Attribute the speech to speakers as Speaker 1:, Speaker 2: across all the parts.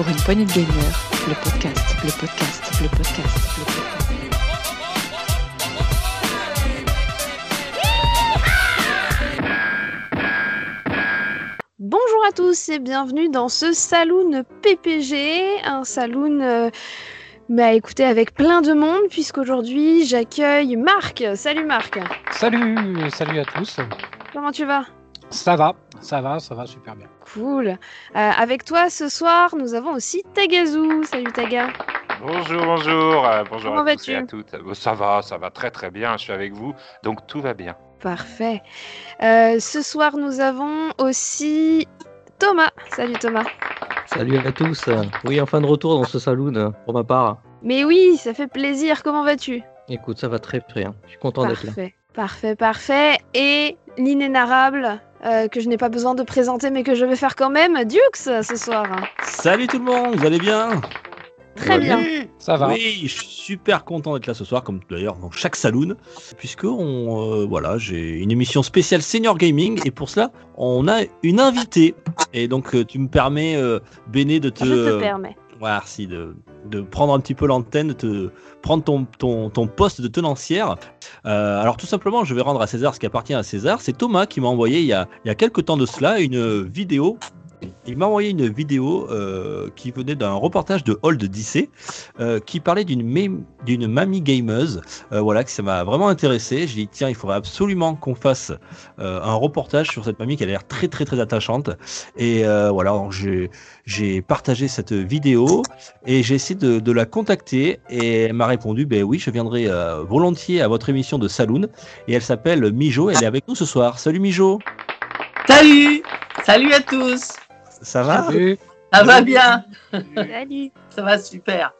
Speaker 1: pour une poignée de gamer, le podcast, le podcast, le podcast, le podcast.
Speaker 2: Bonjour à tous et bienvenue dans ce saloon PPG, un saloon euh, bah écoutez avec plein de monde puisqu'aujourd'hui j'accueille Marc. Salut Marc.
Speaker 3: Salut, salut à tous.
Speaker 2: Comment tu vas?
Speaker 3: Ça va, ça va, ça va super bien.
Speaker 2: Cool. Euh, avec toi ce soir nous avons aussi Tagazu. Salut Taga.
Speaker 4: Bonjour, bonjour, euh, bonjour
Speaker 2: Comment
Speaker 4: à tous
Speaker 2: vas-tu
Speaker 4: et à toutes. Euh, Ça va, ça va très très bien, je suis avec vous, donc tout va bien.
Speaker 2: Parfait. Euh, ce soir nous avons aussi Thomas. Salut Thomas.
Speaker 5: Salut à tous. Oui, enfin de retour dans ce saloon pour ma part.
Speaker 2: Mais oui, ça fait plaisir. Comment vas-tu?
Speaker 5: Écoute, ça va très bien. Je suis content d'être là.
Speaker 2: Parfait, parfait, parfait. Et l'inénarrable, euh, que je n'ai pas besoin de présenter, mais que je vais faire quand même, Dukes, ce soir.
Speaker 6: Salut tout le monde, vous allez bien?
Speaker 2: Très bien.
Speaker 3: Ça va.
Speaker 6: Oui, je suis super content d'être là ce soir, comme d'ailleurs dans chaque saloon, puisque on, euh, voilà, j'ai une émission spéciale senior gaming et pour cela, on a une invitée. Et donc, euh, tu me permets, euh, Béné, de te,
Speaker 2: Je te permets.
Speaker 6: Merci de, prendre un petit peu l'antenne, de te prendre ton poste de tenancière. Euh, alors tout simplement, je vais rendre à César ce qui appartient à César. C'est Thomas qui m'a envoyé il y, a, il y a quelques temps de cela une vidéo. Il m'a envoyé une vidéo euh, qui venait d'un reportage de Hold DC euh, qui parlait d'une mamie gameuse. Euh, voilà, que ça m'a vraiment intéressé. J'ai dit tiens, il faudrait absolument qu'on fasse un reportage sur cette mamie qui a l'air très très très attachante. Et voilà, j'ai partagé cette vidéo et j'ai essayé de, la contacter et elle m'a répondu ben oui, je viendrai volontiers à votre émission de Saloon et elle s'appelle Mijo. Elle est avec nous ce soir. Salut Mijo.
Speaker 7: Salut Salut à tous
Speaker 6: Ça va
Speaker 3: Salut.
Speaker 7: Ça va bien
Speaker 2: Salut.
Speaker 7: Ça va super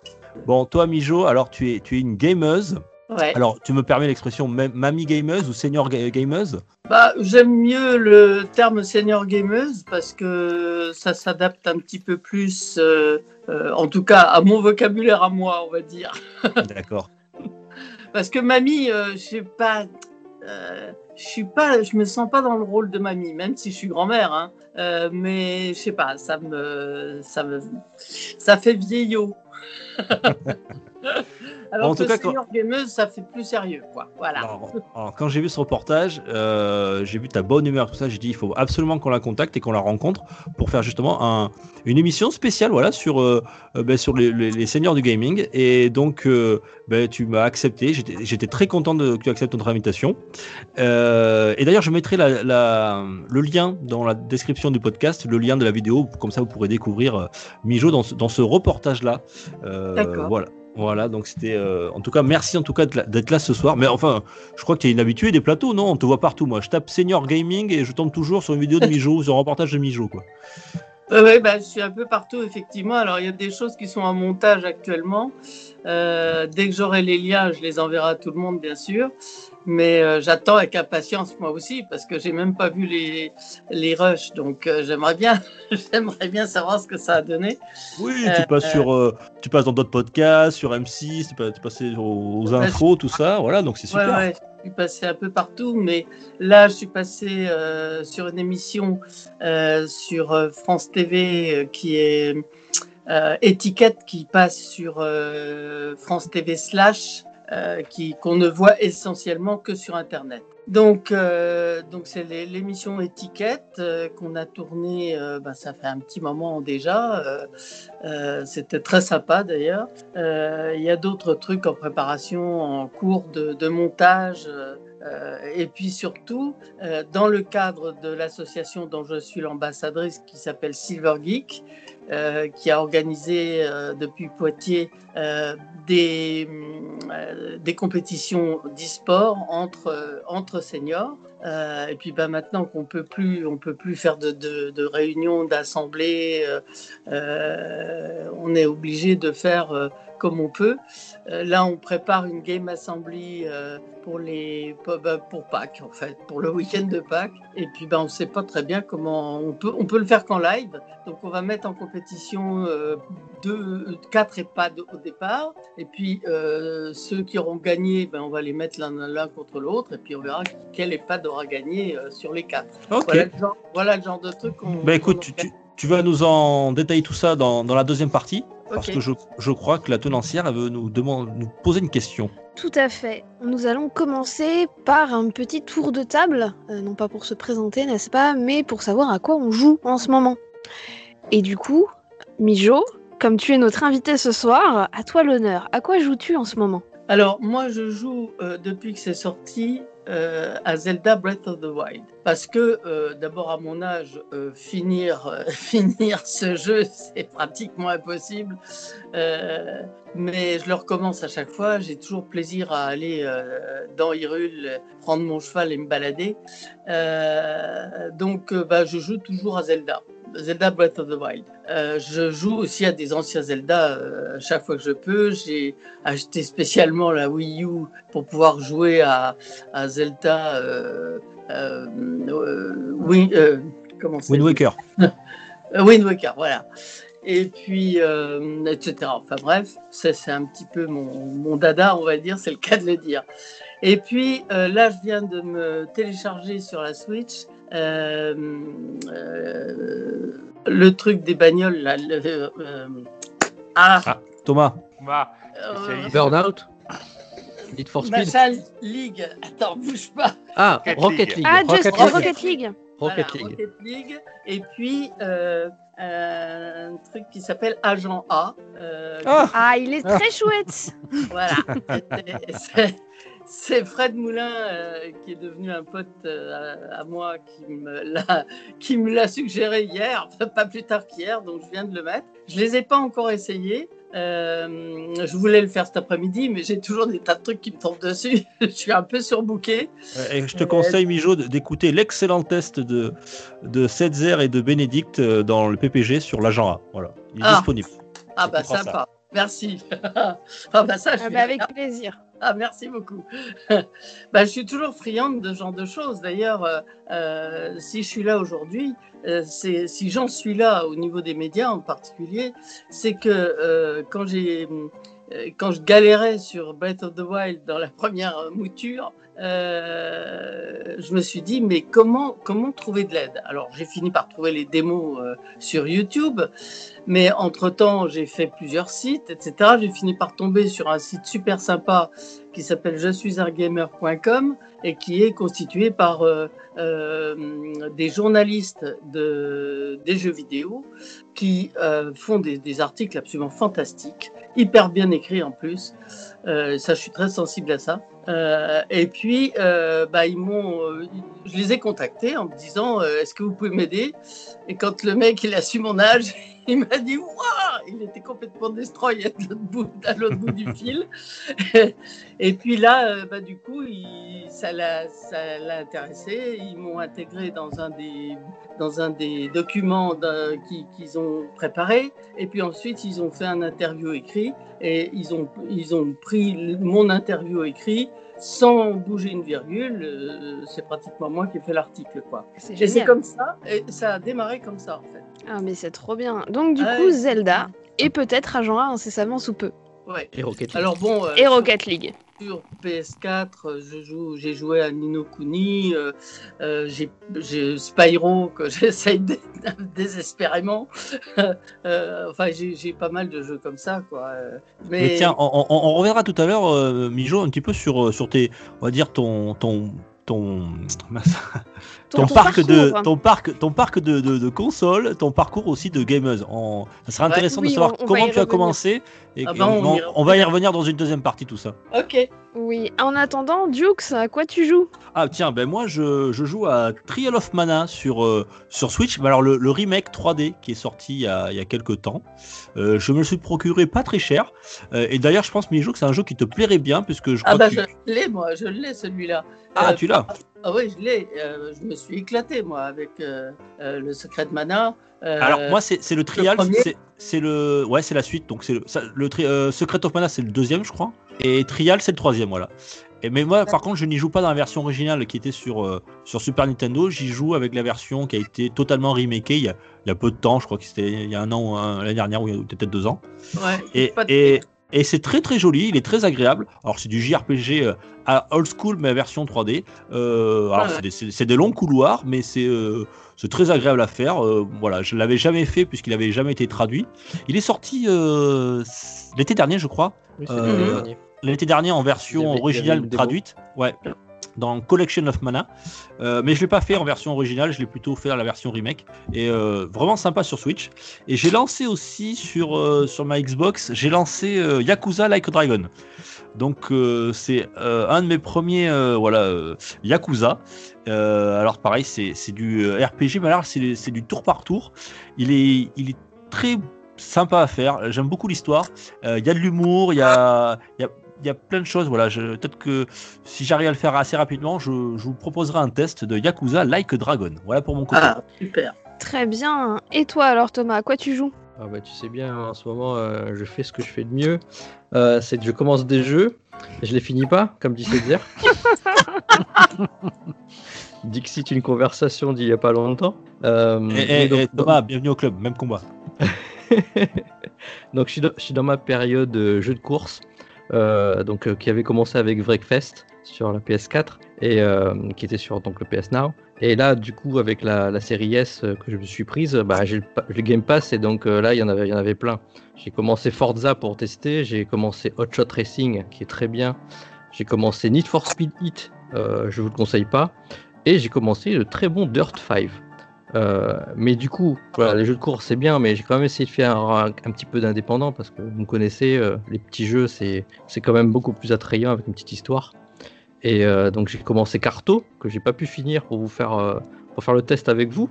Speaker 6: Bon, toi, Mijo, alors tu es, tu es une gameuse.
Speaker 7: Ouais.
Speaker 6: Alors, tu me permets l'expression ma- mamie gameuse ou senior ga- gameuse?
Speaker 7: Bah, J'aime mieux le terme senior gameuse parce que ça s'adapte un petit peu plus, euh, euh, en tout cas à mon vocabulaire à moi, on va dire.
Speaker 6: D'accord.
Speaker 7: Parce que mamie, euh, je sais pas, euh, je suis pas, je me sens pas dans le rôle de mamie, même si je suis grand-mère. Hein. Euh, mais je sais pas, ça me, ça me, ça fait vieillot. Alors
Speaker 6: En tout
Speaker 7: que
Speaker 6: cas, quand-
Speaker 7: senior gameuse, ça fait plus sérieux, quoi. Voilà.
Speaker 6: Alors, alors, quand j'ai vu ce reportage, euh, j'ai vu ta bonne humeur, tout ça. J'ai dit, il faut absolument qu'on la contacte et qu'on la rencontre pour faire justement un, une émission spéciale, voilà, sur euh, euh, ben, sur les, les, les seniors du gaming. Et donc, euh, ben, tu m'as accepté. J'étais très content de, que tu acceptes notre invitation. Et d'ailleurs, je mettrai la, la- le lien dans la description du podcast, le lien de la vidéo, comme ça vous pourrez découvrir Mijo dans ce, dans ce reportage-là. Euh,
Speaker 7: D'accord.
Speaker 6: Voilà. Voilà, donc c'était. euh, en tout cas, merci en tout cas d'être là, ce soir. Mais enfin, je crois que tu es une habituée des plateaux, non? On te voit partout. Moi, je tape Senior Gaming et je tombe toujours sur une vidéo de Mijo, sur un reportage de Mijo, quoi.
Speaker 7: Oui, bah, je suis un peu partout, effectivement. Alors, il y a des choses qui sont en montage actuellement. Euh, dès que j'aurai les liens, je les enverrai à tout le monde, bien sûr. Mais euh, j'attends avec impatience, moi aussi, parce que j'ai même pas vu les, les rushs. Donc, euh, j'aimerais bien, j'aimerais bien savoir ce que ça a donné.
Speaker 6: Oui,
Speaker 7: Euh,
Speaker 6: tu passes sur, tu passes dans d'autres podcasts, sur M6, tu passes, tu passes aux, aux infos, tout ça. Voilà, donc c'est
Speaker 7: Ouais,
Speaker 6: super.
Speaker 7: ouais, je suis passé un peu partout, mais là, je suis passé sur une émission sur France TV qui est Étiquette, qui passe sur France TV slash, euh, qu'on ne voit essentiellement que sur Internet. Donc, euh, donc c'est l'é- l'émission Étiquette euh, qu'on a tournée, euh, bah, ça fait un petit moment déjà. C'était très sympa d'ailleurs. Il y a d'autres trucs en préparation, en cours de montage. Euh, et puis surtout, euh, dans le cadre de l'association dont je suis l'ambassadrice, qui s'appelle Silver Geek, euh, qui a organisé depuis Poitiers des, des compétitions d'e-sport entre, entre seniors. Et puis bah, maintenant qu'on peut plus, on peut plus faire de, de, réunions, d'assemblées, on est obligé de faire comme on peut. Euh, là, on prépare une game assembly euh, pour les pour, bah, pour Pâques en fait, pour le week-end de Pâques. Et puis, ben, on ne sait pas très bien comment on peut. On peut le faire qu'en live. Donc, on va mettre en compétition euh, deux, quatre EHPAD au départ. Et puis, ceux qui auront gagné, ben, on va les mettre l'un contre l'autre. Et puis, on verra quel EHPAD aura gagné sur les quatre.
Speaker 6: Ok.
Speaker 7: Voilà, le genre, voilà le genre de truc qu'on.
Speaker 6: Bah écoute, tu- tu vas nous en détailler tout ça dans, dans la deuxième partie. Parce que je, je crois que la tenancière, elle veut nous, demander, nous poser une question.
Speaker 2: Tout à fait. Nous allons commencer par un petit tour de table, euh, non pas pour se présenter, n'est-ce pas, mais pour savoir à quoi on joue en ce moment. Et du coup, Mijo, comme tu es notre invité ce soir, à toi l'honneur. À quoi joues-tu en ce moment?
Speaker 7: Alors, moi, je joue euh, depuis que c'est sorti euh, à Zelda Breath of the Wild. Parce que, euh, d'abord, à mon âge, euh, finir, euh, finir ce jeu, c'est pratiquement impossible. Mais je le recommence à chaque fois. J'ai toujours plaisir à aller dans Hyrule, prendre mon cheval et me balader. Donc, bah, je joue toujours à Zelda. Zelda Breath of the Wild. Euh, je joue aussi à des anciens Zelda euh, chaque fois que je peux. J'ai acheté spécialement la Wii U pour pouvoir jouer à, à Zelda. Euh, Win- comment c'est
Speaker 6: Wind Waker.
Speaker 7: Wind Waker, voilà. Et puis, etc. Enfin bref, ça c'est un petit peu mon, mon dada, on va dire, c'est le cas de le dire. Et puis là, je viens de me télécharger sur la Switch le truc des bagnoles, là. le- euh, ah,
Speaker 6: Ah, Thomas,
Speaker 7: euh,
Speaker 4: spécialiste.
Speaker 5: Burnout Need for Speed
Speaker 7: Machin League. Attends, bouge pas.
Speaker 5: Ah,
Speaker 4: Rocket League.
Speaker 2: Ah,
Speaker 5: Rocket
Speaker 2: Just
Speaker 5: League.
Speaker 2: Rocket League
Speaker 7: Voilà,
Speaker 5: Rocket League.
Speaker 7: Rocket League. Et puis, euh, un truc qui s'appelle Agent A. euh,
Speaker 6: Ah
Speaker 2: Ah, il est très chouette
Speaker 7: Voilà. Et c'est- C'est Fred Moulin euh, qui est devenu un pote euh, à, à moi qui me l'a qui me l'a suggéré hier, pas plus tard qu'hier, donc je viens de le mettre. Je les ai pas encore essayés. Euh, je voulais le faire cet après-midi, mais j'ai toujours des tas de trucs qui me tombent dessus. je suis un peu surbooké.
Speaker 6: Et je te conseille, Mijo, d'écouter l'excellent test de, de Setzer et de Bénédicte dans le PPG sur l'agent A. Voilà, il est
Speaker 7: Ah.
Speaker 6: disponible.
Speaker 7: Ah bah
Speaker 6: comprends ça.
Speaker 7: sympa. Merci. ah bah ça, je
Speaker 2: Ah bah, Avec plaisir.
Speaker 7: Ah, merci beaucoup. bah, je suis toujours friande de ce genre de choses. D'ailleurs, euh, euh, si je suis là aujourd'hui, euh, si j'en suis là au niveau des médias en particulier, c'est que quand j'ai quand je galérais sur Breath of the Wild dans la première mouture, euh, je me suis dit mais comment comment trouver de l'aide? Alors j'ai fini par trouver les démos euh, sur YouTube, mais entre temps j'ai fait plusieurs sites, etc. J'ai fini par tomber sur un site super sympa qui s'appelle je suis et qui est constitué par euh, euh, des journalistes de, des jeux vidéo qui euh, font des, des articles absolument fantastiques, hyper bien écrits en plus. Euh, ça, je suis très sensible à ça. Euh, et puis, euh, bah, ils m'ont, je les ai contactés en me disant, est-ce que vous pouvez m'aider? Et quand le mec il a su mon âge, il m'a dit, waouh Il était complètement destroy à l'autre bout, du fil. Et puis là, euh, bah, du coup, ça l'a intéressé. Ils m'ont intégré dans un des, dans un des documents qu'ils ont préparé. Et puis ensuite, ils ont fait un interview écrit. Et ils ont, ils ont pris mon interview écrit sans bouger une virgule. Euh, C'est pratiquement moi qui ai fait l'article. quoi.
Speaker 2: C'est
Speaker 7: Et c'est comme ça. Et ça a démarré comme ça, en fait.
Speaker 2: Ah, mais c'est trop bien. Donc, du
Speaker 7: Ouais.
Speaker 2: coup, Zelda, et peut-être Agent A incessamment sous peu.
Speaker 7: Ouais.
Speaker 5: Et Rocket League.
Speaker 7: Alors bon, euh,
Speaker 2: Et Rocket League.
Speaker 7: Sur PS4, euh, je joue, j'ai joué à Nino Kuni, euh, euh, j'ai, j'ai Spyro que j'essaye dé- désespérément. Euh, enfin, j'ai, j'ai pas mal de jeux comme ça, quoi. Mais,
Speaker 6: Mais tiens, on, on- on reviendra tout à l'heure, euh, Mijo, un petit peu sur, sur tes, on va dire ton, ton, ton, ton, parc de,
Speaker 2: parcours.
Speaker 6: ton parc, ton parc de, de, de consoles, ton parcours aussi de gameuse. On- ça serait
Speaker 7: Ouais.
Speaker 6: intéressant
Speaker 2: Oui,
Speaker 6: de savoir
Speaker 2: on- on va
Speaker 6: comment tu as commencé et
Speaker 7: Ah bah, on
Speaker 6: on,
Speaker 7: y
Speaker 6: on va y revenir dans une deuxième partie tout ça.
Speaker 7: ok.
Speaker 2: Oui. En attendant, Dukes, à quoi tu joues?
Speaker 6: Ah tiens, ben moi je, je joue à Trial of Mana sur, euh, sur Switch. Mais Alors le, le remake 3D qui est sorti il y a, il y a quelques temps. Euh, je me le suis procuré pas très cher. Euh, et d'ailleurs je pense Mijo que c'est un jeu qui te plairait bien puisque je crois
Speaker 7: Ah bah,
Speaker 6: que
Speaker 7: je
Speaker 6: tu...
Speaker 7: l'ai, moi, je l'ai, celui-là.
Speaker 6: Ah
Speaker 7: Euh,
Speaker 6: tu l'as?
Speaker 7: Ah oui, je l'ai. Euh, je me suis éclaté, moi, avec euh, euh, le secret de Mana. Euh,
Speaker 6: Alors moi c'est le trial, c'est- le ouais c'est la suite donc c'est le, ça- le tri- euh, Secret of Mana c'est le deuxième je crois et Trial c'est le troisième voilà. Et mais moi par contre je n'y joue pas dans la version originale qui était sur euh, sur Super Nintendo, j'y joue avec la version qui a été totalement remakée il y a, il y a peu de temps, je crois que c'était il y a un an ou l'année dernière ou peut-être deux ans.
Speaker 7: ouais,
Speaker 6: Et, et, Et c'est très très joli, il est très agréable. Alors c'est du JRPG à old school mais version 3D. Euh, alors
Speaker 7: Ouais.
Speaker 6: c'est des, longs couloirs mais c'est c'est très agréable à faire. Euh, voilà, je l'avais jamais fait puisqu'il avait jamais été traduit. Il est sorti euh, l'été dernier je crois.
Speaker 5: Oui,
Speaker 6: Euh,
Speaker 5: le dernier.
Speaker 6: L'été dernier en version
Speaker 5: avait-
Speaker 6: originale traduite. Ouais. Dans Collection of Mana, Euh, mais je l'ai pas fait en version originale, je l'ai plutôt fait dans la version remake et vraiment sympa sur Switch. Et j'ai lancé aussi sur sur ma Xbox, j'ai lancé Yakuza Like a Dragon. Donc euh, c'est euh, un de mes premiers euh, voilà Yakuza. Euh, alors pareil, c'est du euh, RPG, mais alors c'est du tour par tour. Il est il est très sympa à faire. J'aime beaucoup l'histoire. Euh, Il y a de l'humour, il y a il y a il y a plein de choses, voilà. je- Peut-être que si j'arrive à le faire assez rapidement, je, je vous proposerai un test de Yakuza Like a Dragon. Voilà pour mon côté.
Speaker 7: Ah, super.
Speaker 2: Très bien. Et toi alors Thomas, à quoi tu joues?
Speaker 5: Ah bah tu sais bien, en ce moment, euh, je fais ce que je fais de mieux. Euh, c'est que je commence des jeux je les finis pas, comme dit Césaire. Dixit, une conversation d'il y a pas longtemps. Euh,
Speaker 6: Et, et-
Speaker 5: et donc-
Speaker 6: et Thomas, bienvenue au club, même combat.
Speaker 5: donc je suis, dans, je suis dans ma période euh, jeu de course, euh, donc euh, qui avait commencé avec Breakfast sur la PS4 et euh, qui était sur donc le PS Now. Et là, du coup, avec la, la série S euh, que je me suis prise, bah, j'ai le, Game Pass et donc euh, là, il y en avait, il y en avait plein. J'ai commencé Forza pour tester, j'ai commencé Hot Shot Racing qui est très bien. J'ai commencé Need for Speed Heat, euh, je vous le conseille pas. Et j'ai commencé le très bon Dirt 5. Euh, mais du coup, voilà, les jeux de course c'est bien, mais j'ai quand même essayé de faire un, un petit peu d'indépendant parce que vous me connaissez, les petits jeux c'est quand même beaucoup plus attrayant avec une petite histoire. Et euh, donc j'ai commencé Carto que j'ai pas pu finir pour vous euh, pour faire le test avec vous.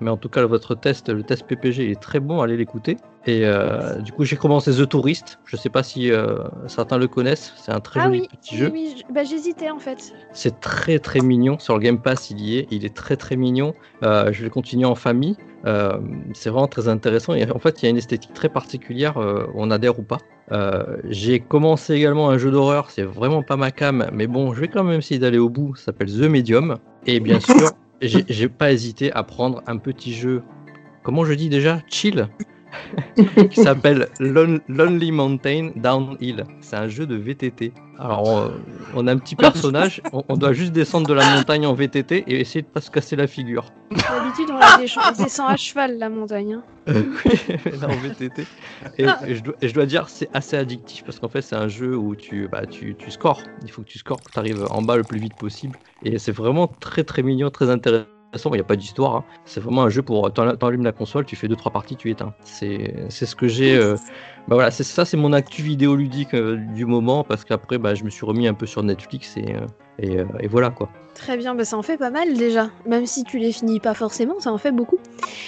Speaker 5: Mais en tout cas votre test, le test PPG est très bon, allez l'écouter. Et euh, du coup j'ai commencé The Tourist. Je sais pas si euh, certains le connaissent, c'est un très
Speaker 2: Ah
Speaker 5: joli
Speaker 2: oui,
Speaker 5: petit
Speaker 2: oui,
Speaker 5: jeu.
Speaker 2: oui, bah, j'hésitais en fait.
Speaker 5: C'est très très mignon. Sur le Game Pass, il y est. Il est très très mignon. Euh, je vais continuer en famille. C'est vraiment très intéressant. Et en fait, il y a une esthétique très particulière. on adhère ou pas. J'ai commencé également un jeu d'horreur. C'est vraiment pas ma cam. Mais bon, je vais quand même essayer d'aller au bout. Ça s'appelle The Medium. Et bien sûr, j'ai pas hésité à prendre un petit jeu. Comment je dis déjà? Chill? qui s'appelle Lon- Lonely Mountain Downhill. C'est un jeu de VTT. Alors, on, on a un petit personnage, on, on doit juste descendre de la montagne en VTT et essayer de pas se casser la figure.
Speaker 2: D'habitude, on déch- descend à cheval la montagne. hein.
Speaker 5: Là, en VTT. Et, et je dois, et je dois dire, c'est assez addictif parce qu'en fait, c'est un jeu où tu, bah, tu, tu scores. Il faut que tu scores, que tu arrives en bas le plus vite possible. Et c'est vraiment très très mignon, très intéressant. Il n'y a pas d'histoire. hein. C'est vraiment un jeu pour. t'en- T'enlèves la console, tu fais 2-3 parties, tu éteins. C'est c'est ce que j'ai. euh, Bah voilà, c'est ça, c'est mon actu vidéoludique euh, du moment parce qu'après, bah, je me suis remis un peu sur Netflix et, euh, et, euh, et voilà quoi.
Speaker 2: Très bien, bah, ça en fait pas mal déjà. Même si tu les finis pas forcément, ça en fait beaucoup.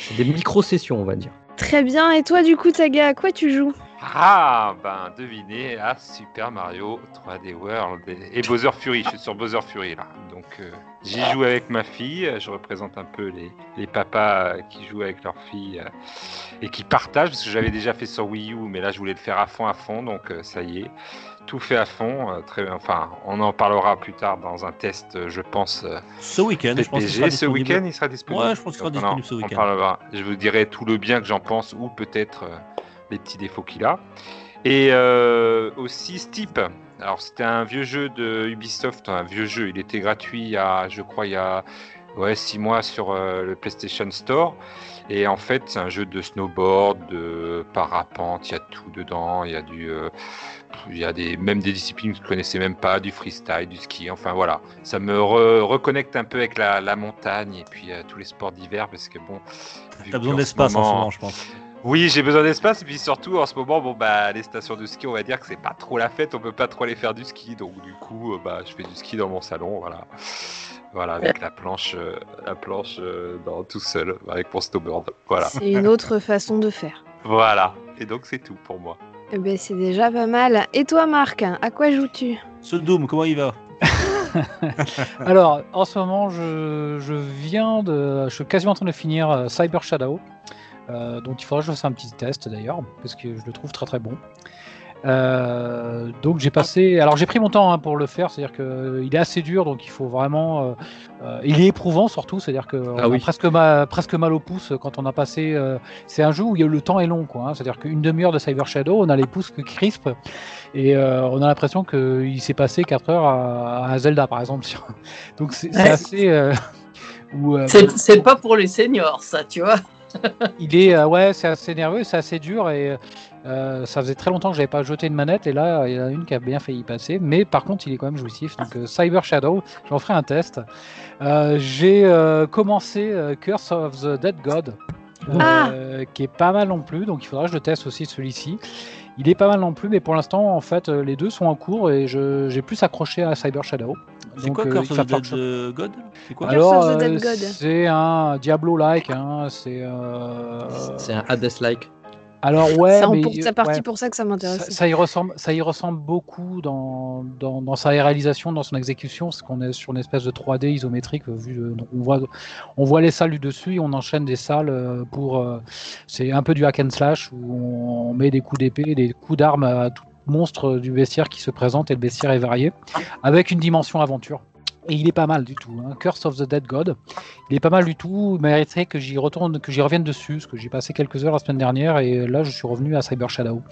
Speaker 5: C'est des micro-sessions, on va dire.
Speaker 2: Très bien, et toi du coup, Taga, à quoi tu joues?
Speaker 4: Ah, ben devinez, à Super Mario 3D World et et Bowser Fury. Je suis sur Bowser Fury là. Donc euh, j'y joue avec ma fille. Je représente un peu les, les papas euh, qui jouent avec leur fille euh, et qui partagent parce que j'avais déjà fait sur Wii U, mais là je voulais le faire à fond, à fond. Donc ça y est, tout fait à fond. très, enfin, on en parlera plus tard dans un test, je pense.
Speaker 6: Ce week-end, je pense
Speaker 4: PPG. Ce week-end, il sera disponible.
Speaker 6: Ouais, je pense qu'il sera disponible ce week-end.
Speaker 4: parlera. Je vous dirai tout le bien que j'en pense ou peut-être les petits défauts qu'il a. Et euh, aussi Steep. Alors c'était un vieux jeu de Ubisoft, un vieux jeu. Il était gratuit il y a, je crois, il y a ouais, six mois sur euh, le PlayStation Store. Et en fait, c'est un jeu de snowboard, de parapente. Il y a tout dedans. Il y a du, euh, il y a des, même des disciplines que je connaissais même pas, du freestyle, du ski. Enfin voilà, ça me re- reconnecte un peu avec la, la montagne et puis euh, tous les sports d'hiver parce que bon.
Speaker 6: T'as besoin d'espace
Speaker 4: ce
Speaker 6: en ce
Speaker 4: moment,
Speaker 6: je pense.
Speaker 4: Oui, j'ai besoin d'espace et puis surtout en ce moment, bon bah les stations de ski, on va dire que c'est pas trop la fête, on peut pas trop aller faire du ski, donc du coup, euh, bah je fais du ski dans mon salon, voilà, voilà avec la planche, euh, la planche euh, dans, tout seul, avec mon snowboard, voilà,
Speaker 2: C'est une autre façon de faire.
Speaker 4: voilà. Et donc c'est tout pour moi.
Speaker 2: Eh ben, c'est déjà pas mal. Et toi, Marc, à quoi joues-tu?
Speaker 6: Ce Doom, comment il va?
Speaker 3: Alors, en ce moment, je, je viens de. Je suis quasiment en train de finir Cyber Shadow. Euh, donc, il faudra que je fasse un petit test d'ailleurs, parce que je le trouve très très bon. Euh, donc j'ai passé, alors j'ai pris mon temps hein, pour le faire, c'est-à-dire que il est assez dur, donc il faut vraiment, euh, euh, il est éprouvant surtout, c'est-à-dire que on
Speaker 5: Ah
Speaker 3: a presque mal, presque mal au pouce quand on a passé. euh, c'est un jeu où il y a- le temps est long, quoi. hein, c'est-à-dire qu'une demi-heure de Cyber Shadow, on a les pouces qui crispent et euh, on a l'impression qu'il s'est passé 4 heures à, à Zelda, par exemple. Donc c'est
Speaker 7: Ouais.
Speaker 3: assez. euh, euh,
Speaker 7: c'est pas pour les seniors, ça, tu vois.
Speaker 3: Il est euh, ouais c'est assez nerveux c'est assez dur et euh, ça faisait très longtemps que j'avais pas jeté une manette et là il y en a une qui a bien failli y passer. Mais par contre il est quand même jouissif. Donc euh, Cyber Shadow j'en ferai un test. J'ai commencé Curse of the Dead God euh, qui est pas mal non plus. Donc il faudra que je le teste aussi celui-ci il est pas mal non plus mais pour l'instant en fait euh, les deux sont en cours et je- j'ai plus accroché à Cyber Shadow.
Speaker 6: C'est
Speaker 3: Donc,
Speaker 6: quoi Curse of the euh, God? C'est
Speaker 3: alors un Diablo-like hein, c'est euh,
Speaker 5: C'est un Hades-like.
Speaker 3: Alors ouais
Speaker 2: c'est en
Speaker 3: mais
Speaker 2: pour- c'est parti
Speaker 3: ouais.
Speaker 2: pour ça que ça
Speaker 3: Ça,
Speaker 2: m'intéresse.
Speaker 3: ça y ressemble, ça y ressemble beaucoup dans, dans, dans sa réalisation, dans son exécution, parce qu'on est sur une espèce de 3D isométrique. euh, Vu, on voit, on voit les salles du dessus et on enchaîne des salles euh, pour. euh, c'est un peu du hack and slash où on met des coups d'épée, des coups d'armes à tout monstre du bestiaire qui se présente et le bestiaire est varié, avec une dimension aventure. Et il est pas mal du tout. hein. Curse of the Dead God, il est pas mal du tout. Il mériterait que j'y retourne, que j'y revienne dessus, parce que j'ai passé quelques heures la semaine dernière et là je suis revenu à Cyber Shadow.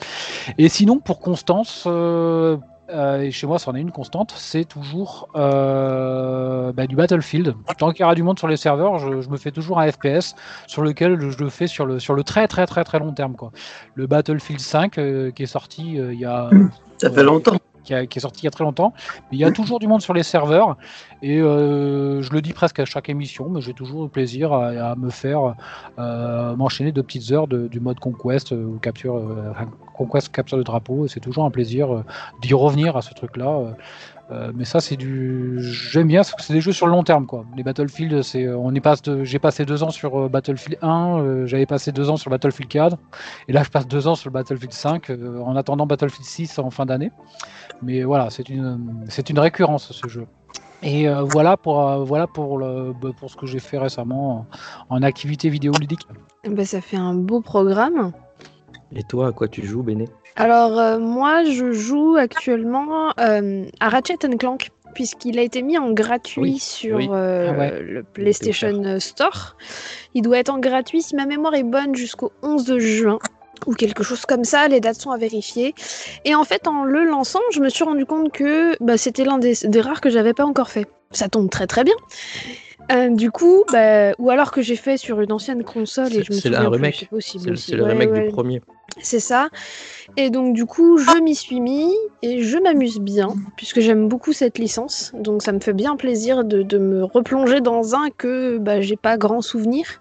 Speaker 3: Et sinon, pour Constance, euh, euh, et chez moi, c'en est une constante, c'est toujours euh, bah, du Battlefield. Tant qu'il y aura du monde sur les serveurs, je, me fais toujours un FPS sur lequel je le fais sur le, très très très très long terme. Le Battlefield 5 euh, qui est sorti il y a
Speaker 7: Ça fait longtemps.
Speaker 3: Qui, est sorti il y a très longtemps. Il y a toujours du monde sur les serveurs et euh, je le dis presque à chaque émission, mais j'ai toujours le plaisir à, me faire euh, m'enchaîner de petites heures du mode conquest euh, ou capture, conquest capture de drapeau. C'est toujours un plaisir d'y revenir à ce truc-là. Euh, euh, mais ça, c'est du. J'aime bien c'est des jeux sur le long terme, quoi. Les Battlefield, c'est. On y passe. de- J'ai passé deux ans sur euh, Battlefield 1, euh, j'avais passé deux ans sur Battlefield 4, et là, je passe deux ans sur le Battlefield 5, euh, en attendant Battlefield 6 en fin d'année. Mais voilà, c'est une, c'est une récurrence ce jeu. Et euh, voilà pour, euh, voilà pour, le, bah, pour ce que j'ai fait récemment en, en activité vidéoludique.
Speaker 2: Ben, ça fait un beau programme.
Speaker 5: Et toi, à quoi tu joues, Béné?
Speaker 2: Alors euh, moi, je joue actuellement euh, à Ratchet Clank puisqu'il a été mis en gratuit
Speaker 5: Oui,
Speaker 2: sur
Speaker 5: oui.
Speaker 2: euh,
Speaker 3: Ah ouais.
Speaker 2: le PlayStation Store. Il doit être en gratuit, si ma mémoire est bonne, jusqu'au 11 de juin ou quelque chose comme ça. Les dates sont à vérifier. Et en fait, en le lançant, je me suis rendu compte que bah, c'était l'un des, des rares que j'avais pas encore fait. Ça tombe très très bien. Euh, du coup, bah, ou alors que j'ai fait sur une ancienne console et je me
Speaker 5: c'est
Speaker 2: souviens
Speaker 5: un remake.
Speaker 2: c'est possible
Speaker 5: C'est le
Speaker 2: Ouais,
Speaker 5: remake
Speaker 2: ouais.
Speaker 5: du premier.
Speaker 2: C'est ça. Et donc du coup, je m'y suis mis et je m'amuse bien puisque j'aime beaucoup cette licence. Donc ça me fait bien plaisir de, de me replonger dans un que bah, j'ai pas grand souvenir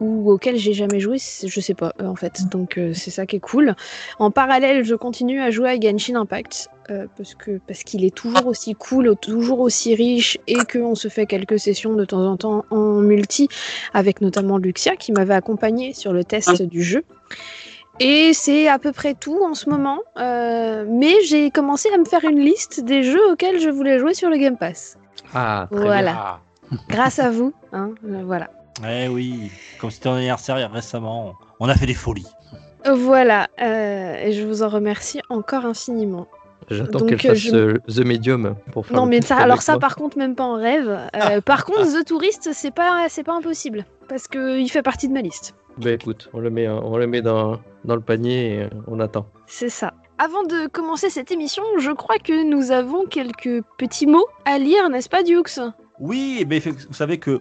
Speaker 2: ou auquel j'ai jamais joué, je sais pas euh, en fait. Donc euh, c'est ça qui est cool. En parallèle, je continue à jouer à Genshin Impact euh, parce que parce qu'il est toujours aussi cool, toujours aussi riche et qu'on se fait quelques sessions de temps en temps en multi avec notamment Luxia qui m'avait accompagné sur le test du jeu. Et c'est à peu près tout en ce moment. Euh, mais j'ai commencé à me faire une liste des jeux auxquels je voulais jouer sur le Game Pass.
Speaker 5: Ah, très
Speaker 2: Voilà.
Speaker 5: bien.
Speaker 4: Ah,
Speaker 2: Grâce à vous. Hein, voilà.
Speaker 6: Eh oui, comme c'était ton anniversaire récemment, on a fait des folies.
Speaker 2: Voilà. euh, et je vous en remercie encore infiniment.
Speaker 5: J'attends qu'elle
Speaker 2: euh,
Speaker 5: fasse
Speaker 2: je-
Speaker 5: euh, The Medium pour faire
Speaker 2: Non mais ça, alors ça
Speaker 5: moi.
Speaker 2: par contre même pas en rêve. Euh, par contre The Tourist c'est pas c'est pas impossible parce que il fait partie de ma liste.
Speaker 5: Bah écoute, on le met, on le met dans, dans le panier et on attend.
Speaker 2: C'est ça. Avant de commencer cette émission, je crois que nous avons quelques petits mots à lire, n'est-ce pas Dukes?
Speaker 6: Oui, mais vous savez que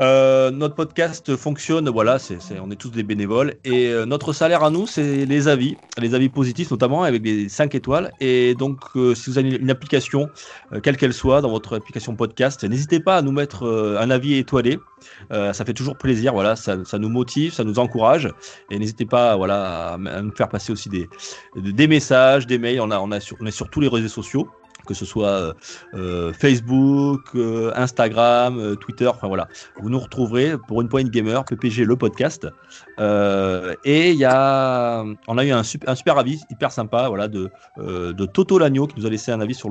Speaker 6: euh, notre podcast fonctionne, voilà, c'est, on est tous des bénévoles, et euh, notre salaire à nous, c'est les avis, les avis positifs notamment, avec des 5 étoiles. Et donc, euh, si vous avez une application, euh, quelle qu'elle soit, dans votre application podcast, n'hésitez pas à nous mettre euh, un avis étoilé. Euh, ça fait toujours plaisir, voilà, ça, ça nous motive, ça nous encourage. Et n'hésitez pas, voilà, à, nous faire passer aussi des, des messages, des mails. On, a, on, a on est sur tous les réseaux sociaux que ce soit euh, euh, Facebook, euh, Instagram, Twitter, enfin voilà. Vous nous retrouverez pour une poignée de gamer, PPG le podcast. Et il y a, on a eu un super, avis hyper sympa, voilà, de, Toto Lagno qui nous a laissé un avis sur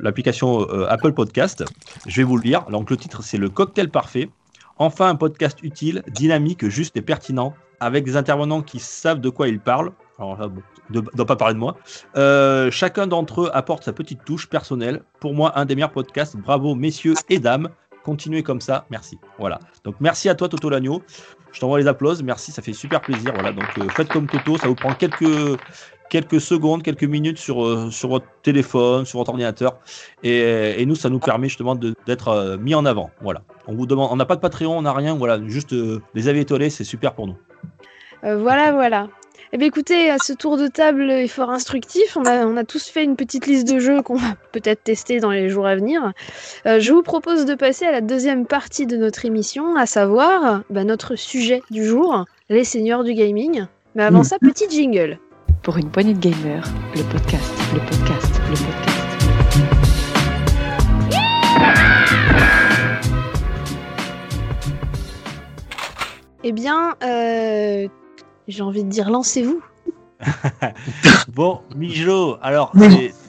Speaker 6: l'application Apple Podcast. Je vais vous le lire. Donc le titre c'est le cocktail parfait. Enfin un podcast utile, dynamique, juste et pertinent, avec des intervenants qui savent de quoi ils parlent. Alors là, bon, ne doit pas parler de moi. Euh, chacun d'entre eux apporte sa petite touche personnelle. Pour moi, un des meilleurs podcasts. Bravo, messieurs et dames. Continuez comme ça. Merci. Voilà. Donc, merci à toi, Toto Lagno. Je t'envoie les applaudissements. Merci, ça fait super plaisir. Voilà. Donc, euh, faites comme Toto. Ça vous prend quelques, quelques secondes, quelques minutes sur, euh, sur votre téléphone, sur votre ordinateur. Et, et nous, ça nous permet justement de- d'être mis en avant. Voilà. On vous demande, on n'a pas de Patreon, on n'a rien. Voilà. Juste les avis étoilés, c'est super pour nous.
Speaker 2: Voilà, voilà. Eh bien, écoutez, à ce tour de table est fort instructif. On a, on a tous fait une petite liste de jeux qu'on va peut-être tester dans les jours à venir. Euh, je vous propose de passer à la deuxième partie de notre émission, à savoir bah, notre sujet du jour, les seigneurs du gaming. Mais avant
Speaker 6: Mm.
Speaker 2: ça, petit jingle.
Speaker 1: Pour une poignée de gamers, le podcast, le podcast, le podcast.
Speaker 2: Eh bien, euh, j'ai envie de dire, lancez-vous.
Speaker 6: Bon, Mijo, alors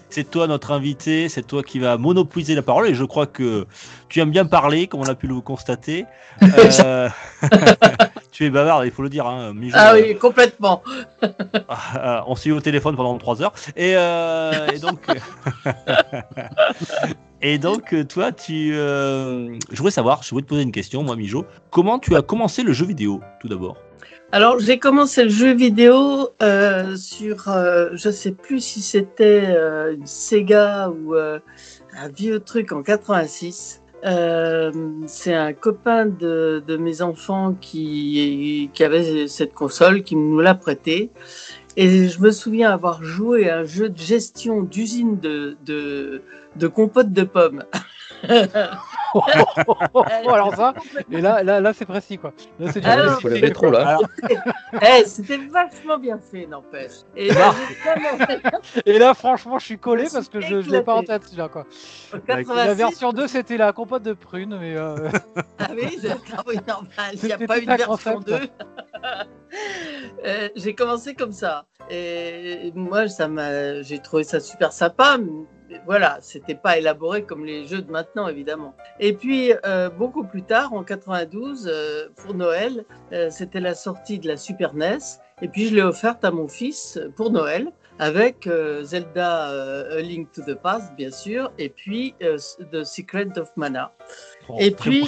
Speaker 6: c'est- toi notre invité, c'est toi qui va monopoliser la parole et je crois que tu aimes bien parler, comme on a pu le constater. Euh, tu es bavard, il faut le dire, hein, Mijo.
Speaker 7: Ah oui, complètement.
Speaker 6: Euh, on s'est eu au téléphone pendant trois heures. Et, euh, et donc, et donc, toi, tu, euh, je voudrais savoir, je voulais te poser une question, moi, Mijo. Comment tu as commencé le jeu vidéo, tout d'abord?
Speaker 7: Alors, j'ai commencé le jeu vidéo euh, sur, euh, je sais plus si c'était euh, une Sega ou euh, un vieux truc en 86. Euh, c'est un copain de, de mes enfants qui, qui avait cette console, qui nous l'a prêtée. Et je me souviens avoir joué à un jeu de gestion d'usine de, de, de compote de pommes.
Speaker 3: Oh, alors ça, et là, là, là c'est précis quoi. Là, c'est du
Speaker 5: faut la métro là.
Speaker 6: Alors,
Speaker 7: Eh, c'était vachement bien fait, n'empêche. Et
Speaker 6: Ah.
Speaker 3: là, franchement, je suis collé parce que je, je l'ai pas en tête celui-là quoi. La
Speaker 7: 86,
Speaker 3: version 2, c'était la compote de prunes, mais euh,
Speaker 7: Ah oui, oui, normal, il n'y a pas une
Speaker 3: un
Speaker 7: version
Speaker 3: concept.
Speaker 7: 2. Euh, j'ai commencé comme ça. Et moi, ça m'a, j'ai trouvé ça super sympa. Voilà, c'était pas élaboré comme les jeux de maintenant, évidemment. Et puis, euh, beaucoup plus tard, en 92, euh, pour Noël, euh, c'était la sortie de la Super NES. Et puis, je l'ai offerte à mon fils pour Noël avec Zelda A Link to the Past, bien sûr, et puis The Secret of Mana.
Speaker 6: bon,
Speaker 7: Et puis,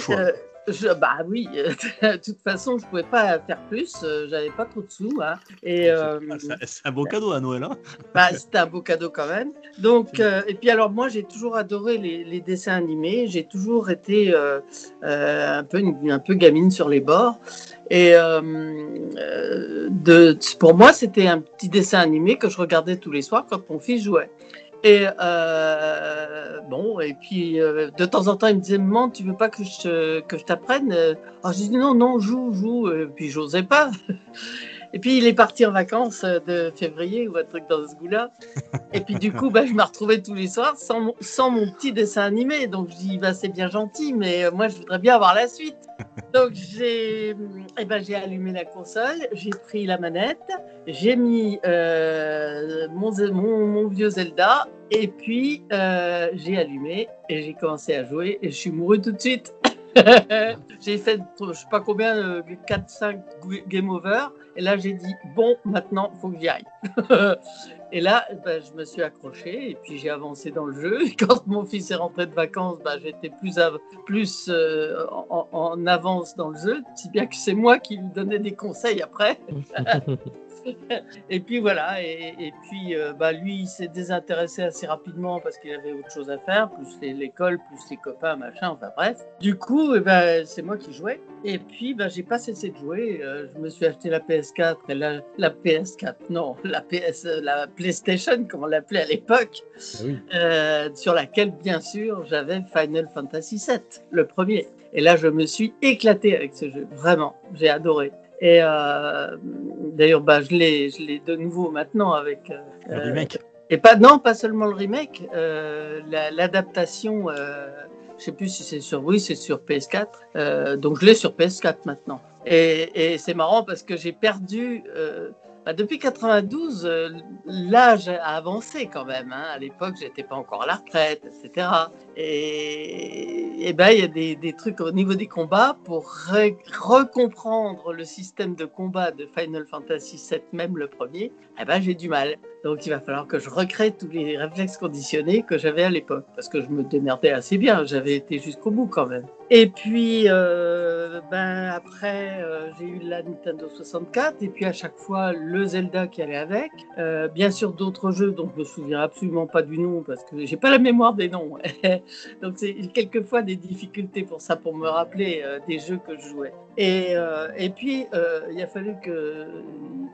Speaker 7: je, bah oui, de toute façon, je pouvais pas faire plus. euh, J'avais pas trop de sous. Hein, et euh,
Speaker 6: Ah, c'est- un beau cadeau à Noël. Hein
Speaker 7: bah, c'était un beau cadeau quand même. Donc, euh, et puis alors moi, j'ai toujours adoré les, les dessins animés. J'ai toujours été euh, un peu une- un peu gamine sur les bords. Et de, pour moi, c'était un petit dessin animé que je regardais tous les soirs quand mon fils jouait. Et euh, bon, et puis euh, de temps en temps, il me disait Maman, tu veux pas que je, que je t'apprenne? Alors je dis Non, non, joue, joue. Et puis j'osais pas. Et puis il est parti en vacances euh, de février ou un truc dans ce goût-là. Et puis du coup, bah, je me retrouvais tous les soirs sans mon, sans mon petit dessin animé. Donc je dis bah, C'est bien gentil, mais euh, moi je voudrais bien avoir la suite. Donc j'ai eh ben, j'ai allumé la console, j'ai pris la manette, j'ai mis euh, mon, Ze- mon, mon vieux Zelda, et puis euh, j'ai allumé et j'ai commencé à jouer et je suis mouru tout de suite. j'ai fait je sais pas combien, euh, 4-5 game over, et là j'ai dit bon, maintenant faut que j'y aille. Et là, ben, je me suis accroché et puis j'ai avancé dans le jeu. Et quand mon fils est rentré de vacances, ben, j'étais plus, plus euh, en avance dans le jeu, si bien que c'est moi qui lui donnais des conseils après. Et puis voilà, et, et puis euh, bah, lui, il s'est désintéressé assez rapidement parce qu'il avait autre chose à faire, plus l'école, plus les copains, machin, enfin bref. Du coup, eh ben, c'est moi qui jouais. Et puis, ben, j'ai pas cessé de jouer. Euh, je me suis acheté la PS4 et la, la PS4, non, la PS, la PlayStation, comme on l'appelait à l'époque,
Speaker 3: oui.
Speaker 7: euh, sur laquelle, bien sûr, j'avais Final Fantasy VII, le premier. Et là, je me suis éclaté avec ce jeu, vraiment, j'ai adoré. Et euh, d'ailleurs, bah, je l'ai, je l'ai de nouveau maintenant avec. euh,
Speaker 6: Le
Speaker 7: euh,
Speaker 6: remake.
Speaker 7: et pas non, pas seulement le remake, euh, la- l'adaptation. euh, je sais plus si c'est sur, oui, c'est sur PS4. euh, donc je l'ai sur PS4 maintenant. Et, et c'est marrant parce que j'ai perdu. Bah, depuis 92, euh, l'âge a avancé quand même. hein. À l'époque, j'étais pas encore à la retraite, etc. Et, ben, il y a des, trucs au niveau des combats pour re- recomprendre le système de combat de Final Fantasy VII, même le premier. Eh ben, j'ai du mal. Donc, il va falloir que je recrée tous les réflexes conditionnés que j'avais à l'époque, parce que je me démerdais assez bien. J'avais été jusqu'au bout quand même. Et puis, euh, ben après, euh, j'ai eu la Nintendo 64, et puis à chaque fois le Zelda qui allait avec. Euh, bien sûr, d'autres jeux dont je me souviens absolument pas du nom parce que j'ai pas la mémoire des noms. Donc, c'est quelquefois des difficultés pour ça, pour me rappeler des jeux que je jouais. Et, et puis, il a fallu que.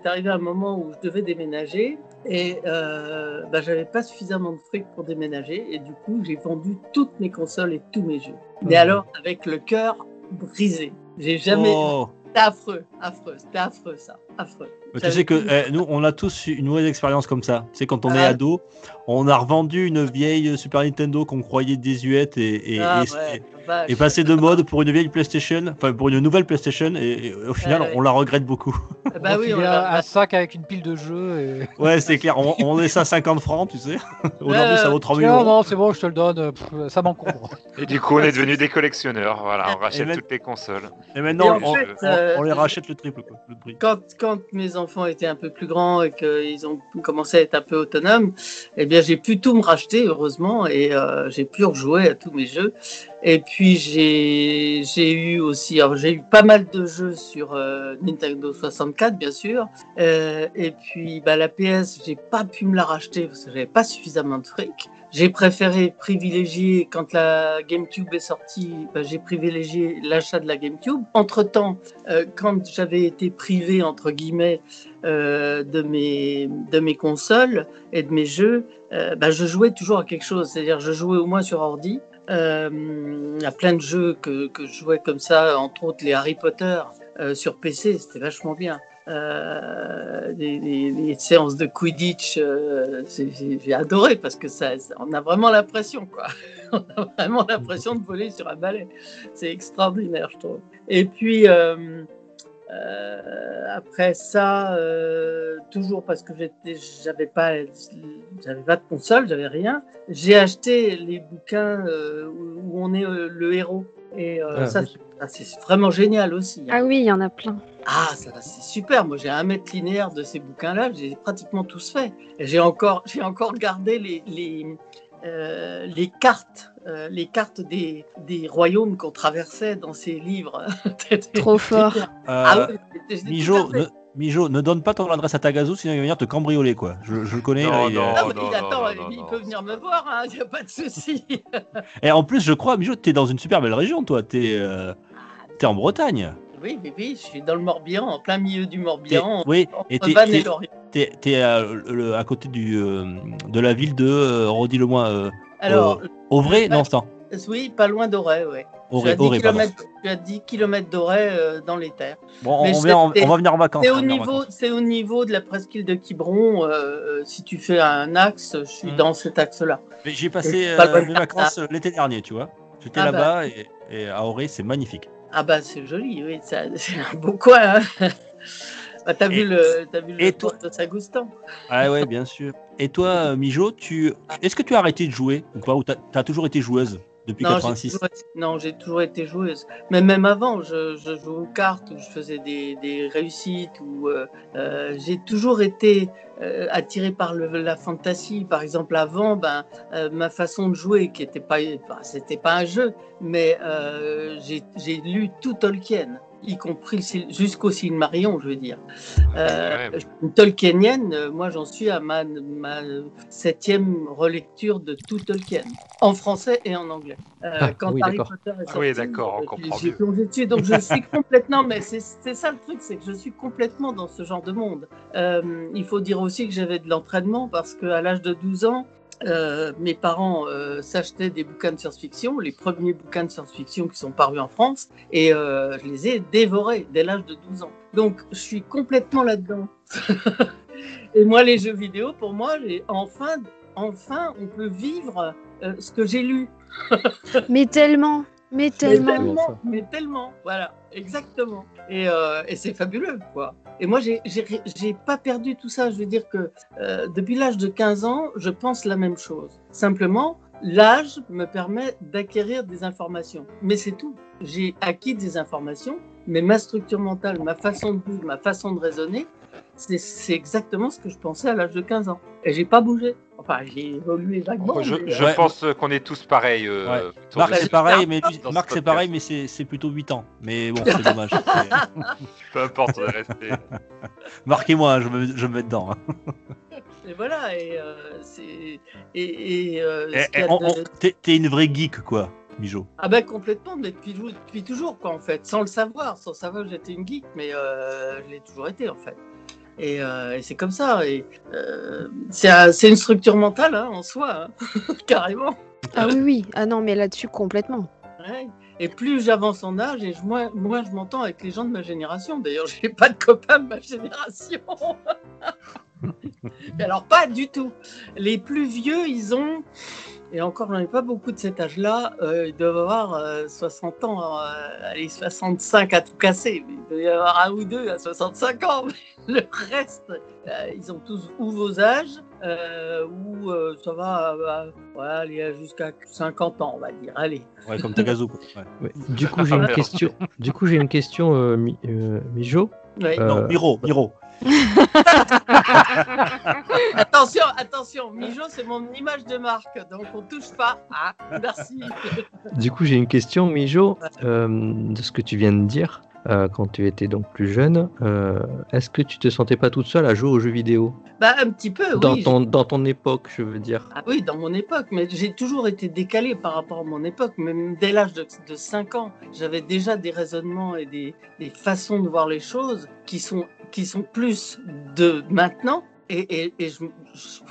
Speaker 7: Il est arrivé un moment où je devais déménager et euh, ben, j'avais pas suffisamment de fric pour déménager. Et du coup, j'ai vendu toutes mes consoles et tous mes jeux. Mais
Speaker 6: Mhm.
Speaker 7: alors, avec le cœur brisé. J'ai jamais.
Speaker 6: Oh.
Speaker 7: C'était affreux, affreux, c'était affreux ça, affreux.
Speaker 6: Mais tu sais que eh, nous, on a tous une mauvaise expérience comme ça. Tu sais, quand on est
Speaker 7: Ah.
Speaker 6: ado, on a revendu une vieille Super Nintendo qu'on croyait désuète et, et,
Speaker 7: Ah
Speaker 6: et-
Speaker 7: ouais,
Speaker 6: et-
Speaker 7: vache.
Speaker 6: et passé de mode pour une vieille PlayStation, enfin pour une nouvelle PlayStation, et, et au final,
Speaker 7: ouais.
Speaker 6: on la regrette beaucoup.
Speaker 7: Ah bah oui, on
Speaker 3: un sac avec une pile de jeux. Et...
Speaker 6: Ouais, c'est clair, on, on est ça à 50 francs, tu sais. Aujourd'hui, ça vaut
Speaker 7: ouais.
Speaker 6: 3000
Speaker 3: Non,
Speaker 6: euros.
Speaker 3: non, c'est bon, je te le donne. pff, ça m'encombre.
Speaker 4: Et du coup, on est devenus des collectionneurs. Voilà, on rachète
Speaker 6: même-
Speaker 4: toutes les consoles.
Speaker 6: Et maintenant, on,
Speaker 7: fait,
Speaker 6: on-
Speaker 7: euh,
Speaker 6: on les rachète le triple, quoi, le prix.
Speaker 7: quand, quand mes enfants étaient un peu plus grands et qu'ils ont commencé à être un peu autonomes, eh bien, j'ai pu tout me racheter, heureusement, et euh, j'ai pu rejouer à tous mes jeux. Et puis, j'ai eu aussi, j'ai eu pas mal de jeux sur euh, Nintendo 64, bien sûr. Euh, et puis, bah, la PS, j'ai pas pu me la racheter parce que j'avais pas suffisamment de fric. J'ai préféré privilégier, quand la GameCube est sortie, bah, j'ai privilégié l'achat de la GameCube. Entre-temps, euh, quand j'avais été privé, entre guillemets, euh, de, mes, de mes consoles et de mes jeux, euh, bah, je jouais toujours à quelque chose. C'est-à-dire, je jouais au moins sur ordi. Il y a plein de jeux que, que je jouais comme ça, entre autres les Harry Potter sur PC, c'était vachement bien. Euh, les, séances de Quidditch, euh, j'ai adoré parce que ça, on a vraiment l'impression, quoi. on a vraiment l'impression de voler sur un balai. C'est extraordinaire, je trouve. Et puis, euh, euh, après ça, toujours parce que j'avais pas, j'avais pas de console, j'avais rien. J'ai acheté les bouquins où, on est le héros. Et euh,
Speaker 5: Ah,
Speaker 7: ça,
Speaker 5: oui.
Speaker 7: c'est- vraiment génial aussi. hein.
Speaker 2: Ah oui, il y en a plein.
Speaker 7: Ah, ça, c'est super. Moi, j'ai un mètre linéaire de ces bouquins-là. J'ai pratiquement tous fait. Et j'ai encore, j'ai encore gardé les, les, euh, les cartes, euh, les cartes des, des royaumes qu'on traversait dans ces livres.
Speaker 2: Trop fort.
Speaker 7: Ah
Speaker 6: Euh,
Speaker 7: oui,
Speaker 6: Mijo, ne, Mijo, ne donne pas ton adresse à Tagazu, sinon il va venir te cambrioler, quoi. Je, je le connais.
Speaker 4: Non,
Speaker 6: là, il,
Speaker 4: non.
Speaker 6: euh,
Speaker 7: Ah, mais
Speaker 4: non,
Speaker 7: il, attend, il peut venir me voir, il n'y a pas de souci.
Speaker 6: Et en plus, je crois, Mijo, t'es dans une super belle région, toi. T'es euh, t'es en Bretagne.
Speaker 7: Oui, oui, oui, je suis dans le Morbihan, en plein milieu du Morbihan,
Speaker 6: oui, et t'es- t'es, euh, le- à côté du, euh, de la ville de, euh, redis-le-moi, euh,
Speaker 7: Alors,
Speaker 6: Auvray
Speaker 7: Ouais.
Speaker 6: Non, c'est
Speaker 7: oui, pas loin d'Auray, suis
Speaker 6: Auvray,
Speaker 7: à 10
Speaker 6: Auvray, pardon.
Speaker 7: km, je suis à 10 km d'Auray euh, dans les terres.
Speaker 6: Bon, on,
Speaker 7: c'est-
Speaker 6: vient, on,
Speaker 7: c'est-
Speaker 6: on va venir en vacances.
Speaker 7: C'est
Speaker 6: on
Speaker 7: au, niveau, c'est au niveau de la presqu'île de Quiberon. euh, euh, si tu fais un axe, je suis
Speaker 6: Mm.
Speaker 7: dans cet axe-là.
Speaker 6: Mais J'ai passé
Speaker 7: Pas
Speaker 6: euh, mes vacances euh, l'été dernier, tu vois. J'étais
Speaker 7: Ah bah.
Speaker 6: là-bas et, et à Auré, c'est magnifique.
Speaker 7: Ah bah c'est joli, oui, c'est un beau coin. Hein bah, t'as vu le, t'as vu le
Speaker 6: toi-
Speaker 7: de Saint-Goustan
Speaker 6: Ah ouais, bien sûr. Et toi, euh, Mijo, tu... est-ce que tu as arrêté de jouer ou pas Ou t'as as toujours été joueuse? Depuis
Speaker 7: non, j'ai
Speaker 6: 86
Speaker 7: toujours, été- non, j'ai toujours été joueuse. Mais même avant, je, je jouais aux cartes, je faisais des, des réussites, ou euh, euh, j'ai toujours été euh, attiré par le, la fantasy. Par exemple, avant, ben, euh, ma façon de jouer, qui était pas, c'était pas un jeu, mais j'ai lu tout Tolkien, y compris jusqu'au Silmarillion, je veux dire. Euh,
Speaker 4: Ouais.
Speaker 7: une Tolkienienne, euh, moi j'en suis à ma, ma septième relecture de tout Tolkien, en français et en anglais. Euh,
Speaker 5: Ah,
Speaker 7: quand
Speaker 5: oui,
Speaker 7: Harry
Speaker 5: d'accord.
Speaker 7: Potter est
Speaker 4: Ah
Speaker 7: sorti,
Speaker 4: oui, d'accord, on comprend
Speaker 7: j'ai
Speaker 4: mieux.
Speaker 7: plongé dessus. Donc je suis complètement, mais c'est c'est ça le truc, c'est que je suis complètement dans ce genre de monde. Euh, il faut dire aussi que j'avais de l'entraînement parce qu'à l'âge de 12 ans, euh, mes parents euh, s'achetaient des bouquins de science-fiction, les premiers bouquins de science-fiction qui sont parus en France, et euh, je les ai dévorés dès l'âge de 12 ans. Donc je suis complètement là-dedans. et moi, les jeux vidéo, pour moi, enfin, enfin, on peut vivre ce que j'ai lu.
Speaker 2: Mais tellement. Mais
Speaker 7: Mais
Speaker 2: tellement.
Speaker 7: mais tellement, voilà, exactement. Et, euh, et c'est fabuleux, quoi. Et moi, j'ai- j'ai j'ai pas perdu tout ça. Je veux dire que euh, depuis l'âge de 15 ans, je pense la même chose. Simplement, l'âge me permet d'acquérir des informations. Mais c'est tout. J'ai acquis des informations, mais ma structure mentale, ma façon de vivre, ma façon de raisonner, c'est exactement ce que je pensais à l'âge de 15 ans. Et j'ai pas bougé. Enfin, j'ai évolué vaguement.
Speaker 4: Je,
Speaker 7: mais,
Speaker 4: je
Speaker 6: Ouais.
Speaker 4: pense qu'on est tous pareils. euh,
Speaker 6: Ouais. Marc, c'est pareil, mais Marc, c'est pareil, mais c'est plutôt 8 ans. Mais bon, c'est dommage.
Speaker 4: Peu importe, on est resté.
Speaker 6: Marquez-moi, je me, je me mets dedans. hein.
Speaker 7: Et voilà, et euh, c'est. Et, et, euh,
Speaker 6: Eh, eh,
Speaker 7: a
Speaker 6: on-
Speaker 7: de-
Speaker 6: on- T'es une vraie geek, quoi, Mijo.
Speaker 7: Ah ben complètement, mais depuis, depuis toujours, quoi, en fait. Sans le savoir, sans savoir que j'étais une geek, mais euh, je l'ai toujours été, en fait. Et, euh, et c'est comme ça. Et euh, c'est un- c'est une structure mentale, hein, en soi, hein, carrément.
Speaker 2: Ah oui, oui. Ah non, mais là-dessus, complètement.
Speaker 7: Ouais. Et plus j'avance en âge, et je- moins, moins je m'entends avec les gens de ma génération. D'ailleurs, j'ai pas de copains de ma génération. Alors, pas du tout. Les plus vieux, ils ont, et encore, j'en ai pas beaucoup de cet âge-là, euh, ils doivent avoir euh, 60 ans, euh, allez, 65 à tout casser. Mais Il doit y avoir un ou deux à 65 ans. Mais le reste, euh, ils ont tous ou vos âges, euh, ou euh, ça va euh, ouais, aller jusqu'à 50 ans, on va dire. Allez.
Speaker 6: Ouais, comme Tagazu. Ouais.
Speaker 5: Ouais. Du coup, j'ai une question. Du coup, j'ai une question, euh, Mi- euh, Mijo.
Speaker 7: Ouais.
Speaker 5: Euh,
Speaker 6: Non, Miro, Miro.
Speaker 7: Attention, attention, Mijo, c'est mon image de marque, donc on touche pas. Ah, merci.
Speaker 5: Du coup, j'ai une question, Mijo, euh, de ce que tu viens de dire. euh, quand tu étais donc plus jeune, euh, est-ce que tu te sentais pas toute seule à jouer aux jeux vidéo?
Speaker 7: Bah, un petit peu,
Speaker 5: dans,
Speaker 7: oui.
Speaker 5: ton, dans ton époque, je veux dire.
Speaker 7: Ah oui, dans mon époque, mais j'ai toujours été décalé par rapport à mon époque. Même dès l'âge de, de 5 ans, j'avais déjà des raisonnements et des, des façons de voir les choses qui sont, qui sont plus de maintenant. Et, je-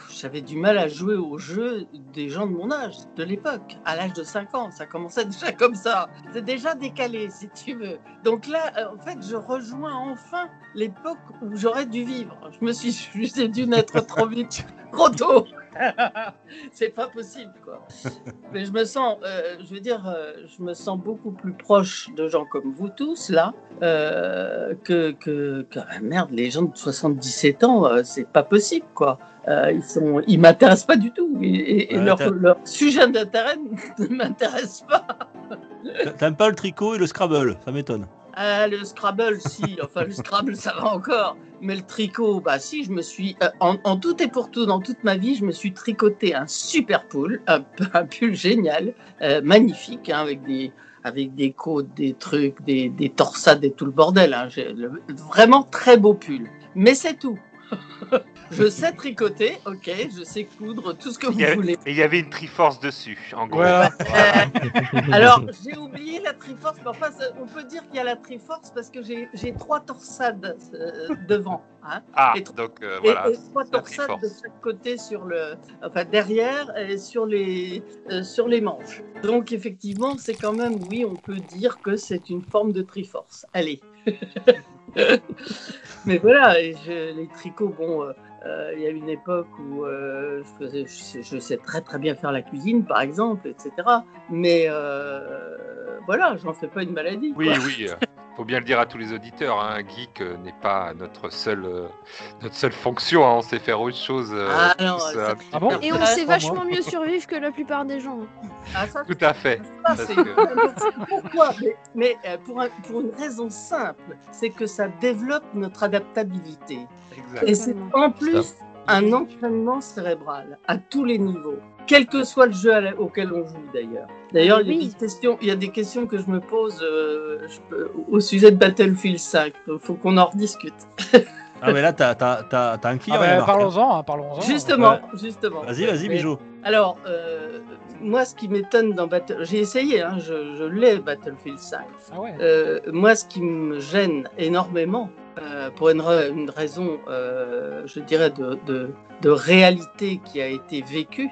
Speaker 7: j'avais du mal à jouer aux jeux des gens de mon âge, de l'époque, à l'âge de 5 ans. Ça commençait déjà comme ça. C'est déjà décalé, si tu veux. Donc là, euh, en fait, je rejoins enfin l'époque où j'aurais dû vivre. Je me suis, j'ai dû naître trop vite, trop tôt. c'est pas possible, quoi. Mais je me sens, euh, je veux dire, euh, je me sens beaucoup plus proche de gens comme vous tous, là, que, ah, merde, les gens de 77 ans, c'est pas possible, quoi. Euh, ils sont, ils m'intéressent pas du tout. Et, et- et
Speaker 6: Ouais,
Speaker 7: leur, sujet d'intérêt ne m'intéresse pas.
Speaker 6: T'aimes pas le tricot et le Scrabble, ça m'étonne.
Speaker 7: Ah, le Scrabble, si. Enfin, le Scrabble, ça va encore. Mais le tricot, bah si, je me suis... euh, en, en tout et pour tout, dans toute ma vie, je me suis tricoté un super pull, un, un pull génial, euh, magnifique, hein, avec des avec des côtes, des trucs, des, des torsades et tout le bordel. hein. Le- vraiment très beau pull. Mais c'est tout. je sais tricoter, ok, je sais coudre, tout ce que vous
Speaker 4: Il y, avait,
Speaker 7: voulez.
Speaker 4: et il y avait une Triforce dessus, en gros.
Speaker 3: Voilà.
Speaker 7: Alors, j'ai oublié la Triforce, mais enfin, on peut dire qu'il y a la Triforce parce que j'ai trois torsades euh, devant. Hein,
Speaker 4: Ah,
Speaker 7: Et-
Speaker 4: donc euh, voilà.
Speaker 7: et trois torsades
Speaker 4: Triforce.
Speaker 7: de chaque côté sur le, enfin derrière et sur les, euh, sur les manches. Donc effectivement, c'est quand même, oui, on peut dire que c'est une forme de Triforce. Allez. Mais voilà, et je- les tricots, bon, euh, euh, il y a une époque où euh, je, faisais, je, sais, je sais très très bien faire la cuisine, par exemple, etc. Mais euh, voilà, j'en fais pas une maladie.
Speaker 4: Oui,
Speaker 7: quoi.
Speaker 4: oui. Faut bien le dire à tous les auditeurs. Hein, geek euh, n'est pas notre seule, euh, notre seule fonction. hein, on sait faire autre chose. euh,
Speaker 7: Ah non,
Speaker 4: tous,
Speaker 7: ça,
Speaker 4: un
Speaker 7: c'est
Speaker 4: petit
Speaker 3: Ah bon.
Speaker 2: Et on sait vachement mieux survivre que la plupart des gens.
Speaker 7: Ah, ça,
Speaker 4: Tout à fait.
Speaker 7: Ça,
Speaker 4: Parce
Speaker 7: c'est-
Speaker 4: que-
Speaker 7: Pourquoi? Mais, mais, euh, pour, un- pour une raison simple, c'est que ça développe notre adaptabilité.
Speaker 4: Exact.
Speaker 7: Et c'est en plus un entraînement cérébral à tous les niveaux, quel que soit le jeu auquel on joue d'ailleurs. D'ailleurs, il, y a
Speaker 2: Oui.
Speaker 7: des questions- il y a des questions que je me pose euh, je peux- au sujet de Battlefield 5. Il faut qu'on en rediscute.
Speaker 6: Ah, mais là, t'as t'as- t'as- t'as un client.
Speaker 3: Ah bah,
Speaker 6: Marc, hein.
Speaker 3: parlons-en, hein, parlons-en.
Speaker 7: Justement, justement.
Speaker 6: Vas-y, vas-y,
Speaker 7: Mais-
Speaker 6: Mijo.
Speaker 7: Alors, euh, moi, ce qui m'étonne dans Battlefield... J'ai essayé, hein, je, je l'ai, Battlefield 5.
Speaker 3: Ah ouais.
Speaker 7: Euh, moi, ce qui me gêne énormément, euh, pour une, ra- une raison, euh, je dirais, de, de, de réalité qui a été vécue,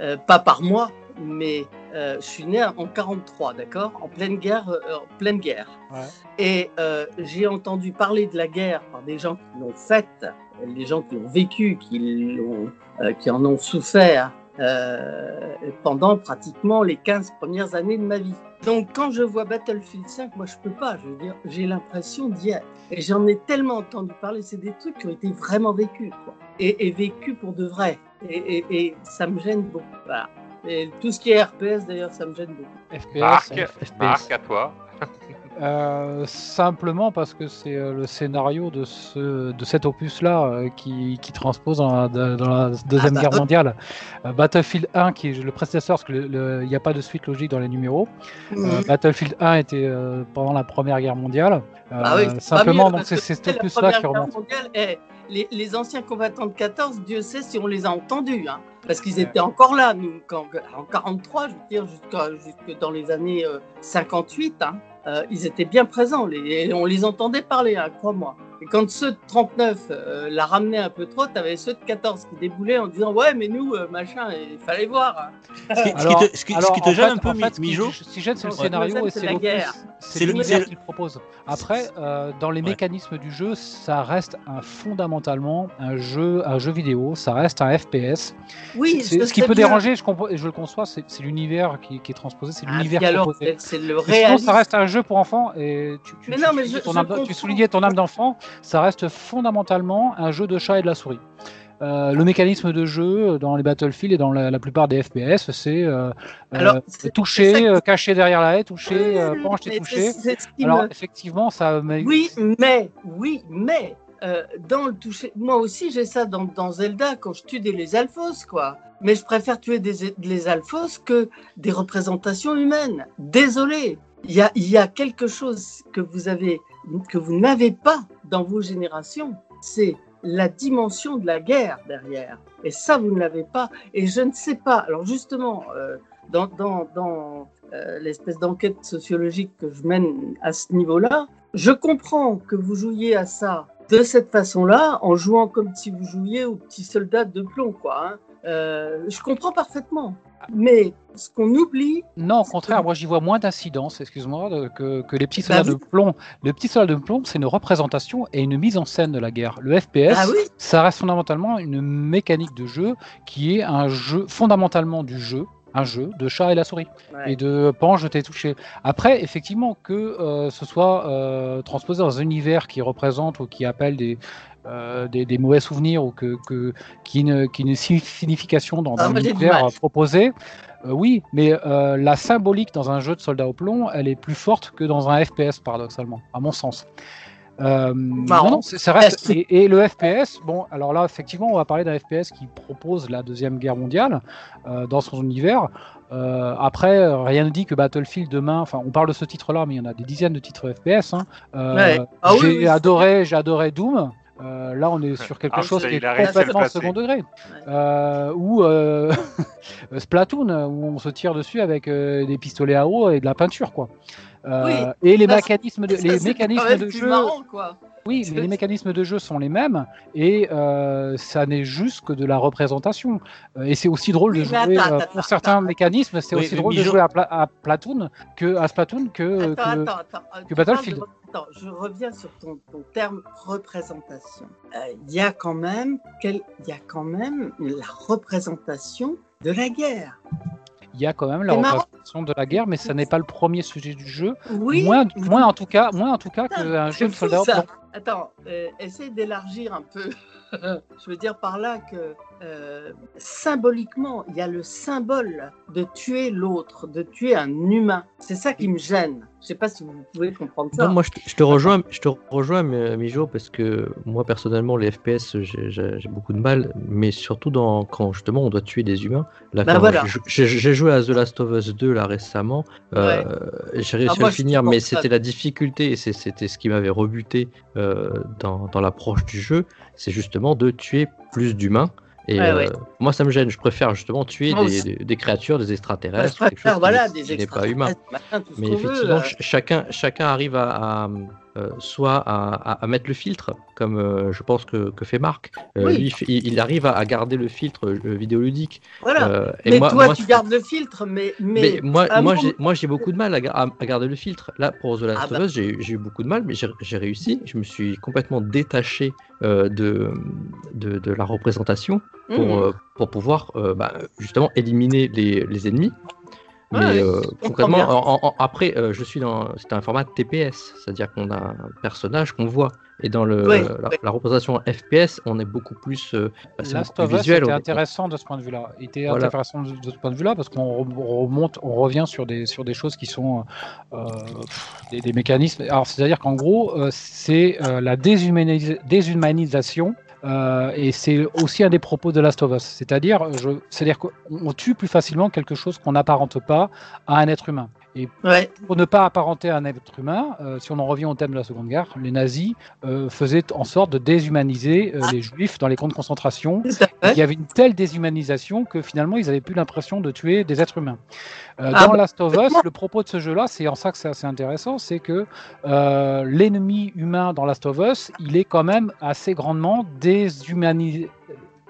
Speaker 7: euh, pas par moi, mais euh, je suis né en 43, d'accord, en pleine guerre, euh, en pleine guerre.
Speaker 3: Ouais.
Speaker 7: Et euh, j'ai entendu parler de la guerre par des gens qui l'ont faite, des gens qui l'ont vécu, qui, l'ont, qui en ont souffert. pendant pratiquement les 15 premières années de ma vie. Donc quand je vois Battlefield 5, moi je peux pas, je veux dire, j'ai l'impression d'y être. Et j'en ai tellement entendu parler, c'est des trucs qui ont été vraiment vécus, quoi. Et, et vécus pour de vrai. Et, et- et ça me gêne beaucoup. Voilà. Et tout ce qui est RPS d'ailleurs, ça me gêne beaucoup.
Speaker 3: FPS,
Speaker 4: Marc,
Speaker 5: FPS.
Speaker 4: Marc, à toi.
Speaker 3: euh, simplement parce que c'est euh, le scénario de, ce, de cet opus-là euh, qui, qui transpose dans la, dans la Deuxième
Speaker 7: Ah bah,
Speaker 3: Guerre
Speaker 7: euh.
Speaker 3: mondiale. Euh, Battlefield 1, qui est le prédécesseur, parce qu'il n'y a pas de suite logique dans les numéros.
Speaker 7: Mhm.
Speaker 3: Euh, Battlefield 1 était euh, pendant la Première Guerre mondiale. Euh,
Speaker 7: Ah oui,
Speaker 3: simplement,
Speaker 7: mieux,
Speaker 3: donc c'est cet
Speaker 7: la
Speaker 3: opus-là
Speaker 7: Première
Speaker 3: qui
Speaker 7: Guerre
Speaker 3: remonte.
Speaker 7: mondiale, eh, les, les anciens combattants de 14, Dieu sait si on les a entendus, hein, parce qu'ils étaient encore là, nous, quand, en 43, je veux dire, jusqu'à- jusque dans les années euh, 58, hein, euh, ils étaient bien présents, les, et on les entendait parler, hein, crois-moi. Et quand ceux de 39 euh, la ramenaient un peu trop, t'avais ceux de 14 qui déboulaient en disant Ouais, mais nous, euh, machin, il fallait voir.
Speaker 6: Ce qui, ce qui
Speaker 3: Alors-
Speaker 6: te, ce qui- te gêne
Speaker 3: fait-
Speaker 6: un peu,
Speaker 3: fait,
Speaker 6: Mijo,
Speaker 3: Ce qui gêne, c'est le scénario et
Speaker 7: c'est la guerre.
Speaker 6: C'est
Speaker 3: l'univers qu'il propose. Après, euh, dans les
Speaker 6: Ouais.
Speaker 3: mécanismes du jeu, ça reste un, fondamentalement un jeu, un jeu vidéo, ça reste un FPS.
Speaker 7: Oui,
Speaker 3: ce qui peut
Speaker 7: bien.
Speaker 3: déranger, je, comprends, et je le conçois, c'est l'univers qui, qui est transposé, c'est
Speaker 7: Ah,
Speaker 3: l'univers
Speaker 7: alors,
Speaker 3: proposé.
Speaker 7: c'est le réalisme.
Speaker 3: ça reste un jeu pour enfants et tu, tu,
Speaker 7: Mais
Speaker 3: tu
Speaker 7: non, mais
Speaker 3: soulignais
Speaker 7: je-
Speaker 3: ton
Speaker 7: je
Speaker 3: âme- tu
Speaker 7: comprends.
Speaker 3: soulignais ton âme d'enfant, ça reste fondamentalement un jeu de chat et de la souris. Euh, le mécanisme de jeu dans les Battlefield et dans la, la plupart des FPS, c'est euh, euh,
Speaker 7: c'est-
Speaker 3: toucher, cacher derrière la haie, toucher,
Speaker 7: Oui,
Speaker 3: penche et
Speaker 7: mais
Speaker 3: toucher. Alors
Speaker 7: me-
Speaker 3: effectivement, ça. mais-
Speaker 7: Oui, mais, oui, mais, dans le toucher, moi aussi j'ai ça dans, dans Zelda quand je tue des les alphos, quoi. Mais je préfère tuer des les alphos que des représentations humaines. Désolé, il y a, quelque chose que vous avez, que vous n'avez pas dans vos générations, c'est la dimension de la guerre derrière. Et ça, vous ne l'avez pas. Et je ne sais pas. Alors justement, euh, dans euh, l'espèce d'enquête sociologique que je mène à ce niveau-là, je comprends que vous jouiez à ça de cette façon-là, en jouant comme si vous jouiez aux petits soldats de plomb, quoi. hein. Euh, je comprends parfaitement. Mais ce qu'on oublie,
Speaker 3: Non, au contraire, moi j'y vois moins d'incidence, excuse-moi, que, que les petits
Speaker 7: Bah
Speaker 3: soldats de plomb. Le petit soldat de plomb, c'est une représentation et une mise en scène de la guerre. Le FPS,
Speaker 7: ah oui,
Speaker 3: ça reste fondamentalement une mécanique de jeu qui est un jeu fondamentalement du jeu, un jeu de chat et la souris
Speaker 7: Ouais.
Speaker 3: et de pan jeté touché. Après, effectivement, que euh, ce soit euh, transposé dans un univers qui représente ou qui appelle des euh, des, des mauvais souvenirs ou que, que une, qui ait une signification dans,
Speaker 7: Ah,
Speaker 3: dans euh, proposé, euh, oui, mais euh, la symbolique dans un jeu de soldats au plomb, elle est plus forte que dans un FPS, paradoxalement, à mon sens. Euh, non, ça reste. Et, et le FPS, bon, alors là, effectivement, on va parler d'un FPS qui propose la Deuxième Guerre mondiale euh, dans son univers. Euh, après, rien ne dit que Battlefield demain, enfin, on parle de ce titre-là, mais il y en a des dizaines de titres FPS. hein.
Speaker 7: Ouais. Ah oui,
Speaker 3: j'ai
Speaker 7: oui,
Speaker 3: adoré, j'ai adoré Doom. Euh, là, on est sur quelque
Speaker 4: Ah,
Speaker 3: chose qui est complètement second degré. Euh, ou euh, Splatoon, où on se tire dessus avec euh, des pistolets à eau et de la peinture, quoi. Euh,
Speaker 7: Oui.
Speaker 3: et les mécanismes de, les
Speaker 7: c'est
Speaker 3: mécanismes
Speaker 7: quand même
Speaker 3: de
Speaker 7: plus
Speaker 3: jeu,
Speaker 7: marrant, quoi.
Speaker 3: Oui, mais les mécanismes de jeu sont les mêmes et euh, ça n'est juste que de la représentation. Euh, et c'est aussi drôle de jouer
Speaker 7: attends,
Speaker 3: euh,
Speaker 7: attends,
Speaker 3: pour
Speaker 7: attends,
Speaker 3: certains mécanismes, c'est
Speaker 6: Oui,
Speaker 3: aussi drôle de jouer à, Pla- à Platoon que à Splatoon que,
Speaker 7: Attends,
Speaker 3: que-
Speaker 7: attends, attends. Tu
Speaker 3: Battlefield.
Speaker 7: Attends, je reviens sur ton, ton terme représentation. Euh, Il y a quand même, quel- il y a quand même la représentation de la guerre.
Speaker 3: Il y a quand même la représentation de la guerre, mais ça n'est pas le premier sujet du jeu.
Speaker 7: Oui.
Speaker 3: moins, moins en tout cas, moins en tout cas qu'un jeu de soldat.
Speaker 7: Attends, euh, essaye d'élargir un peu. je veux dire par là que euh, symboliquement, il y a le symbole de tuer l'autre, de tuer un humain. C'est ça qui me gêne. Je sais pas si vous pouvez comprendre ça.
Speaker 5: Non, moi je te, je te rejoins, je te rejoins, Mijo, parce que moi personnellement, les FPS, j'ai- beaucoup de mal, mais surtout dans, quand justement on doit tuer des humains. Là,
Speaker 7: Bah voilà.
Speaker 5: j'ai- joué à The Last of Us 2 là récemment, euh, j'ai réussi
Speaker 7: Ah, moi,
Speaker 5: à le finir, mais c'était la difficulté et c'était ce qui m'avait rebuté euh, dans, dans l'approche du jeu, c'est justement de tuer plus d'humains. Et
Speaker 7: Ouais,
Speaker 5: euh, moi, ça me gêne. Je préfère justement tuer des,
Speaker 7: aussi.
Speaker 5: des- des créatures, des extraterrestres,
Speaker 7: je
Speaker 5: quelque chose
Speaker 7: préfère
Speaker 5: qui
Speaker 7: voilà,
Speaker 5: n'est-
Speaker 7: des
Speaker 5: qui n'est pas humain.
Speaker 7: extraterrestres,
Speaker 5: Mais
Speaker 7: veut,
Speaker 5: effectivement, ch- chacun, chacun arrive à, à, euh, soit à, à- à mettre le filtre, comme euh, je pense que, que fait Marc. Euh,
Speaker 7: Oui.
Speaker 5: lui, il, arrive à, à garder le filtre vidéoludique.
Speaker 7: Voilà.
Speaker 5: Et
Speaker 7: mais
Speaker 5: moi,
Speaker 7: toi,
Speaker 5: moi,
Speaker 7: tu gardes le filtre, mais. Mais,
Speaker 5: mais moi, moi, j'ai, beaucoup de mal à, ga- à- à garder le filtre. Là, pour The Last
Speaker 7: Ah
Speaker 5: of
Speaker 7: bah.
Speaker 5: Us, j'ai, eu beaucoup de mal, mais j'ai, réussi. Je me suis complètement détaché de, de, de la représentation pour,
Speaker 7: Mmh.
Speaker 5: pour pouvoir bah, justement éliminer les, les ennemis. Mais
Speaker 7: ouais,
Speaker 5: euh, concrètement,
Speaker 7: bien.
Speaker 5: en- en- après, euh, je suis dans c'est un format TPS, c'est-à-dire qu'on a un personnage qu'on voit. Et dans le,
Speaker 7: Ouais,
Speaker 5: la,
Speaker 7: ouais.
Speaker 5: la représentation FPS, on est beaucoup plus, euh, bah, c'est
Speaker 3: Last
Speaker 5: beaucoup
Speaker 3: of
Speaker 5: plus
Speaker 3: Us
Speaker 5: visuel.
Speaker 3: était intéressant de ce point de vue-là. Il était
Speaker 5: Voilà.
Speaker 3: intéressant de, de ce point de vue-là parce qu'on re- on remonte, on revient sur des sur des choses qui sont euh, pff, des, des mécanismes. Alors c'est-à-dire qu'en gros, euh, c'est euh, la déshumanis- déshumanisation. Euh, et c'est aussi un des propos de Last of Us, c'est-à-dire, c'est-à-dire qu'on on tue plus facilement quelque chose qu'on n'apparente pas à un être humain.
Speaker 7: Ouais.
Speaker 3: Pour ne pas apparenter à un être humain, euh, si on en revient au thème de la Seconde Guerre, les nazis euh, faisaient en sorte de déshumaniser euh, les juifs dans les camps de concentration. Il y avait une telle déshumanisation que finalement ils n'avaient plus l'impression de tuer des êtres humains.
Speaker 7: Ah
Speaker 3: dans
Speaker 7: bah,
Speaker 3: Last of Us, le propos de ce jeu-là, c'est en ça que c'est assez intéressant, c'est que l'ennemi humain dans Last of Us, il est quand même assez grandement déshumanisé.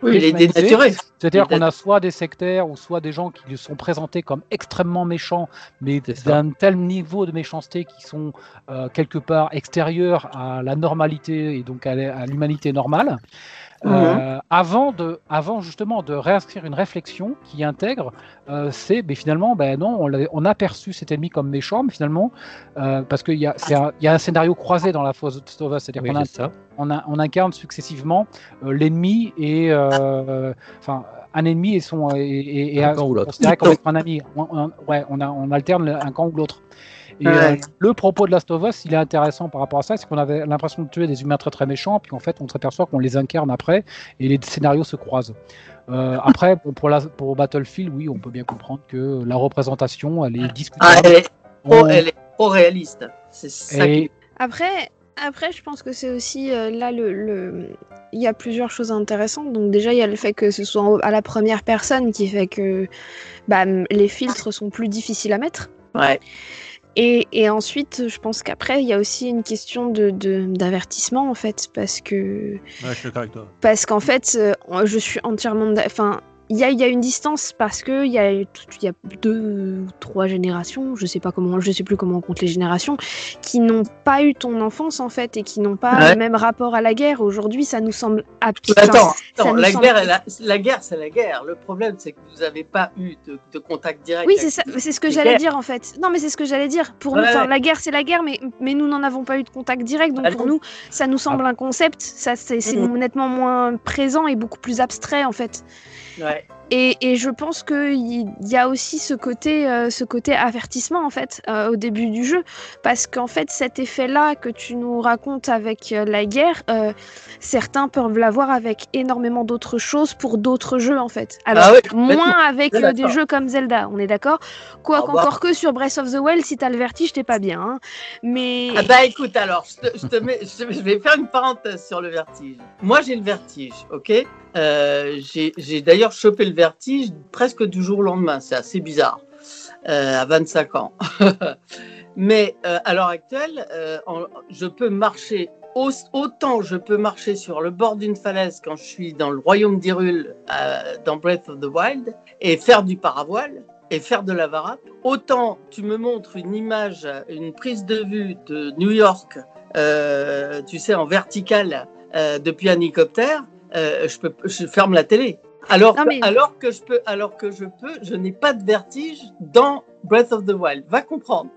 Speaker 7: Oui, il est dénaturé.
Speaker 3: C'est-à-dire qu'on a soit des sectaires ou soit des gens qui sont présentés comme extrêmement méchants, mais d'un tel niveau de méchanceté qui sont euh, quelque part extérieurs à la normalité et donc à l'humanité normale. Euh, avant, de, avant justement de réinscrire une réflexion qui intègre, euh, c'est ben, finalement, ben non, on, a perçu cet ennemi comme méchant, mais finalement, euh, parce qu'il y, a- c'est un- y a un scénario croisé dans la Force of Us, c'est-à-dire
Speaker 5: Oui,
Speaker 3: qu'on a- on, a- on incarne successivement l'ennemi et enfin un ennemi et son et, et, et
Speaker 5: Un
Speaker 3: un-
Speaker 5: camp ou l'autre.
Speaker 3: un ami. On, on- ouais, on, a, on alterne un camp ou l'autre. Et
Speaker 7: Ouais.
Speaker 3: euh, le propos de Last of Us, il est intéressant par rapport à ça, c'est qu'on avait l'impression de tuer des humains très très méchants, puis en fait on s'aperçoit qu'on les incarne après et les scénarios se croisent. Euh, après, pour, pour, la, pour Battlefield, oui, on peut bien comprendre que la représentation, elle est
Speaker 7: Ah,
Speaker 3: discutable.
Speaker 7: elle est trop,
Speaker 3: On-
Speaker 7: elle est trop réaliste. C'est ça qui
Speaker 3: et,
Speaker 2: Après, après, je pense que c'est aussi euh, là le, le- il y a plusieurs choses intéressantes. Donc déjà, il y a le fait que ce soit à la première personne qui fait que bah, les filtres sont plus difficiles à mettre.
Speaker 7: Ouais.
Speaker 2: Et, et ensuite, je pense qu'après, il y a aussi une question de d'avertissement en fait, parce que
Speaker 6: Ouais, je suis d'accord avec toi.
Speaker 2: parce qu'en fait, euh, je suis entièrement. Enfin, il y a, il y a une distance parce que il y, a, il y a deux ou trois générations, je sais pas comment, je sais plus comment on compte les générations, qui n'ont pas eu ton enfance en fait et qui n'ont pas
Speaker 7: Ouais.
Speaker 2: le même rapport à la guerre. Aujourd'hui, ça nous semble absurde.
Speaker 7: Attends, la,
Speaker 2: semble-
Speaker 7: guerre, est la, la guerre, c'est la guerre. Le problème, c'est que vous n'avez pas eu de, de contact direct.
Speaker 2: Oui, c'est ça, c'est ce que j'allais dire en fait. Non, mais c'est ce que j'allais dire. Pour
Speaker 7: Ouais,
Speaker 2: nous,
Speaker 7: ouais.
Speaker 2: la guerre, c'est la guerre, mais, mais nous n'en avons pas eu de contact direct. Donc
Speaker 7: Ah
Speaker 2: pour nous, ça nous semble un concept. Ça, c'est nettement moins présent et beaucoup plus abstrait en fait.
Speaker 7: Ouais.
Speaker 2: Et, et je pense qu'il y a aussi ce côté, euh, ce côté avertissement en fait euh, au début du jeu, parce qu'en fait cet effet-là que tu nous racontes avec euh, la guerre, certains peuvent l'avoir avec énormément d'autres choses pour d'autres jeux en fait. Alors
Speaker 7: Ah oui, complètement.
Speaker 2: moins avec des jeux comme Zelda, on est d'accord. Quoi
Speaker 7: Ah bah.
Speaker 2: qu'encore que sur Breath of the Wild, si t'as le vertige, t'es pas bien. hein. Mais
Speaker 7: Ah bah écoute, alors, je, te, je, te mets, je, je vais faire une parenthèse sur le vertige. Moi, j'ai le vertige, ok? J'ai d'ailleurs chopé le vertige presque du jour au lendemain. C'est assez bizarre, euh, à 25 ans. Mais euh, à l'heure actuelle, euh, je peux marcher au- autant je peux marcher sur le bord d'une falaise quand je suis dans le royaume euh, dans Breath of the Wild, et faire du paravoile et faire de la varap. Autant tu me montres une image, une prise de vue de New York, tu sais, en verticale depuis un hélicoptère, je, peux, je ferme la télé. Alors,
Speaker 2: Non,
Speaker 7: que-
Speaker 2: mais-
Speaker 7: alors que je peux, alors que je peux, je n'ai pas de vertige dans Breath of the Wild. Va comprendre.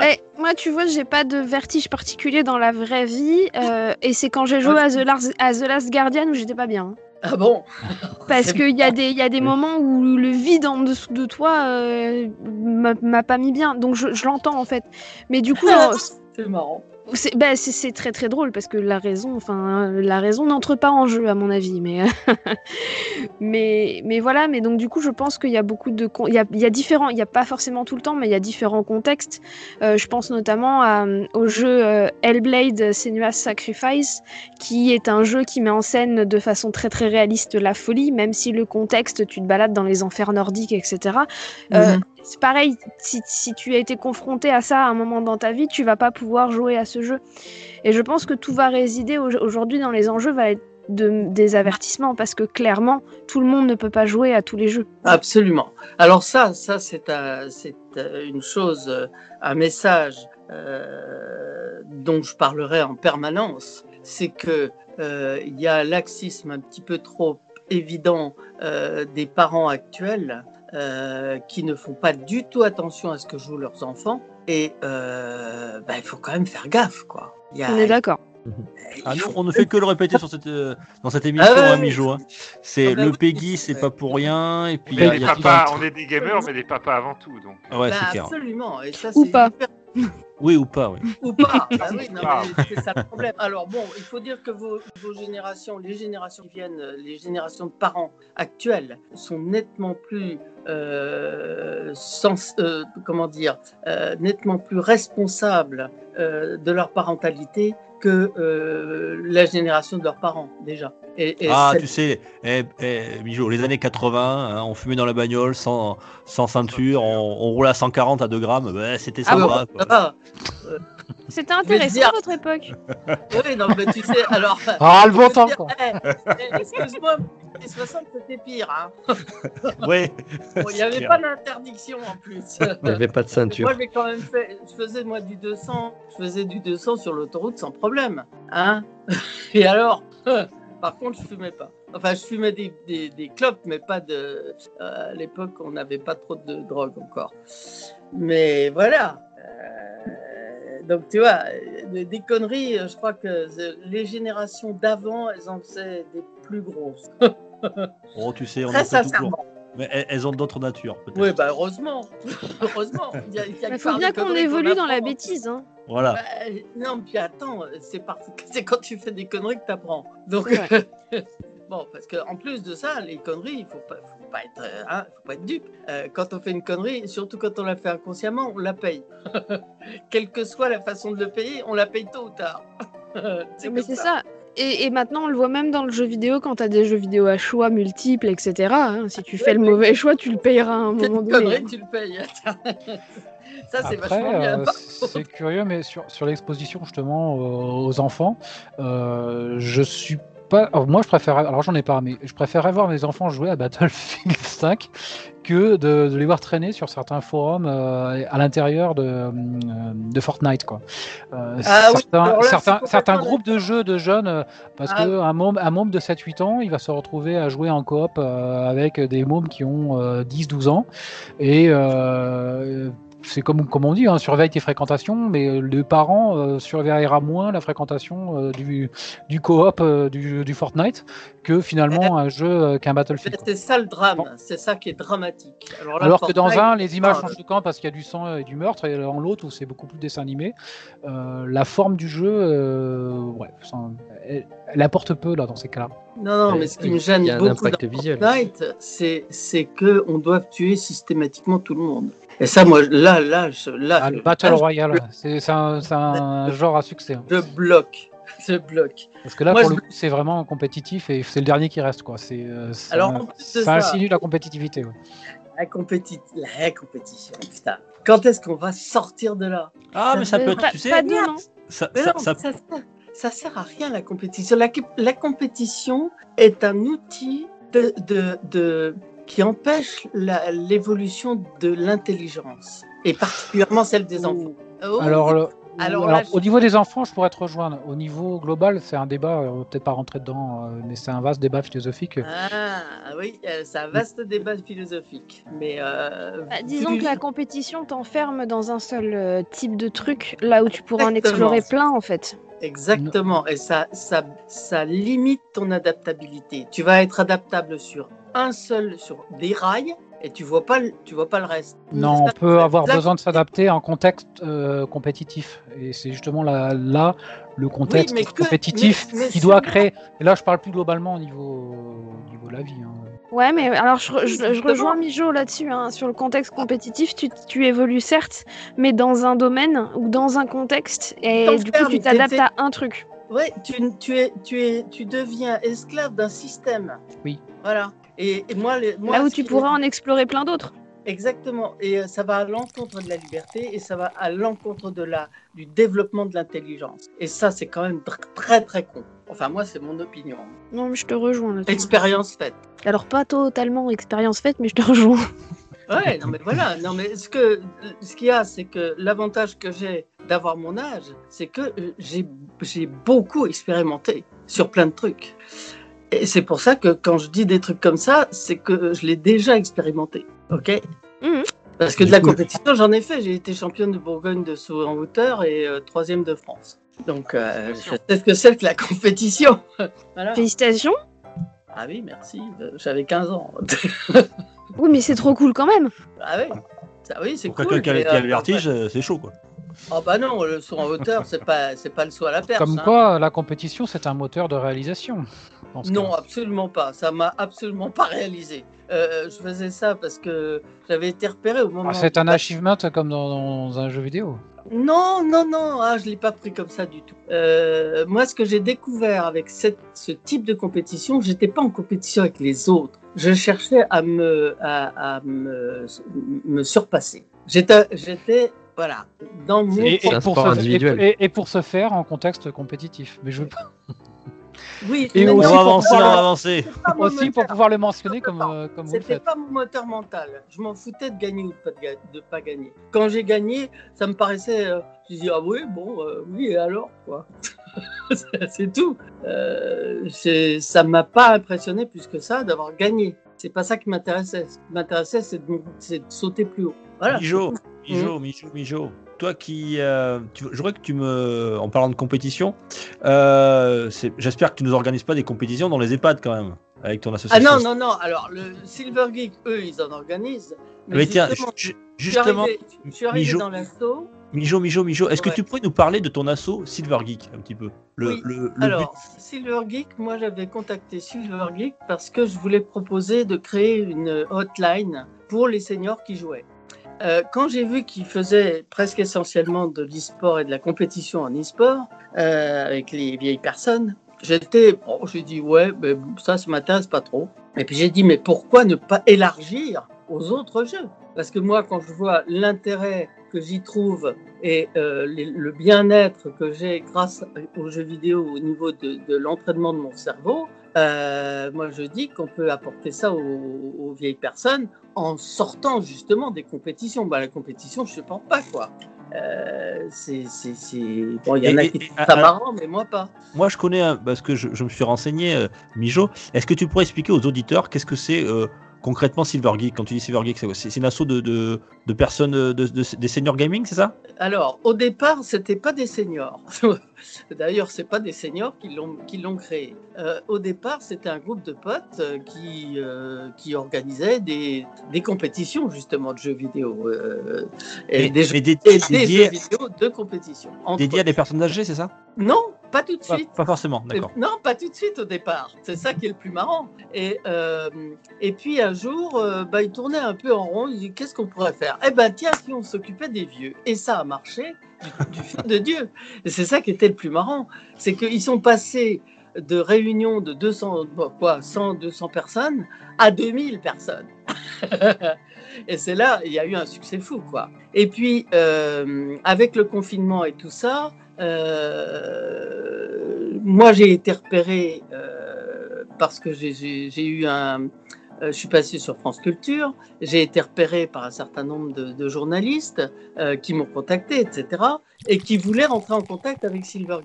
Speaker 2: Ouais, moi, tu vois, j'ai pas de vertige particulier dans la vraie vie, euh, et c'est quand j'ai joué à The, Last, à The Last Guardian où j'étais pas bien. hein.
Speaker 7: Ah bon?
Speaker 2: Parce qu'il y a des, il y a des moments où le vide en dessous de toi euh, m'a pas mis bien. Donc je, je l'entends en fait. Mais du coup,
Speaker 7: C'est marrant.
Speaker 2: C'est bah, c'est- très très drôle parce que la raison, enfin, la raison n'entre pas en jeu à mon avis. Mais, mais, mais voilà. Mais donc du coup, je pense qu'il y a beaucoup de, il y a, il y a différents, il y a pas forcément tout le temps, mais il y a différents contextes. Euh, je pense notamment à, au jeu euh, Hellblade: Senua's Sacrifice, qui est un jeu qui met en scène de façon très très réaliste la folie, même si le contexte, tu te balades dans les enfers nordiques, etc. Euh,
Speaker 7: Mhm.
Speaker 2: c'est pareil, si, si tu as été confronté à ça à un moment dans ta vie, tu vas pas pouvoir jouer à ce ce. Et je pense que tout va résider au- aujourd'hui dans les enjeux, va être de, des avertissements, parce que clairement, tout le monde ne peut pas jouer à tous les jeux.
Speaker 7: Absolument. Alors ça, ça c'est c'est euh, une chose, euh, un message euh, dont je parlerai en permanence, c'est que euh, il y a laxisme un petit peu trop évident euh, des parents actuels euh, qui ne font pas du tout attention à ce que jouent leurs enfants et euh, bah, il faut quand même faire gaffe quoi. Il y a-
Speaker 2: On est d'accord.
Speaker 7: il
Speaker 6: Ah, on ne fait que le répéter sur cette, euh, dans cette émission,
Speaker 7: Ah ouais,
Speaker 6: hein, hein. C'est
Speaker 7: Ah bah
Speaker 6: le Peggy,
Speaker 7: c'est-
Speaker 6: pas pour rien. Et puis,
Speaker 4: On est
Speaker 6: a-
Speaker 4: des
Speaker 6: il y a-
Speaker 4: papas, on est des gamers, mais des papas avant tout. Donc.
Speaker 6: Ah ouais,
Speaker 7: Bah,
Speaker 6: c'est clair.
Speaker 7: absolument. Et ça,
Speaker 2: Ou
Speaker 7: c'est
Speaker 2: pas.
Speaker 7: hyper
Speaker 6: Oui ou pas, oui.
Speaker 7: Ou pas. Ah oui, non,
Speaker 4: Ah.
Speaker 7: mais c'est ça le problème. Alors bon, il faut dire que vos, vos générations, les générations qui viennent, euh, les générations de parents actuelles sont nettement plus euh, sens- euh, comment dire, euh, nettement plus responsables euh, de leur parentalité que euh, la génération de leurs parents déjà. Et, et
Speaker 6: Ah,
Speaker 7: cette-
Speaker 6: tu sais, eh, eh, Mijo, les années 80, hein, on fumait dans la bagnole sans, sans ceinture, on, on roulait à 140 à 2 grammes, bah, c'était
Speaker 2: Ah
Speaker 6: sympa. quoi.
Speaker 7: ah,
Speaker 2: C'était intéressant
Speaker 7: dire-
Speaker 2: à votre époque.
Speaker 7: oui, non, mais tu sais, alors.
Speaker 3: Ah, le bon temps,
Speaker 7: dire,
Speaker 3: quoi.
Speaker 7: eh, eh, Excuse-moi, les 60 c'était pire. Hein. Bon, Il n'y avait
Speaker 6: clair.
Speaker 7: pas d'interdiction en plus.
Speaker 5: Il n'y avait pas de ceinture.
Speaker 7: Moi, j'ai quand même fait. Je faisais moi du 200. Je faisais du 200 sur l'autoroute sans problème. Hein Et alors Par contre, je fumais pas. Enfin, je fumais des, des, des clopes, mais pas de. euh, à l'époque, on n'avait pas trop de drogue encore. Mais voilà. Euh, donc, tu vois, des conneries, je crois que les générations d'avant, elles en faisaient des plus grosses.
Speaker 6: Oh, tu sais, on
Speaker 7: Très
Speaker 6: fait toujours. Mais elles, ont d'autres natures, peut-être.
Speaker 7: Oui, bah heureusement. heureusement. Il y a- il y a
Speaker 2: Il
Speaker 7: que
Speaker 2: faut bien qu'on
Speaker 7: conneries
Speaker 2: évolue dans la
Speaker 7: apprend.
Speaker 2: bêtise. Hein.
Speaker 6: Voilà.
Speaker 7: Bah, non, puis attends, c'est parce que c'est quand tu fais des conneries que t'apprends. Donc,
Speaker 2: Ouais.
Speaker 7: bon, parce qu'en plus de ça, les conneries, il faut pas, faut pas être, euh, hein, faut pas être dupe. Euh, quand on fait une connerie, surtout quand on la fait inconsciemment, on la paye. Quelle que soit la façon de le payer, on la paye tôt ou tard.
Speaker 2: Mais c'est ça. Et, et maintenant, on le voit même dans le jeu vidéo, quand tu as des jeux vidéo à choix multiples, etc. hein. Si tu fais le mauvais choix, tu le payeras à un moment donné.
Speaker 7: connerie,
Speaker 2: hein.
Speaker 7: tu le payes. ça, c'est
Speaker 3: Après,
Speaker 7: vachement bien.
Speaker 3: euh, c'est curieux, mais sur, sur l'exposition justement euh, aux enfants, euh, je suis pas. alors, moi, je préfère. Alors, j'en ai pas, mais je préférerais voir mes enfants jouer à Battlefield 5 que de, de les voir traîner sur certains forums euh, à l'intérieur de, euh, de Fortnite, quoi. Euh,
Speaker 7: Ah
Speaker 3: certains,
Speaker 7: là,
Speaker 3: groupes de jeux de jeunes, parce
Speaker 7: Ah
Speaker 3: que un môme, un môme de 7-8 ans, il va se retrouver à jouer en coop euh, avec des mômes qui ont euh, 10-12 ans. Et c'est comme, comme on dit, hein, surveille tes fréquentations, mais euh, le parent euh, surveillera moins la fréquentation euh, du, du coop euh, du, du Fortnite que finalement un jeu euh, qu'un Battlefield.
Speaker 7: C'est ça le drame,
Speaker 3: Bon.
Speaker 7: c'est ça qui est dramatique. Alors, là,
Speaker 3: Alors que dans un, les images sont choquantes parce qu'il y a du sang et du meurtre, et dans l'autre, où c'est beaucoup plus dessin animé, euh, la forme du jeu, euh, ouais, ça- elle, elle apporte peu là dans ces cas-là.
Speaker 7: Non, non, mais ce qui me gêne
Speaker 5: y a
Speaker 7: beaucoup dans
Speaker 5: visuel.
Speaker 7: Fortnite, c'est c'est que on doit tuer systématiquement tout le monde. Et ça, moi, là, là, je, là,
Speaker 3: Ah, le Battle
Speaker 7: là,
Speaker 3: Royale, c'est c'est un, genre à succès. hein.
Speaker 7: je bloque, je bloque.
Speaker 3: Parce que là,
Speaker 7: Moi,
Speaker 3: pour
Speaker 7: je-
Speaker 3: le coup, c'est vraiment compétitif et c'est le dernier qui reste. quoi. C'est euh, ça,
Speaker 7: Alors, en plus de
Speaker 3: ça
Speaker 7: ça-
Speaker 3: insinue la compétitivité. ouais.
Speaker 7: La, compéti- la compétition, putain. Quand est-ce qu'on va sortir de là?
Speaker 6: Ah, mais ça peut être, tu sais,
Speaker 2: pas demain.
Speaker 6: ça,
Speaker 7: Mais
Speaker 6: ça-
Speaker 7: non,
Speaker 6: ça-
Speaker 7: ça, sert, ça sert à rien la compétition. La, la compétition est un outil de, de, de- qui empêche l'évolution de l'intelligence et particulièrement celle des enfants. Oh,
Speaker 3: Alors, le-
Speaker 7: Alors
Speaker 3: alors,
Speaker 7: là, je-
Speaker 3: au niveau des enfants, je pourrais te rejoindre. Au niveau global, c'est un débat, euh, on va peut-être pas rentrer dedans, euh, mais c'est un vaste débat philosophique.
Speaker 7: Ah oui, euh, c'est un vaste débat philosophique. Mais euh,
Speaker 2: Bah, disons que la compétition t'enferme dans un seul euh, type de truc, là où tu pourras en explorer plein en fait.
Speaker 7: Exactement, et ça, ça, ça limite ton adaptabilité. Tu vas être adaptable sur un seul, sur des rails, et tu vois pas, le- tu vois pas le reste.
Speaker 3: Non, on peut avoir besoin de s'adapter en contexte euh, compétitif. Et c'est justement là, là le contexte
Speaker 7: que-
Speaker 3: compétitif
Speaker 7: mais- mais
Speaker 3: qui doit créer. Et là, je parle plus globalement au niveau, au niveau de la vie. hein.
Speaker 2: Ouais, mais alors je, rejoins Mijo là-dessus. hein. Sur le contexte compétitif, tu, tu évolues certes, mais dans un domaine ou dans un contexte, et du coup tu t'adaptes
Speaker 7: t'es-
Speaker 2: à un truc.
Speaker 7: Ouais, tu, tu, es, tu, es, tu deviens esclave d'un système.
Speaker 3: Oui.
Speaker 7: Voilà. Et, et moi, les, moi,
Speaker 2: là où tu pourras en explorer plein d'autres.
Speaker 7: Exactement. Et euh, ça va à l'encontre de la liberté et ça va à l'encontre de la, du développement de l'intelligence. Et ça, c'est quand même tr- très, très con. Enfin, moi, c'est mon opinion.
Speaker 2: Non, mais je te rejoins.
Speaker 7: Expérience faite.
Speaker 2: Alors, pas totalement expérience faite, mais je te rejoins.
Speaker 7: Ouais, non, mais voilà. Non, mais ce que, ce qu'il y a, c'est que l'avantage que j'ai d'avoir mon âge, c'est que euh, j'ai, j'ai beaucoup expérimenté sur plein de trucs. Et c'est pour ça que quand je dis des trucs comme ça, c'est que je l'ai déjà expérimenté. OK?
Speaker 2: Mhm.
Speaker 7: Parce que de la
Speaker 6: coup,
Speaker 7: compétition, j'en ai fait. J'ai été championne de Bourgogne de saut en hauteur et euh, troisième de France. Donc, euh, je sais ce que c'est que la compétition. voilà.
Speaker 2: Félicitations.
Speaker 7: Ah oui, merci. J'avais 15 ans.
Speaker 2: Oui, mais c'est trop cool quand même.
Speaker 7: ah oui, ça, oui c'est
Speaker 6: Pour
Speaker 7: cool.
Speaker 6: quelqu'un qui a, a
Speaker 7: euh,
Speaker 6: le vertige, c'est chaud quoi.
Speaker 7: Ah bah non, le saut en hauteur, c'est pas, c'est pas le saut à la perche.
Speaker 3: Comme
Speaker 7: hein.
Speaker 3: quoi, la compétition, c'est un moteur de réalisation. Dans ce
Speaker 7: Non,
Speaker 3: cas.
Speaker 7: absolument pas. Ça m'a absolument pas réalisé. Euh, je faisais ça parce que j'avais été repéré au moment.
Speaker 3: Ah, c'est un achievement comme dans, dans un jeu vidéo.
Speaker 7: Non, non, non. Ah, je l'ai pas pris comme ça du tout. Euh, moi, ce que j'ai découvert avec cette, ce type de compétition, j'étais pas en compétition avec les autres. Je cherchais à me, à, à me, me surpasser. J'étais, j'étais, voilà, dans mon.
Speaker 3: Et, et pour
Speaker 5: individuel.
Speaker 3: et- et pour se faire en contexte compétitif. Mais je veux pas-
Speaker 7: Oui,
Speaker 3: Et
Speaker 6: On
Speaker 3: aussi
Speaker 7: non,
Speaker 6: va
Speaker 3: pour
Speaker 6: avancer, on va avancer.
Speaker 3: aussi pour pouvoir le mentionner comme, euh, comme vous le
Speaker 7: C'était
Speaker 3: faites.
Speaker 7: pas mon moteur mental. Je m'en foutais de gagner ou de pas, gagner. Quand j'ai gagné, ça me paraissait. euh, je dis ah oui bon euh, oui et alors quoi? c'est tout. Euh, c'est- ça m'a pas impressionné plus que ça d'avoir gagné. C'est pas ça qui m'intéressait. Ce qui m'intéressait c'est de, c'est de sauter plus haut. Voilà.
Speaker 6: Mijo, Mijo, Mijo, Mijo. Toi qui, euh, tu, je voudrais que tu me, en parlant de compétition, euh, j'espère que tu nous organises pas des compétitions dans les EHPAD quand même, avec ton
Speaker 7: Ah
Speaker 6: association.
Speaker 7: non non non. Alors le Silver Geek eux ils en organisent.
Speaker 6: Mais tiens,
Speaker 7: justement,
Speaker 6: ju-
Speaker 7: je suis arrivé, dans l'assaut.
Speaker 6: Mijo, Mijo, Mijo, est-ce que tu pourrais nous parler de ton assaut Silver Geek un petit peu? Le,
Speaker 7: Oui.
Speaker 6: le, le
Speaker 7: Alors, Silver Geek, moi j'avais contacté Silver Geek parce que je voulais proposer de créer une hotline pour les seniors qui jouaient. Euh, quand j'ai vu qu'ils faisaient presque essentiellement de l'e-sport et de la compétition en e-sport euh, avec les vieilles personnes, j'étais, bon, j'ai dit ouais, mais ça, ça m'intéresse pas trop. Et puis j'ai dit mais pourquoi ne pas élargir aux autres jeux? Parce que moi, quand je vois l'intérêt que j'y trouve et euh, le bien-être que j'ai grâce aux jeux vidéo au niveau de l'entraînement de mon cerveau, euh, moi je dis qu'on peut apporter ça aux, aux vieilles personnes en sortant justement des compétitions. Bah, la compétition, je ne supporte pas quoi. Euh, c'est, c'est, c'est... Bon, il y en a
Speaker 6: Et-
Speaker 7: qui
Speaker 6: et- et-
Speaker 7: ça
Speaker 6: ah,
Speaker 7: marrant, mais moi pas.
Speaker 6: Moi, je connais, parce que je, je me suis renseigné, euh, Mijo. Est-ce que tu pourrais expliquer aux auditeurs qu'est-ce que c'est euh, concrètement Silver Geek? Quand tu dis Silver Geek, C'est c'est une asso de, de, de personnes, euh, de, de- des seniors gaming, c'est ça?
Speaker 7: Alors, au départ, c'était pas des seniors. D'ailleurs, c'est pas des seniors qui l'ont créé. Euh, au départ, c'était un groupe de potes euh, qui euh, qui organisait des, des compétitions justement de jeux vidéo euh, et,
Speaker 6: Mais-
Speaker 7: des, jeux,
Speaker 6: mais dé-
Speaker 7: et des
Speaker 6: dédié,
Speaker 7: jeux vidéo de compétition.
Speaker 6: dédié à des personnes âgées, c'est ça?
Speaker 7: Non, pas tout de suite.
Speaker 6: pas forcément, d'accord.
Speaker 7: Non, pas tout de suite au départ. C'est ça qui est le plus marrant. Et, et puis un jour, bah, il tournait un peu en rond. Il dit Qu'est-ce qu'on pourrait faire? Eh ben tiens, si on s'occupait des vieux. Et ça a marché du, du fil de Dieu. Et c'est ça qui était le plus marrant. C'est qu'ils sont passés de réunions de 200, bon, quoi, 100, 200 personnes à 2000 personnes. et c'est là, il y a eu un succès fou, quoi. Et puis, euh, avec le confinement et tout ça, euh, moi, j'ai été repéré euh, parce que j'ai eu un. Euh, je suis passé sur France Culture. J'ai été repéré par un certain nombre de, journalistes euh, qui m'ont contacté, etc. Et qui voulaient rentrer en contact avec Silver.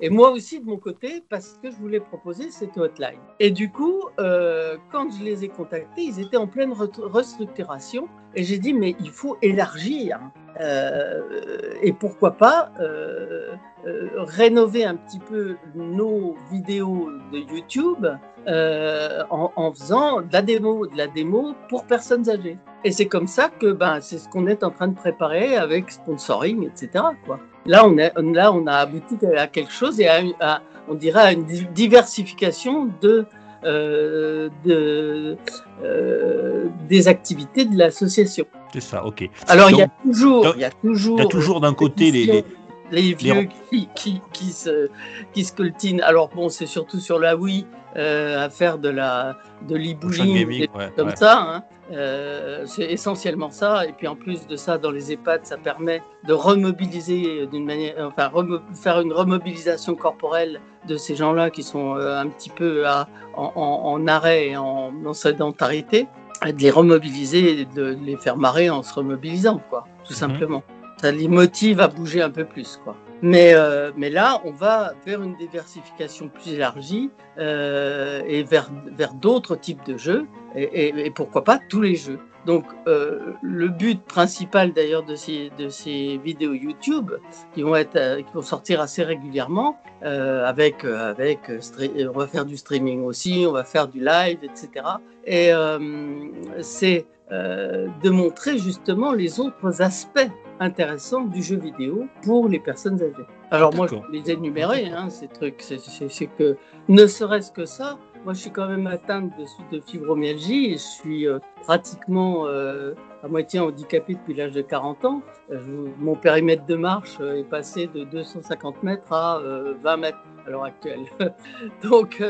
Speaker 7: Et moi aussi, de mon côté, parce que je voulais proposer cette hotline. Et du coup, euh, quand je les ai contactés, ils étaient en pleine re- restructuration. Et j'ai dit, mais il faut élargir. Et pourquoi pas rénover un petit peu nos vidéos de YouTube euh, en, en faisant de la démo, de la démo pour personnes âgées. Et c'est comme ça que ben, c'est ce qu'on est en train de préparer avec sponsoring, etc. Quoi. Là, on est, là, on a abouti à quelque chose et à, on dirait à une di- diversification de, euh, de, euh, des activités de l'association.
Speaker 6: C'est ça, ok.
Speaker 7: Alors, il y a toujours, il y a toujours,
Speaker 6: toujours d'un côté les, les-
Speaker 7: Les vieux qui, qui se, qui se coltinent. Alors bon, c'est surtout sur la Wii euh, à faire de la de
Speaker 6: ouais,
Speaker 7: comme
Speaker 6: ouais.
Speaker 7: ça. hein. Euh, c'est essentiellement ça. Et puis en plus de ça, dans les EHPAD, ça permet de remobiliser d'une manière, enfin remo- faire une remobilisation corporelle de ces gens-là qui sont euh, un petit peu à- en, en- en arrêt et en, en sédentarité, de les remobiliser et de les faire marrer en se remobilisant, quoi, tout
Speaker 6: Mhm.
Speaker 7: simplement. Ça les motive à bouger un peu plus, quoi. Mais, euh, mais là, on va vers une diversification plus élargie euh, et vers, vers d'autres types de jeux, et, pourquoi pas tous les jeux. Donc, euh, le but principal d'ailleurs de ces, de ces vidéos YouTube, qui vont, être, qui vont sortir assez régulièrement, avec, avec on va faire du streaming aussi, on va faire du live, etc. Et c'est de montrer justement les autres aspects intéressants du jeu vidéo pour les personnes âgées. Alors moi, je les énumérer, hein, ces trucs. C'est que, ne serait-ce que ça, moi je suis quand même atteinte de, de fibromyalgie et je suis euh, pratiquement euh, à moitié handicapé depuis l'âge de 40 ans. Euh, mon périmètre de marche est passé de 250 mètres à euh, 20 mètres à l'heure actuelle. Donc,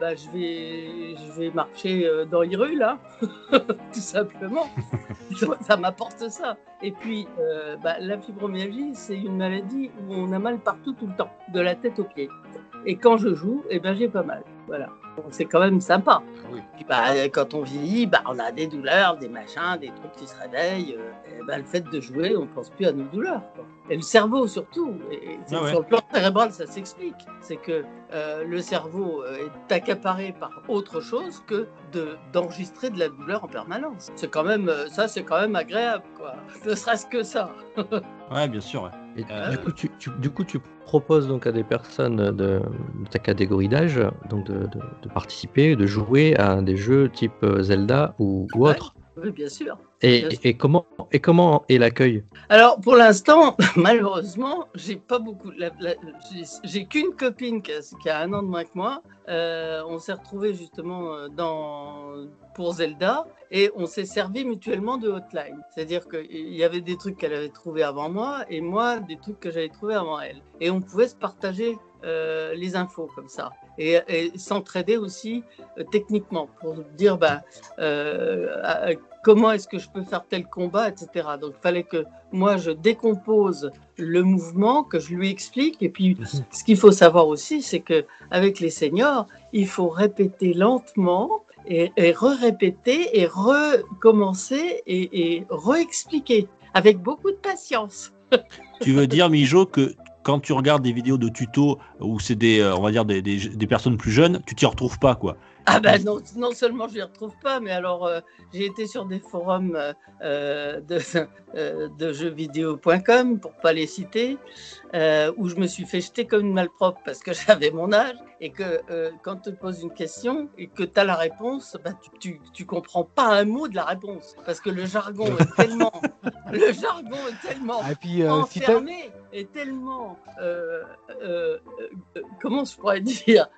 Speaker 7: bah, je, vais, je vais marcher dans les rues, là, tout simplement. ça m'apporte ça. Et puis, bah, la fibromyalgie, c'est une maladie où on a mal partout tout le temps, de la tête aux pieds. Et quand je joue, eh ben, j'ai pas mal. Voilà. Donc, c'est quand même sympa.
Speaker 4: Oui.
Speaker 7: Puis, bah, quand on vieillit, bah, on a des douleurs, des machins, des trucs qui se réveillent. euh, et bah, le fait de jouer, on pense plus à nos douleurs. quoi. Et le cerveau surtout. Et
Speaker 6: Ah ouais.
Speaker 7: Sur le plan cérébral, ça s'explique. C'est que euh, le cerveau euh, est accaparé par autre chose que de d'enregistrer de la douleur en permanence. C'est quand même euh, ça, c'est quand même agréable, quoi. Ne serait-ce que ça.
Speaker 6: Ouais, bien sûr. ouais.
Speaker 5: Et
Speaker 6: Euh,
Speaker 5: du, coup, tu, tu- du coup, tu proposes donc à des personnes de, de ta catégorie d'âge donc de, de- de participer, de jouer à des jeux type euh, Zelda ou, ou autre.
Speaker 7: Oui, bien sûr.
Speaker 5: Et,
Speaker 7: bien sûr.
Speaker 5: et comment et comment est l'accueil?
Speaker 7: Alors pour l'instant, malheureusement, j'ai pas beaucoup. j'ai- qu'une copine qui a, qui a un an de moins que moi. Euh, on s'est retrouvés justement euh, dans pour Zelda et on s'est servi mutuellement de hotline. C'est-à-dire qu'il y avait des trucs qu'elle avait trouvés avant moi et moi des trucs que j'avais trouvés avant elle. Et on pouvait se partager euh, les infos comme ça et, et s'entraider aussi euh, techniquement pour dire bah, euh, comment est-ce que je peux faire tel combat, etc. Donc il fallait que moi je décompose le mouvement, que je lui explique. Et puis ce qu'il faut savoir aussi, c'est que avec les seniors, il faut répéter lentement et, et re-répéter et recommencer et, et re-expliquer avec beaucoup de patience.
Speaker 6: Tu veux dire, Mijo, que quand tu regardes des vidéos de tutos où c'est des, euh, on va dire des, des, des personnes plus jeunes, tu t'y retrouves pas, quoi.
Speaker 7: Ah ben non, non seulement je ne les retrouve pas, mais alors euh, j'ai été sur des forums euh, de, euh, de jeuxvideo.com, pour pas les citer, où je me suis fait jeter comme une malpropre parce que j'avais mon âge et que euh, quand tu te poses une question et que tu as la réponse, bah, tu, tu, tu comprends pas un mot de la réponse parce que le jargon est tellement, le jargon est tellement
Speaker 3: Et puis, euh, si
Speaker 7: enfermé est tellement euh, euh, euh, comment je pourrais dire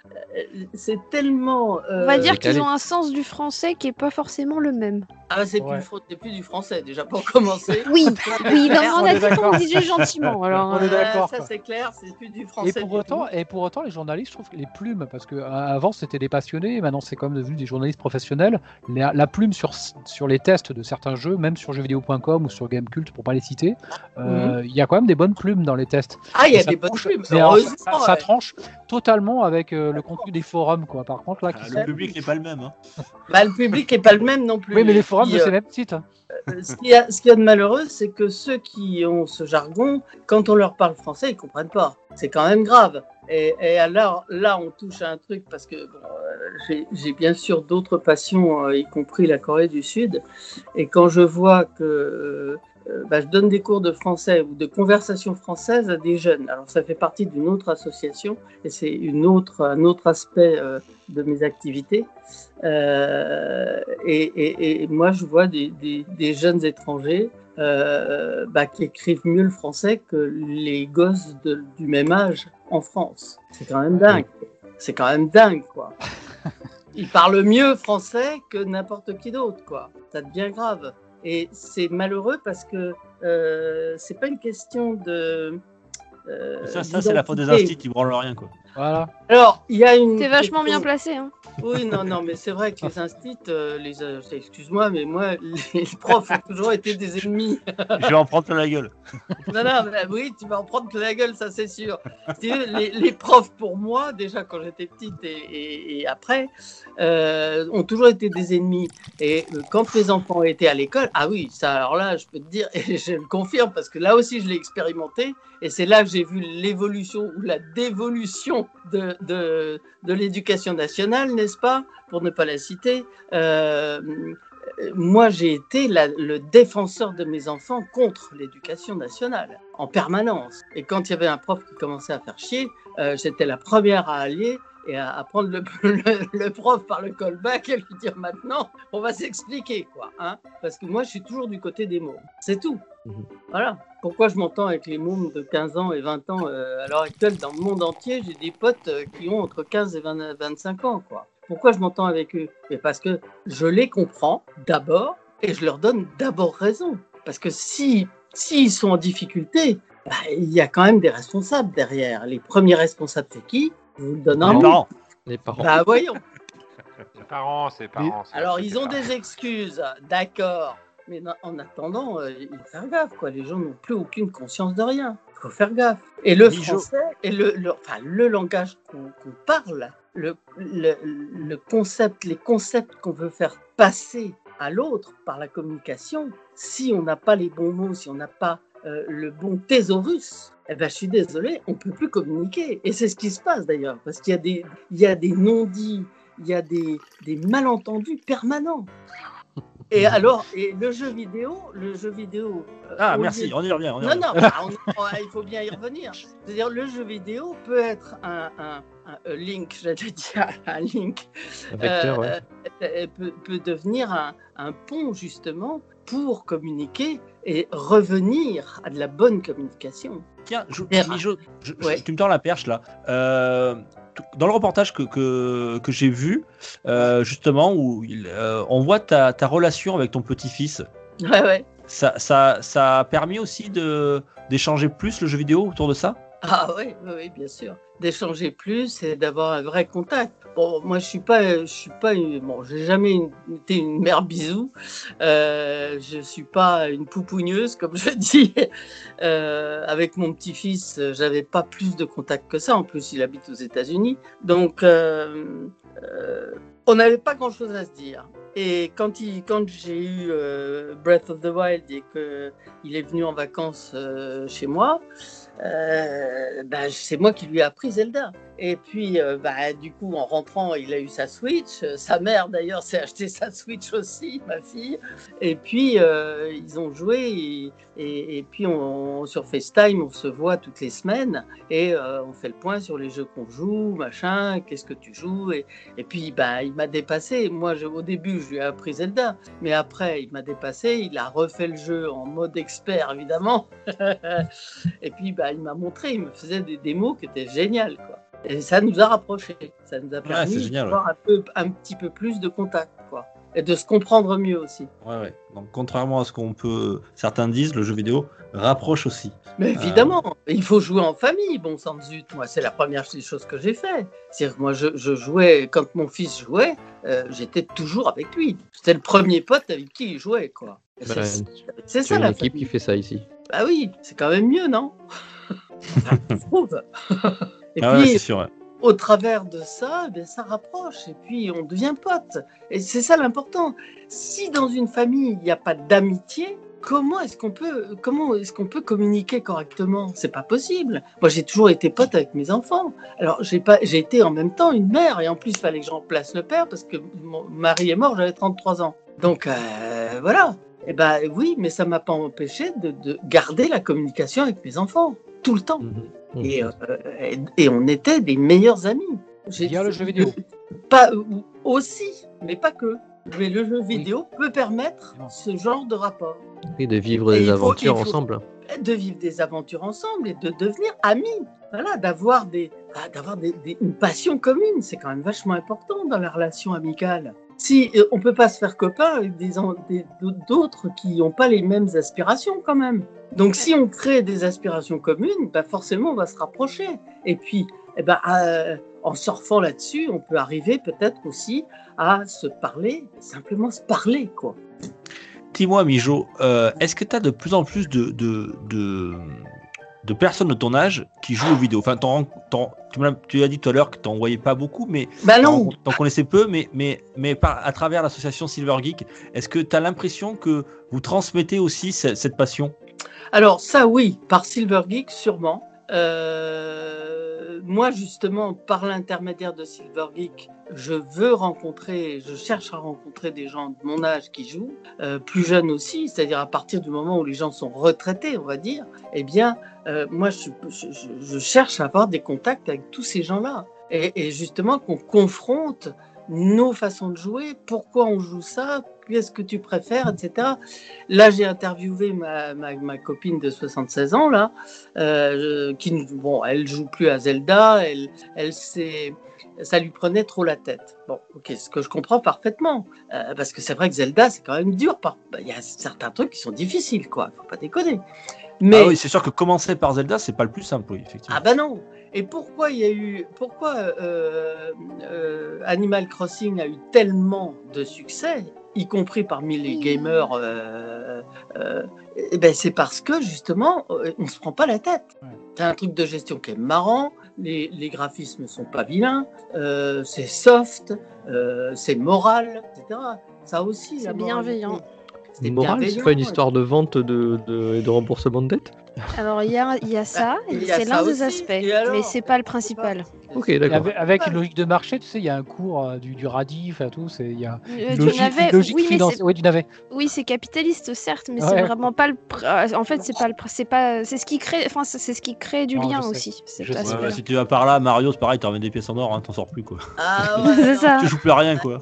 Speaker 7: c'est tellement
Speaker 2: On va dire qu'ils ont un sens du français qui est pas forcément le même.
Speaker 7: ah c'est
Speaker 3: Ouais.
Speaker 7: plus fr- c'est plus du français déjà pour commencer
Speaker 2: Oui, oui, non,
Speaker 3: On
Speaker 2: on
Speaker 3: est
Speaker 2: a dit qu'on
Speaker 3: d'accord.
Speaker 2: disait gentiment. Alors,
Speaker 3: On est
Speaker 2: euh,
Speaker 3: d'accord,
Speaker 7: ça c'est clair c'est plus du français
Speaker 3: Et pour
Speaker 7: du
Speaker 3: autant,
Speaker 7: tout.
Speaker 3: et pour autant, les journalistes, je trouve que les plumes, parce que euh, avant c'était des passionnés, maintenant c'est quand même devenu des journalistes professionnels. La, la plume sur sur les tests de certains jeux, même sur jeuxvideo.com ou sur Gamecult, pour pas les citer, euh, il y a quand même des bonnes plumes dans les tests.
Speaker 7: ah il y a des bonnes plumes
Speaker 3: mais alors, ça, tranche totalement avec euh, le contenu des forums, quoi. Par contre, là, qui
Speaker 6: Ah, le public n'est pas le même. Hein.
Speaker 7: Bah, le public est pas le même non plus
Speaker 3: oui, mais les forums
Speaker 7: puis,
Speaker 3: de
Speaker 7: euh,
Speaker 3: ces mêmes sites. hein.
Speaker 7: Euh, ce qu'il y, a- ce qu'il y a de malheureux, c'est que ceux qui ont ce jargon, quand on leur parle français, ils comprennent pas. C'est quand même grave. Et, alors là, on touche à un truc parce que euh, j'ai- bien sûr d'autres passions, euh, y compris la Corée du Sud. Et quand je vois que euh, bah, je donne des cours de français ou de conversation française à des jeunes, alors ça fait partie d'une autre association et c'est un autre aspect de mes activités. Et, moi, je vois des jeunes étrangers euh, bah, qui écrivent mieux le français que les gosses de- du même âge en France. C'est quand même dingue. C'est quand même dingue, quoi. Ils parlent mieux français que n'importe qui d'autre, quoi. Ça devient grave. Et c'est malheureux parce que euh, c'est pas une question de euh,
Speaker 6: Ça, ça c'est la faute des instits, ils branlent rien quoi.
Speaker 3: Voilà.
Speaker 7: Alors, il y a une.
Speaker 2: T'es vachement bien placé. Hein.
Speaker 7: Oui, non, non, mais c'est vrai que les instits, euh, les, euh, excuse-moi, mais moi, les profs ont toujours été des ennemis.
Speaker 6: Je vais en prendre plein la gueule.
Speaker 7: Non, non, mais oui, tu vas en prendre plein la gueule, ça c'est sûr. Les, les profs, pour moi, déjà quand j'étais petite et, et- et après, euh, ont toujours été des ennemis. Et quand mes enfants étaient à l'école, ah oui, ça, alors là, je peux te dire, et je le confirme, parce que là aussi, je l'ai expérimenté, et c'est là que j'ai vu l'évolution ou la dévolution de, de, l'éducation nationale, n'est-ce pas Pour ne pas la citer. Euh, moi, j'ai été le défenseur de mes enfants contre l'éducation nationale, en permanence. Et quand il y avait un prof qui commençait à faire chier, euh, j'étais la première à allier et à, à prendre le, le- le prof par le callback et lui dire maintenant, on va s'expliquer, quoi. Hein Parce que moi, je suis toujours du côté des mots. C'est tout.
Speaker 5: Mhm.
Speaker 7: Voilà. Pourquoi je m'entends avec les mômes de 15 ans et 20 ans euh, à l'heure actuelle dans le monde entier J'ai des potes euh, qui ont entre 15 et 20 25 ans, quoi. Pourquoi je m'entends avec eux? Mais parce que je les comprends d'abord et je leur donne d'abord raison. Parce que si s'ils sont en difficulté, bah, il y a quand même des responsables derrière. Les premiers responsables, c'est qui? Vous le donne un
Speaker 6: Les
Speaker 7: mot.
Speaker 6: parents.
Speaker 5: Les parents.
Speaker 7: Bah voyons.
Speaker 4: C'est parents, c'est parents.
Speaker 7: Alors ils ont des excuses, d'accord. Mais en attendant, euh, il faut faire gaffe, quoi. Les gens n'ont plus aucune conscience de rien. Il faut faire gaffe. Et le français, et le, le- enfin, le langage qu'on qu'on parle, le, le, le concept, les concepts qu'on veut faire passer à l'autre par la communication, si on n'a pas les bons mots, si on n'a pas euh, le bon thésaurus, eh ben, je suis désolé, on peut plus communiquer. Et c'est ce qui se passe d'ailleurs, parce qu'il y a des, il y a des non-dits, il y a des, des malentendus permanents. Et alors, et le jeu vidéo, le jeu vidéo. euh,
Speaker 6: Ah, merci,
Speaker 7: lieu-
Speaker 6: on y revient. On y
Speaker 7: non,
Speaker 6: revient.
Speaker 7: non, bah, on- on- il faut bien y revenir. C'est-à-dire, le jeu vidéo peut être un, un- un- link, j'allais dire, un link,
Speaker 5: Un vecteur,
Speaker 7: euh, euh, peut, peut devenir un pont, justement, pour communiquer et revenir à de la bonne communication.
Speaker 6: Tiens, je, je- je-
Speaker 7: Ouais.
Speaker 6: tu me tends la perche là. Euh, dans le reportage que, que, que j'ai vu, euh, justement, où il, euh, on voit ta, ta relation avec ton petit-fils,
Speaker 7: Ouais, ouais.
Speaker 6: ça, ça, ça a permis aussi de d'échanger plus le jeu vidéo autour de ça?
Speaker 7: Ah oui, oui, bien sûr. D'échanger plus et d'avoir un vrai contact. Bon, moi, je suis pas, je suis pas, bon, j'ai jamais été une mère bisou. Euh, je suis pas une poupougneuse, comme je dis. Euh, avec mon petit-fils, j'avais pas plus de contact que ça. En plus, il habite aux États-Unis, donc euh, euh, on n'avait pas grand-chose à se dire. Et quand, il, quand j'ai eu Breath of the Wild et qu'il est venu en vacances chez moi, euh, bah, c'est moi qui lui ai appris Zelda. Et puis, euh, bah, du coup, en rentrant, il a eu sa Switch. Euh, Sa mère, d'ailleurs, s'est acheté sa Switch aussi, ma fille. Et puis, euh, ils ont joué. Et, puis, on, sur FaceTime, on se voit toutes les semaines. Et on fait le point sur les jeux qu'on joue, machin, qu'est-ce que tu joues. Et, puis, bah, il m'a dépassé. Moi, au début, je lui ai appris Zelda. Mais après, il m'a dépassé. Il a refait le jeu en mode expert, évidemment. Et puis, bah, il m'a montré, il me faisait des démos qui étaient géniales, quoi. Et ça nous a rapprochés. Ça nous a permis
Speaker 6: génial,
Speaker 7: d'avoir un, peu, un petit peu plus de contact, quoi. Et de se comprendre mieux aussi.
Speaker 6: Ouais, ouais. Donc, contrairement à ce qu'on peut, certains disent, le jeu vidéo rapproche aussi.
Speaker 7: Mais évidemment, il faut jouer en famille, bon sang de zut. Moi, c'est la première des choses que j'ai fait. C'est-à-dire que moi, je, je jouais, quand mon fils jouait, euh, j'étais toujours avec lui. C'était le premier pote avec qui il jouait, quoi.
Speaker 5: Bah,
Speaker 7: c'est- ça
Speaker 5: une
Speaker 7: la
Speaker 5: équipe
Speaker 7: famille.
Speaker 5: qui fait ça ici.
Speaker 7: Bah oui, c'est quand même mieux, non? Je trouve. Et
Speaker 6: Ah
Speaker 7: puis,
Speaker 6: c'est sûr. ouais.
Speaker 7: au travers de ça, bien, ça rapproche et puis on devient pote. Et c'est ça l'important. Si dans une famille il n'y a pas d'amitié, comment est-ce qu'on peut comment est-ce qu'on peut communiquer correctement? C'est pas possible. Moi, j'ai toujours été pote avec mes enfants. Alors, j'ai pas j'ai été en même temps une mère et en plus il fallait que je remplace le père parce que mon mari est mort, j'avais 33 ans. Donc euh, voilà. Eh ben oui, mais ça m'a pas empêché de, de garder la communication avec mes enfants tout le temps.
Speaker 5: Mhm.
Speaker 7: Et, euh, et, et on était des meilleurs amis. J'ai-
Speaker 3: Via le jeu vidéo.
Speaker 7: Pas aussi, mais pas que. Mais le jeu vidéo peut permettre ce genre de rapport,
Speaker 5: Et de vivre
Speaker 7: Et
Speaker 5: des aventures
Speaker 7: faut-
Speaker 5: ensemble.
Speaker 7: de vivre des aventures ensemble et de devenir amis. Voilà, d'avoir des, ah, d'avoir des, des- une passion commune, c'est quand même vachement important dans la relation amicale. si euh, on peut pas se faire copain avec des- d'autres qui n'ont pas les mêmes aspirations quand même. Donc si on crée des aspirations communes, bah forcément on va se rapprocher. Et puis, eh ben, euh, en surfant là-dessus, on peut arriver peut-être aussi à se parler, simplement se parler quoi.
Speaker 6: Dis-moi, Mijo, euh, est-ce que tu as de plus en plus de, de, de, de personnes de ton âge qui jouent aux vidéos? Enfin, t'en- t'en- tu, as dit tout à l'heure que tu n'en voyais pas beaucoup, mais
Speaker 7: Bah non,
Speaker 6: t'en connaissais peu, mais, mais, mais par, à travers l'association Silver Geek, est-ce que tu as l'impression que vous transmettez aussi ce- cette passion?
Speaker 7: Alors ça oui, par Silver Geek sûrement. Euh, moi justement, par l'intermédiaire de Silver Geek, je veux rencontrer, je cherche à rencontrer des gens de mon âge qui jouent, euh, plus jeunes aussi, c'est-à-dire à partir du moment où les gens sont retraités, on va dire. Eh bien, euh, moi je, cherche à avoir des contacts avec tous ces gens-là et justement qu'on confronte nos façons de jouer, pourquoi on joue ça, qu'est-ce que tu préfères, etc. Là, j'ai interviewé ma, ma, ma copine de 76 ans, là, euh, qui, bon, elle joue plus à Zelda, elle, elle s'est, ça lui prenait trop la tête. Bon, ok, ce que je comprends parfaitement, euh, parce que c'est vrai que Zelda, c'est quand même dur. par- bah, Il y a certains trucs qui sont difficiles, quoi, faut pas déconner. Mais,
Speaker 6: Ah oui, c'est sûr que commencer par Zelda, c'est pas le plus simple, oui, effectivement.
Speaker 7: ah bah non. Et pourquoi il y a eu, pourquoi euh, euh, Animal Crossing a eu tellement de succès, y compris parmi les gamers euh, euh, eh ben c'est parce que justement, euh, on se prend pas la tête. C'est un truc de gestion qui est marrant. Les, les graphismes sont pas vilains, euh, c'est soft, euh, c'est moral, etc. Ça aussi,
Speaker 2: C'est bienveillant.
Speaker 7: C'est
Speaker 5: Morale, c'est pas une histoire de vente de, de, et de remboursement de dette?
Speaker 2: Alors il y a, il y a ça, c'est l'un des aspects,
Speaker 7: alors
Speaker 2: mais c'est pas le principal.
Speaker 5: Ok, d'accord.
Speaker 3: avec, avec une logique de marché, tu sais, il y a un cours euh, du, du radif et tout. c'est- Il y a
Speaker 2: Euh,
Speaker 3: une
Speaker 2: du
Speaker 3: logique,
Speaker 2: navet,
Speaker 3: logique
Speaker 2: oui, mais
Speaker 3: financière. navet.
Speaker 2: oui, c'est capitaliste certes, mais
Speaker 3: Ouais.
Speaker 2: c'est vraiment pas le. pr- euh, En fait, c'est pas le. pr- C'est pas. C'est ce qui crée. Enfin, c'est c'est ce qui crée du
Speaker 3: Non,
Speaker 2: lien aussi.
Speaker 6: Ouais, si tu vas par là, Mario, c'est pareil, t'en remets des pièces en or, hein, t'en sors plus, quoi.
Speaker 7: Ah ouais,
Speaker 2: C'est ça.
Speaker 6: Tu joues plus à rien, quoi.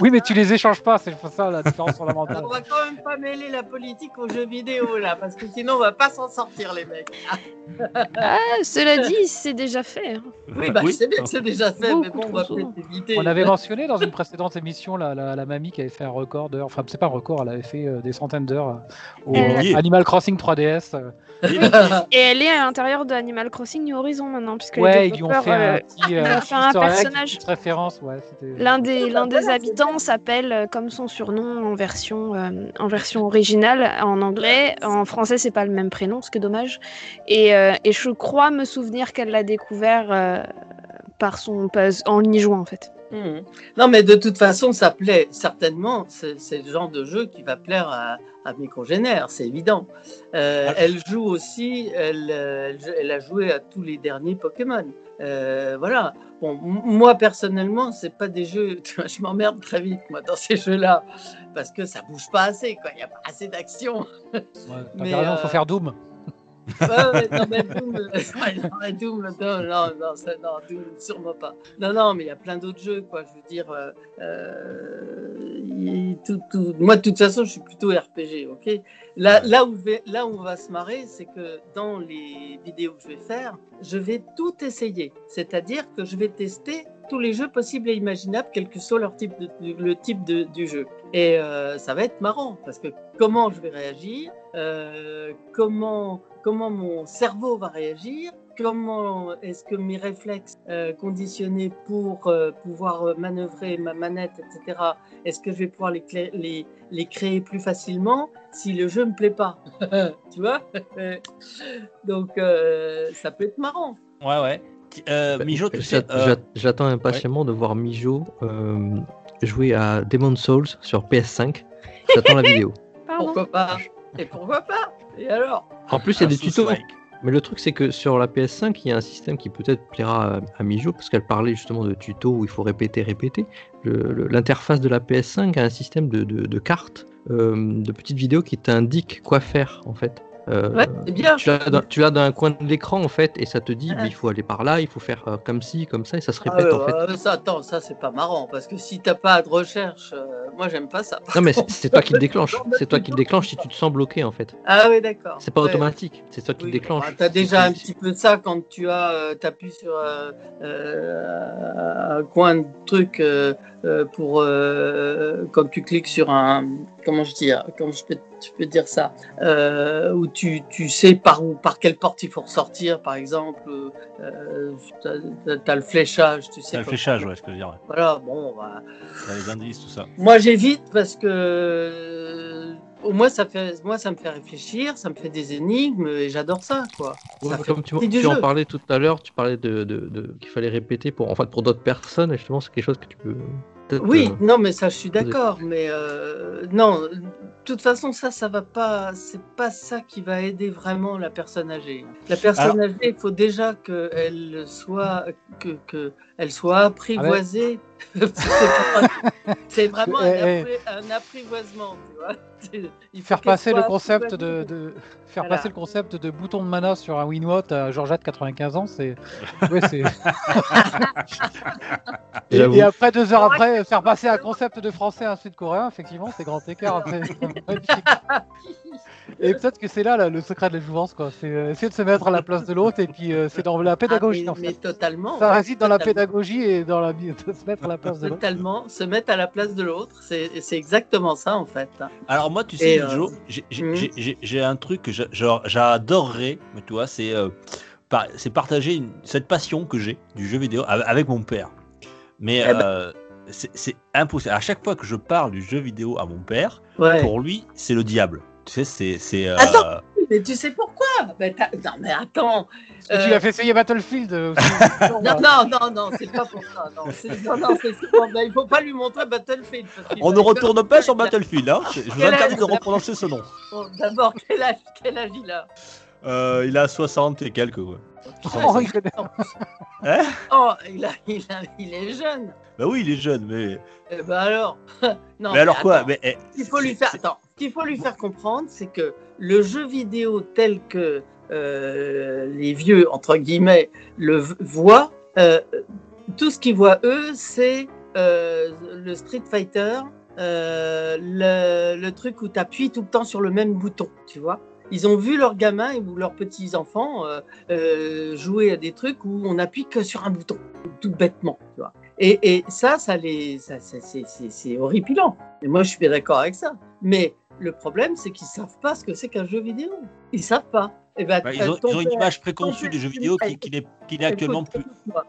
Speaker 3: Oui, mais tu les échanges pas, c'est ça la différence fondamentale.
Speaker 7: On va quand même pas mêler la politique aux jeux vidéo là, parce que sinon on va pas s'en sortir les mecs.
Speaker 2: Ah, cela dit, c'est déjà fait. hein.
Speaker 7: Oui, bah
Speaker 6: Oui.
Speaker 7: je sais bien que c'est déjà fait, mais
Speaker 2: Beaucoup
Speaker 7: bon, on va
Speaker 2: trop
Speaker 7: peut-être éviter.
Speaker 3: On avait mentionné dans une précédente émission la, la, la mamie qui avait fait un record d'heures, enfin c'est pas un record, elle avait fait euh, des centaines d'heures euh, au. Animal Crossing 3DS.
Speaker 2: Et elle est à l'intérieur de Animal Crossing New Horizon maintenant, puisque les
Speaker 3: Ouais, ils lui ont
Speaker 2: développeurs,
Speaker 3: fait un
Speaker 2: euh,
Speaker 3: petit, euh,
Speaker 2: ils ont fait un
Speaker 3: egg,
Speaker 2: personnage.
Speaker 3: référence, ouais,
Speaker 2: L'un des, l'un des habitants s'appelle euh, comme son surnom en version, euh, en version originale en anglais. En français, c'est pas le même prénom, ce qui est dommage. Et, euh, et je crois me souvenir qu'elle l'a découvert euh, par son, pas- en y jouant en fait.
Speaker 7: Mhm. Non, mais de toute façon, ça plaît certainement. C'est c'est le genre de jeu qui va plaire à, à mes congénères, c'est évident. Euh,
Speaker 6: Ah.
Speaker 7: Elle joue aussi, elle, euh, elle, elle a joué à tous les derniers Pokémon. Euh, voilà. Bon, moi personnellement, c'est pas des jeux. Je m'emmerde très vite moi dans ces jeux-là parce que ça bouge pas assez. Il y a pas assez d'action.
Speaker 3: Ouais, t'as
Speaker 7: Mais,
Speaker 3: raison, faut faire Doom.
Speaker 7: Ouais, ouais, non, mais Doom, euh, ouais, non, mais Doom, non, non, non, ça, non, Doom, sûrement pas. Non, non, mais il y a plein d'autres jeux, quoi. Je veux dire, euh, euh, il- tout, tout- moi, de toute façon, je suis plutôt RPG, ok? Là, là, où vais- là où on va se marrer, c'est que dans les vidéos que je vais faire, je vais tout essayer. C'est-à-dire que je vais tester tous les jeux possibles et imaginables, quel que soit leur type de, le type du jeu. Et euh, ça va être marrant parce que comment je vais réagir, euh, comment, comment mon cerveau va réagir, comment est-ce que mes réflexes euh, conditionnés pour pouvoir manœuvrer ma manette, etc., est-ce que je vais pouvoir les, créer plus facilement si le jeu me plaît pas? Tu vois? Donc ça peut être marrant.
Speaker 6: Ouais, ouais. Euh, Mijo, tu sais. Euh,
Speaker 5: j'at- J'attends impatiemment de voir Mijo euh, jouer à Demon's Souls sur PS5. J'attends la vidéo.
Speaker 2: Pardon.
Speaker 7: Pourquoi pas? Et pourquoi pas? Et alors?
Speaker 5: En plus, il y a des
Speaker 6: un
Speaker 5: tutos. Mais le truc, c'est que sur la PS5, il y a un système qui peut-être plaira à, à Mijo, parce qu'elle parlait justement de tutos où il faut répéter, répéter. L'interface de la PS5 a un système de, de- de cartes, euh, de petites vidéos qui t'indiquent quoi faire, en fait. Euh,
Speaker 7: Ouais, c'est bien.
Speaker 5: tu l'as coin de l'écran, en fait, et ça te dit,
Speaker 7: Ah.
Speaker 5: mais il faut aller par là, il faut faire euh, comme ci, comme ça, et ça se
Speaker 7: Ah
Speaker 5: répète,
Speaker 7: ouais,
Speaker 5: en fait.
Speaker 7: ouais, ça, attends, ça c'est pas marrant parce que si t'as pas de recherche, euh, moi, j'aime pas ça.
Speaker 5: Non, mais c'est toi qui le déclenche. C'est toi qui le déclenche si tu te sens bloqué en fait.
Speaker 7: Ah oui, d'accord.
Speaker 5: C'est pas
Speaker 7: Ouais.
Speaker 5: automatique. C'est toi qui le déclenche.
Speaker 7: bah, t'as déjà un petit peu ça quand tu as euh, t'appuies sur euh, euh, un coin de truc pour quand tu cliques sur un comment je dis comment je peux tu peux dire ça euh, où tu, tu sais par où par quelle porte il faut ressortir par exemple euh, t'as, t'as- t'as le fléchage tu sais
Speaker 6: C'est le fléchage, ouais, ce que je veux dire.
Speaker 7: voilà bon bah,
Speaker 6: T'as les indices, tout ça.
Speaker 7: moi j'évite parce que euh, au moins ça fait moi ça me fait réfléchir ça me fait des énigmes et j'adore ça quoi
Speaker 5: Ouais,
Speaker 7: Ça
Speaker 5: mais
Speaker 7: fait
Speaker 5: comme tu, tu en parlais tout à l'heure, tu parlais de, de- de- qu'il fallait répéter pour en fait pour d'autres personnes. Et justement, c'est quelque chose que tu peux.
Speaker 7: Oui,
Speaker 5: euh,
Speaker 7: non, mais ça, je suis d'accord. Mais euh, non, toute façon, ça, ça va pas. C'est pas ça qui va aider vraiment la personne âgée. La personne âgée, il faut déjà qu'elle soit, que, que elle soit apprivoisée. C'est pas- C'est vraiment un,
Speaker 3: Eh, eh.
Speaker 7: appri- un apprivoisement, tu vois. Il faut
Speaker 3: Faire passer le concept de, faire
Speaker 7: Voilà.
Speaker 3: passer le concept de bouton de mana sur un Winwatt à Georgette 95 ans, c'est ouais, c'est et, et après deux heures après faire passer un concept de français à un sud-coréen, effectivement, c'est grand écart. après. Et peut-être que c'est là, là, le secret de la jouvence, quoi. C'est euh, essayer de se mettre à la place de l'autre et puis euh, c'est dans la pédagogie.
Speaker 7: Ah,
Speaker 3: en
Speaker 7: mais,
Speaker 3: fait.
Speaker 7: mais totalement.
Speaker 3: Ça
Speaker 7: ouais,
Speaker 3: réside dans la pédagogie et dans la de se mettre à la place de l'autre.
Speaker 7: Totalement, se mettre à la place de l'autre, c'est c'est exactement ça en fait.
Speaker 6: Alors moi, tu sais,
Speaker 7: euh,
Speaker 6: Joe, j'ai- un truc que j'adorerais, mais tu vois, c'est euh, par- c'est partager une- cette passion que j'ai du jeu vidéo avec, avec mon père. Mais
Speaker 7: Eh ben.
Speaker 6: euh, c'est impossible. À chaque fois que je parle du jeu vidéo à mon père,
Speaker 7: Ouais.
Speaker 6: pour lui, c'est le diable. Tu sais, c'est euh,
Speaker 7: Attends. Mais tu sais pourquoi? T'as- Non mais attends.
Speaker 3: Parce que Tu
Speaker 7: Euh,
Speaker 3: as fait essayer Battlefield. euh, aussi.
Speaker 7: Non, non, non, non, c'est pas pour ça. Non, non, non, ben, il faut pas lui montrer Battlefield.
Speaker 6: On ne retourne pas sur Battlefield, hein. Je je vous interdis de reprononcer ce nom.
Speaker 7: Bon, D'abord, quel âge, quel âge il a?
Speaker 6: Euh, il a 60 et quelques.
Speaker 3: Oh, il connaît-
Speaker 6: Hein
Speaker 7: Oh, il, a, il, a, il est jeune.
Speaker 6: Bah oui, il est jeune, mais.
Speaker 7: Eh ben alors. non,
Speaker 6: mais alors quoi mais, eh,
Speaker 7: Ce qu'il faut lui faire, attends, ce qu'il faut lui faire comprendre, c'est que le jeu vidéo tel que euh, les vieux entre guillemets le voient, euh, tout ce qu'ils voient eux, c'est euh, le Street Fighter, euh, le, le truc où tu appuies tout le temps sur le même bouton, tu vois. Ils ont vu leurs gamins ou leurs petits enfants euh, euh, jouer à des trucs où on appuie que sur un bouton, tout bêtement, tu vois. Et, et ça, ça ça, c'est, horripilant. Et moi, je suis bien d'accord avec ça. Mais le problème, c'est qu'ils savent pas ce que c'est qu'un jeu vidéo. Ils savent pas. Et ben,
Speaker 6: bah, ils, ont,
Speaker 7: ton
Speaker 6: ils ont une image préconçue du jeu vidéo qui, qui n'est qui actuellement plus,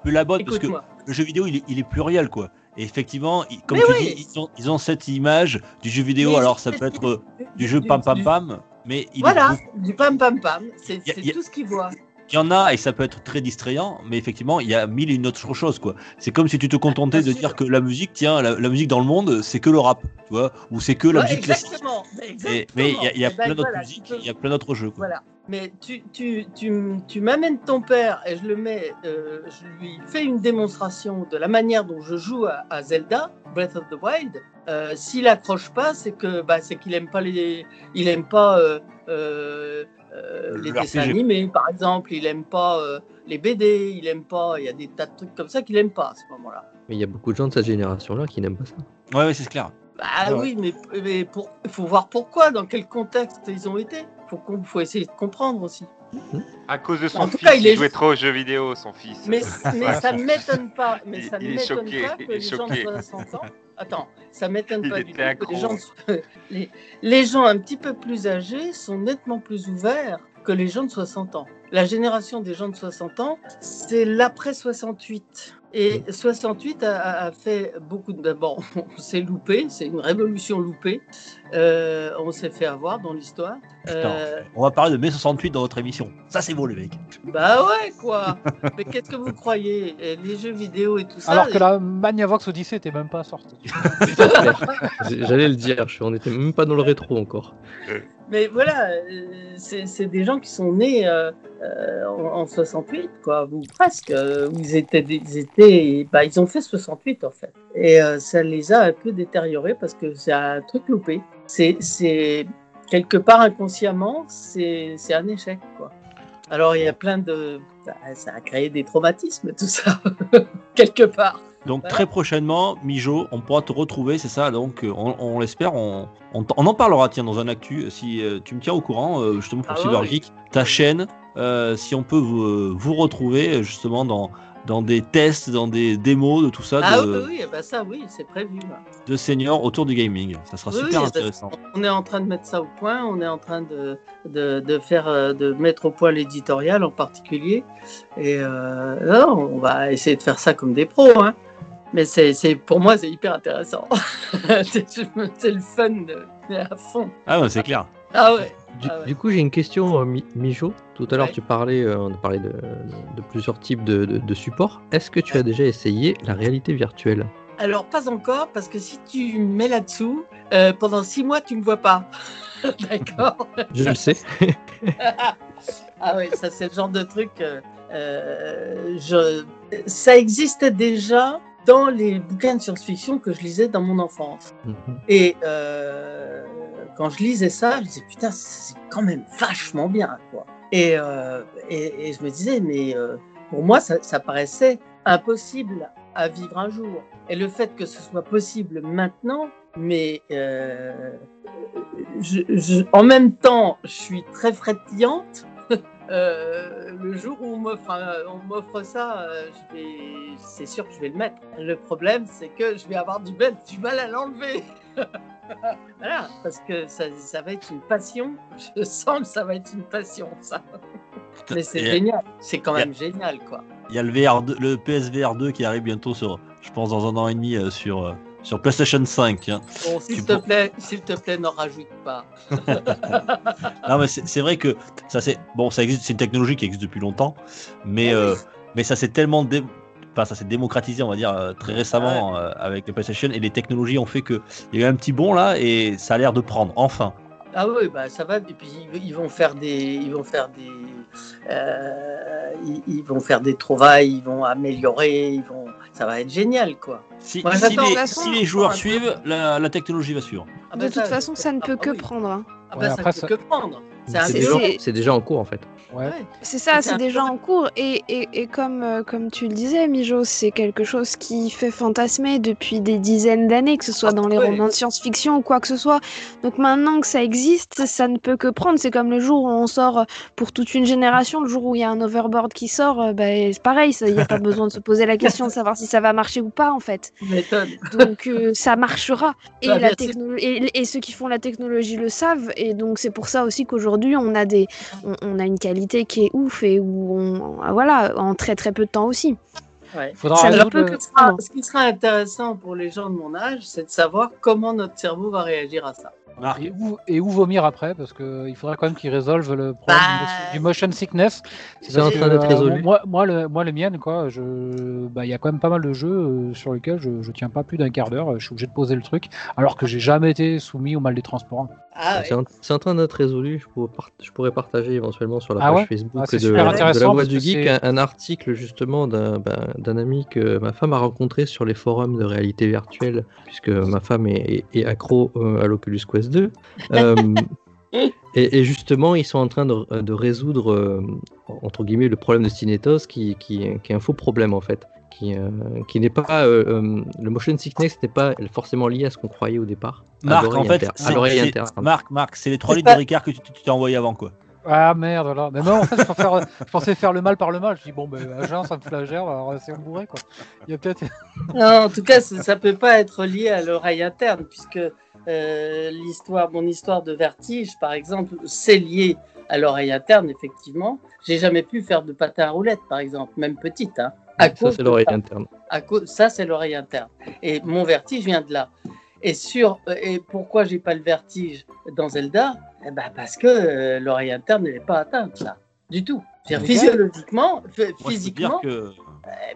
Speaker 6: plus la bonne parce que le jeu vidéo il est, il est pluriel quoi. Et effectivement, comme
Speaker 7: Mais
Speaker 6: tu
Speaker 7: oui.
Speaker 6: dis, ils ont, ils ont cette image du jeu vidéo.
Speaker 7: Mais
Speaker 6: alors ça peut être euh,
Speaker 7: du-
Speaker 6: jeu pam pam pam, mais il, est
Speaker 7: Voilà, du pam pam pam. C'est
Speaker 6: a-
Speaker 7: tout ce qu'ils voient.
Speaker 6: il y en a et ça peut être très distrayant, mais effectivement il y a mille et une autres choses quoi. C'est comme si tu te contentais de
Speaker 7: sûr.
Speaker 6: dire que la musique, tiens, la, la musique dans le monde, c'est que le rap, tu vois, ou c'est que la
Speaker 7: Ouais,
Speaker 6: musique classique.
Speaker 7: exactement. mais
Speaker 6: Et- mais il y a, y
Speaker 7: ben,
Speaker 6: plein d'autres
Speaker 7: voilà,
Speaker 6: musiques,
Speaker 7: peux-
Speaker 6: il y a plein d'autres jeux. Quoi.
Speaker 7: Voilà. Mais tu, tu, tu, tu m'amènes ton père et je le mets, euh, je lui fais une démonstration de la manière dont je joue à, à Zelda, Breath of the Wild. Euh, S'il accroche pas, c'est que bah, c'est qu'il aime pas les, il aime pas euh, euh, euh,
Speaker 6: Le
Speaker 7: les dessins animés, par exemple. Il aime pas euh, les BD. Il aime pas. Il y a des tas de trucs comme ça qu'il aime pas à ce moment-là.
Speaker 5: Mais il y a beaucoup de gens de cette génération-là qui n'aiment pas ça.
Speaker 6: Ouais, ouais, c'est clair.
Speaker 7: Bah
Speaker 6: Ouais.
Speaker 7: oui, mais mais pour, faut voir pourquoi, dans quel contexte ils ont été. Qu'on, faut essayer de comprendre aussi.
Speaker 4: À cause de son
Speaker 7: En
Speaker 4: fils,
Speaker 7: cas, il est-
Speaker 4: jouait trop aux jeux vidéo, son fils.
Speaker 7: Mais, mais ça ne m'étonne pas. Mais
Speaker 4: Il-
Speaker 7: ça ne
Speaker 4: il est
Speaker 7: m'étonne
Speaker 4: choqué,
Speaker 7: pas
Speaker 4: il
Speaker 7: que
Speaker 4: est
Speaker 7: les gens de
Speaker 4: choqué.
Speaker 7: 60 ans. Attends, ça m'étonne
Speaker 4: Il
Speaker 7: pas du tout que les gens, les, les gens un petit peu plus âgés sont nettement plus ouverts que les gens de 60 ans. La génération des gens de 60 ans, c'est l'après 68. Et 68 a, a- a fait beaucoup de. D'abord, on s'est loupé, c'est une révolution loupée. Euh, on s'est fait avoir dans l'histoire. Euh,
Speaker 6: on va parler de mai 68 dans votre émission. Ça, c'est beau, les mecs.
Speaker 7: bah ouais, quoi. Mais qu'est-ce que vous croyez? Les jeux vidéo et tout ça.
Speaker 3: Alors que la Magnavox Odyssey était même pas sortie.
Speaker 5: J'allais le dire, je- on était même pas dans le rétro encore.
Speaker 7: Mais voilà, euh, c'est des gens qui sont nés euh, en, en 68, quoi, ou presque. ils étaient, ils étaient, bah, ils ont fait 68 en fait. Et euh, ça les a un peu détériorés parce que c'est un truc loupé. C'est, quelque part inconsciemment, c'est, un échec, quoi. Alors il y a plein de, bah, ça a créé des traumatismes tout ça, quelque part.
Speaker 6: Donc
Speaker 7: Voilà.
Speaker 6: très prochainement, Mijo, on pourra te retrouver, c'est ça. Donc euh, on, on l'espère, on, on, en parlera tiens dans un actu. Si euh, tu me tiens au courant, euh, justement pour
Speaker 7: Ah
Speaker 6: Cyber
Speaker 7: ouais.
Speaker 6: Geek, ta chaîne, euh, si on peut vous, vous retrouver justement dans dans des tests, dans des démos de tout ça
Speaker 7: Ah
Speaker 6: de,
Speaker 7: oui, oui, ben ça, oui, c'est prévu. là.
Speaker 6: de seniors autour du gaming. Ça sera
Speaker 7: Oui,
Speaker 6: super
Speaker 7: oui,
Speaker 6: intéressant.
Speaker 7: On est en train de mettre ça au point, on est en train de, de, de faire, euh, de mettre au point l'éditorial en particulier. Et euh, non, on va essayer de faire ça comme des pros. Hein. Mais c'est, pour moi, c'est hyper intéressant. c'est le fun à fond.
Speaker 6: Ah ouais, c'est clair.
Speaker 7: Ah ouais.
Speaker 5: Du,
Speaker 7: Ah ouais.
Speaker 5: du coup, j'ai une question, euh, Mi- Mijo. Tout à l'heure,
Speaker 7: Ouais.
Speaker 5: tu parlais, euh, on a parlé de, de plusieurs types de, de- de supports. Est-ce que tu as déjà essayé la réalité virtuelle?
Speaker 7: Alors, pas encore, parce que si tu me mets là-dessous, euh, pendant six mois, tu me vois pas. D'accord
Speaker 5: Je le sais.
Speaker 7: Ah oui, ça c'est le genre de truc. euh, je... Ça existait déjà dans les bouquins de science-fiction que je lisais dans mon enfance.
Speaker 5: Mhm.
Speaker 7: Et quand je lisais ça, je disais putain, c'est quand même vachement bien, quoi. Et, euh, et, je me disais, mais euh, pour moi, ça, paraissait impossible à vivre un jour. Et le fait que ce soit possible maintenant, mais euh, en même temps, je suis très frétillante. Le jour où on m'offre, ça, c'est sûr que je vais le mettre. Le problème, c'est que je vais avoir du mal à l'enlever. voilà, parce que ça, ça va être une passion. Je sens que ça va être une passion, ça. Mais c'est génial. C'est quand même génial, quoi.
Speaker 6: Il y a le VR, 2 le PSVR 2 qui arrive bientôt sur, je pense dans un an et demi euh, sur euh, sur PlayStation 5. hein.
Speaker 7: Bon, s'il te plaît, s'il te plaît, n'en rajoute pas.
Speaker 6: Non, mais c'est vrai que ça c'est bon, ça existe, c'est une technologie qui existe depuis longtemps, mais
Speaker 7: Ah oui.
Speaker 6: euh, mais ça s'est tellement dé- enfin, ça s'est démocratisé, on va dire, euh, très récemment euh, avec les PlayStation et les technologies ont fait que il y a eu un petit bond là et ça a l'air de prendre enfin.
Speaker 7: Ah oui, bah ça va. Et puis ils, ils vont faire des, ils vont faire des, euh, ils, ils vont faire des trouvailles, ils vont améliorer, ils vont, ça va être génial, quoi.
Speaker 6: Si,
Speaker 7: Moi,
Speaker 6: si
Speaker 7: j'attends
Speaker 6: les, si joueurs suivent, la, la technologie va suivre.
Speaker 7: Ah
Speaker 2: De
Speaker 7: bah
Speaker 2: toute façon, ça ne
Speaker 7: ah
Speaker 2: peut que
Speaker 7: oui.
Speaker 2: prendre. hein.
Speaker 7: Ah bah,
Speaker 3: Ouais,
Speaker 7: ça
Speaker 3: après,
Speaker 7: ne
Speaker 3: ça-
Speaker 7: peut que prendre. C'est
Speaker 5: déjà,
Speaker 7: débat.
Speaker 5: c'est déjà en cours en fait.
Speaker 3: Ouais.
Speaker 2: C'est ça,
Speaker 7: C'est
Speaker 2: déjà en cours. Et, et, et comme, euh, comme tu le disais, Mijo, c'est quelque chose qui fait fantasmer depuis des dizaines d'années, que ce soit dans les
Speaker 7: ouais.
Speaker 2: romans de science-fiction ou quoi que ce soit. Donc maintenant que ça existe, ça ne peut que prendre. C'est comme le jour où on sort euh, pour toute une génération, le jour où il y a un overboard qui sort, euh, bah, c'est pareil, il n'y a pas besoin de se poser la question de savoir si ça va marcher ou pas en fait. Donc euh, ça marchera. Et,
Speaker 7: Bah,
Speaker 2: la et, et ceux qui font la technologie le savent. Et donc c'est pour ça aussi qu'aujourd'hui on a des, on, on a une qualité qui est ouf et où on, voilà, en très très peu de temps aussi.
Speaker 7: Ouais.
Speaker 2: Ça que prendre.
Speaker 7: ce qui sera intéressant pour les gens de mon âge, c'est de savoir comment notre cerveau va réagir à ça.
Speaker 6: Marc,
Speaker 3: Et où, et où vomir après, parce qu'il faudra quand même qu'ils résolvent le problème
Speaker 7: Bah,
Speaker 3: du, motion, sickness.
Speaker 5: C'est en train
Speaker 3: que,
Speaker 5: d'être
Speaker 3: euh,
Speaker 5: résolu.
Speaker 3: Moi, moi, le, moi, le mien, quoi, bah, il y a quand même pas mal de jeux euh, sur lesquels je, je tiens pas plus d'un quart d'heure. Je suis obligé de poser le truc, alors que j'ai jamais été soumis au mal des transports.
Speaker 7: Ah
Speaker 5: C'est en, c'est en train d'être résolu. Je pourrais, part- je pourrais partager éventuellement sur la
Speaker 3: Ah
Speaker 5: page
Speaker 3: ouais?
Speaker 5: Facebook
Speaker 3: Ah, c'est
Speaker 5: de,
Speaker 3: super
Speaker 5: de
Speaker 3: intéressant
Speaker 5: la voix du geek un, un article justement d'un ben, d'un ami que ma femme a rencontré sur les forums de réalité virtuelle, puisque ma femme est, est- est accro euh, à l'Oculus Quest 2. Euh, et, et justement, ils sont en train de, de résoudre euh, entre guillemets le problème de Stinetos, qui, qui, qui est un faux problème en fait. Qui, euh, qui n'est pas euh, euh, le motion sickness n'est pas forcément lié à ce qu'on croyait au départ.
Speaker 6: Marc, en fait, c'est-. Marc, Marc, les 3
Speaker 7: C'est
Speaker 6: litres de Ricard que tu t'es envoyé avant quoi.
Speaker 3: Ah merde, là. Mais moi, en fait, je, je pensais faire le mal par le mal. Je dis, bon, ben, jeun, ça me flagelle, alors c'est bourré, quoi. Il y a peut-être.
Speaker 7: Non, en tout cas, ça ça peut pas être lié à l'oreille interne, puisque euh, l'histoire, mon histoire de vertige, par exemple, c'est lié à l'oreille interne, effectivement. J'ai jamais pu faire de patin à roulettes, par exemple, même petite. Hein, à
Speaker 5: Ça,
Speaker 7: cause
Speaker 5: c'est l'oreille
Speaker 7: ça.
Speaker 5: interne.
Speaker 7: À cause, ça, c'est l'oreille interne. Et mon vertige vient de là. Et sur euh, et pourquoi j'ai pas le vertige dans Zelda? Eh ben parce que euh, l'oreille interne n'est pas atteinte là, du tout. Physiologiquement,
Speaker 6: Moi,
Speaker 7: physiquement,
Speaker 6: que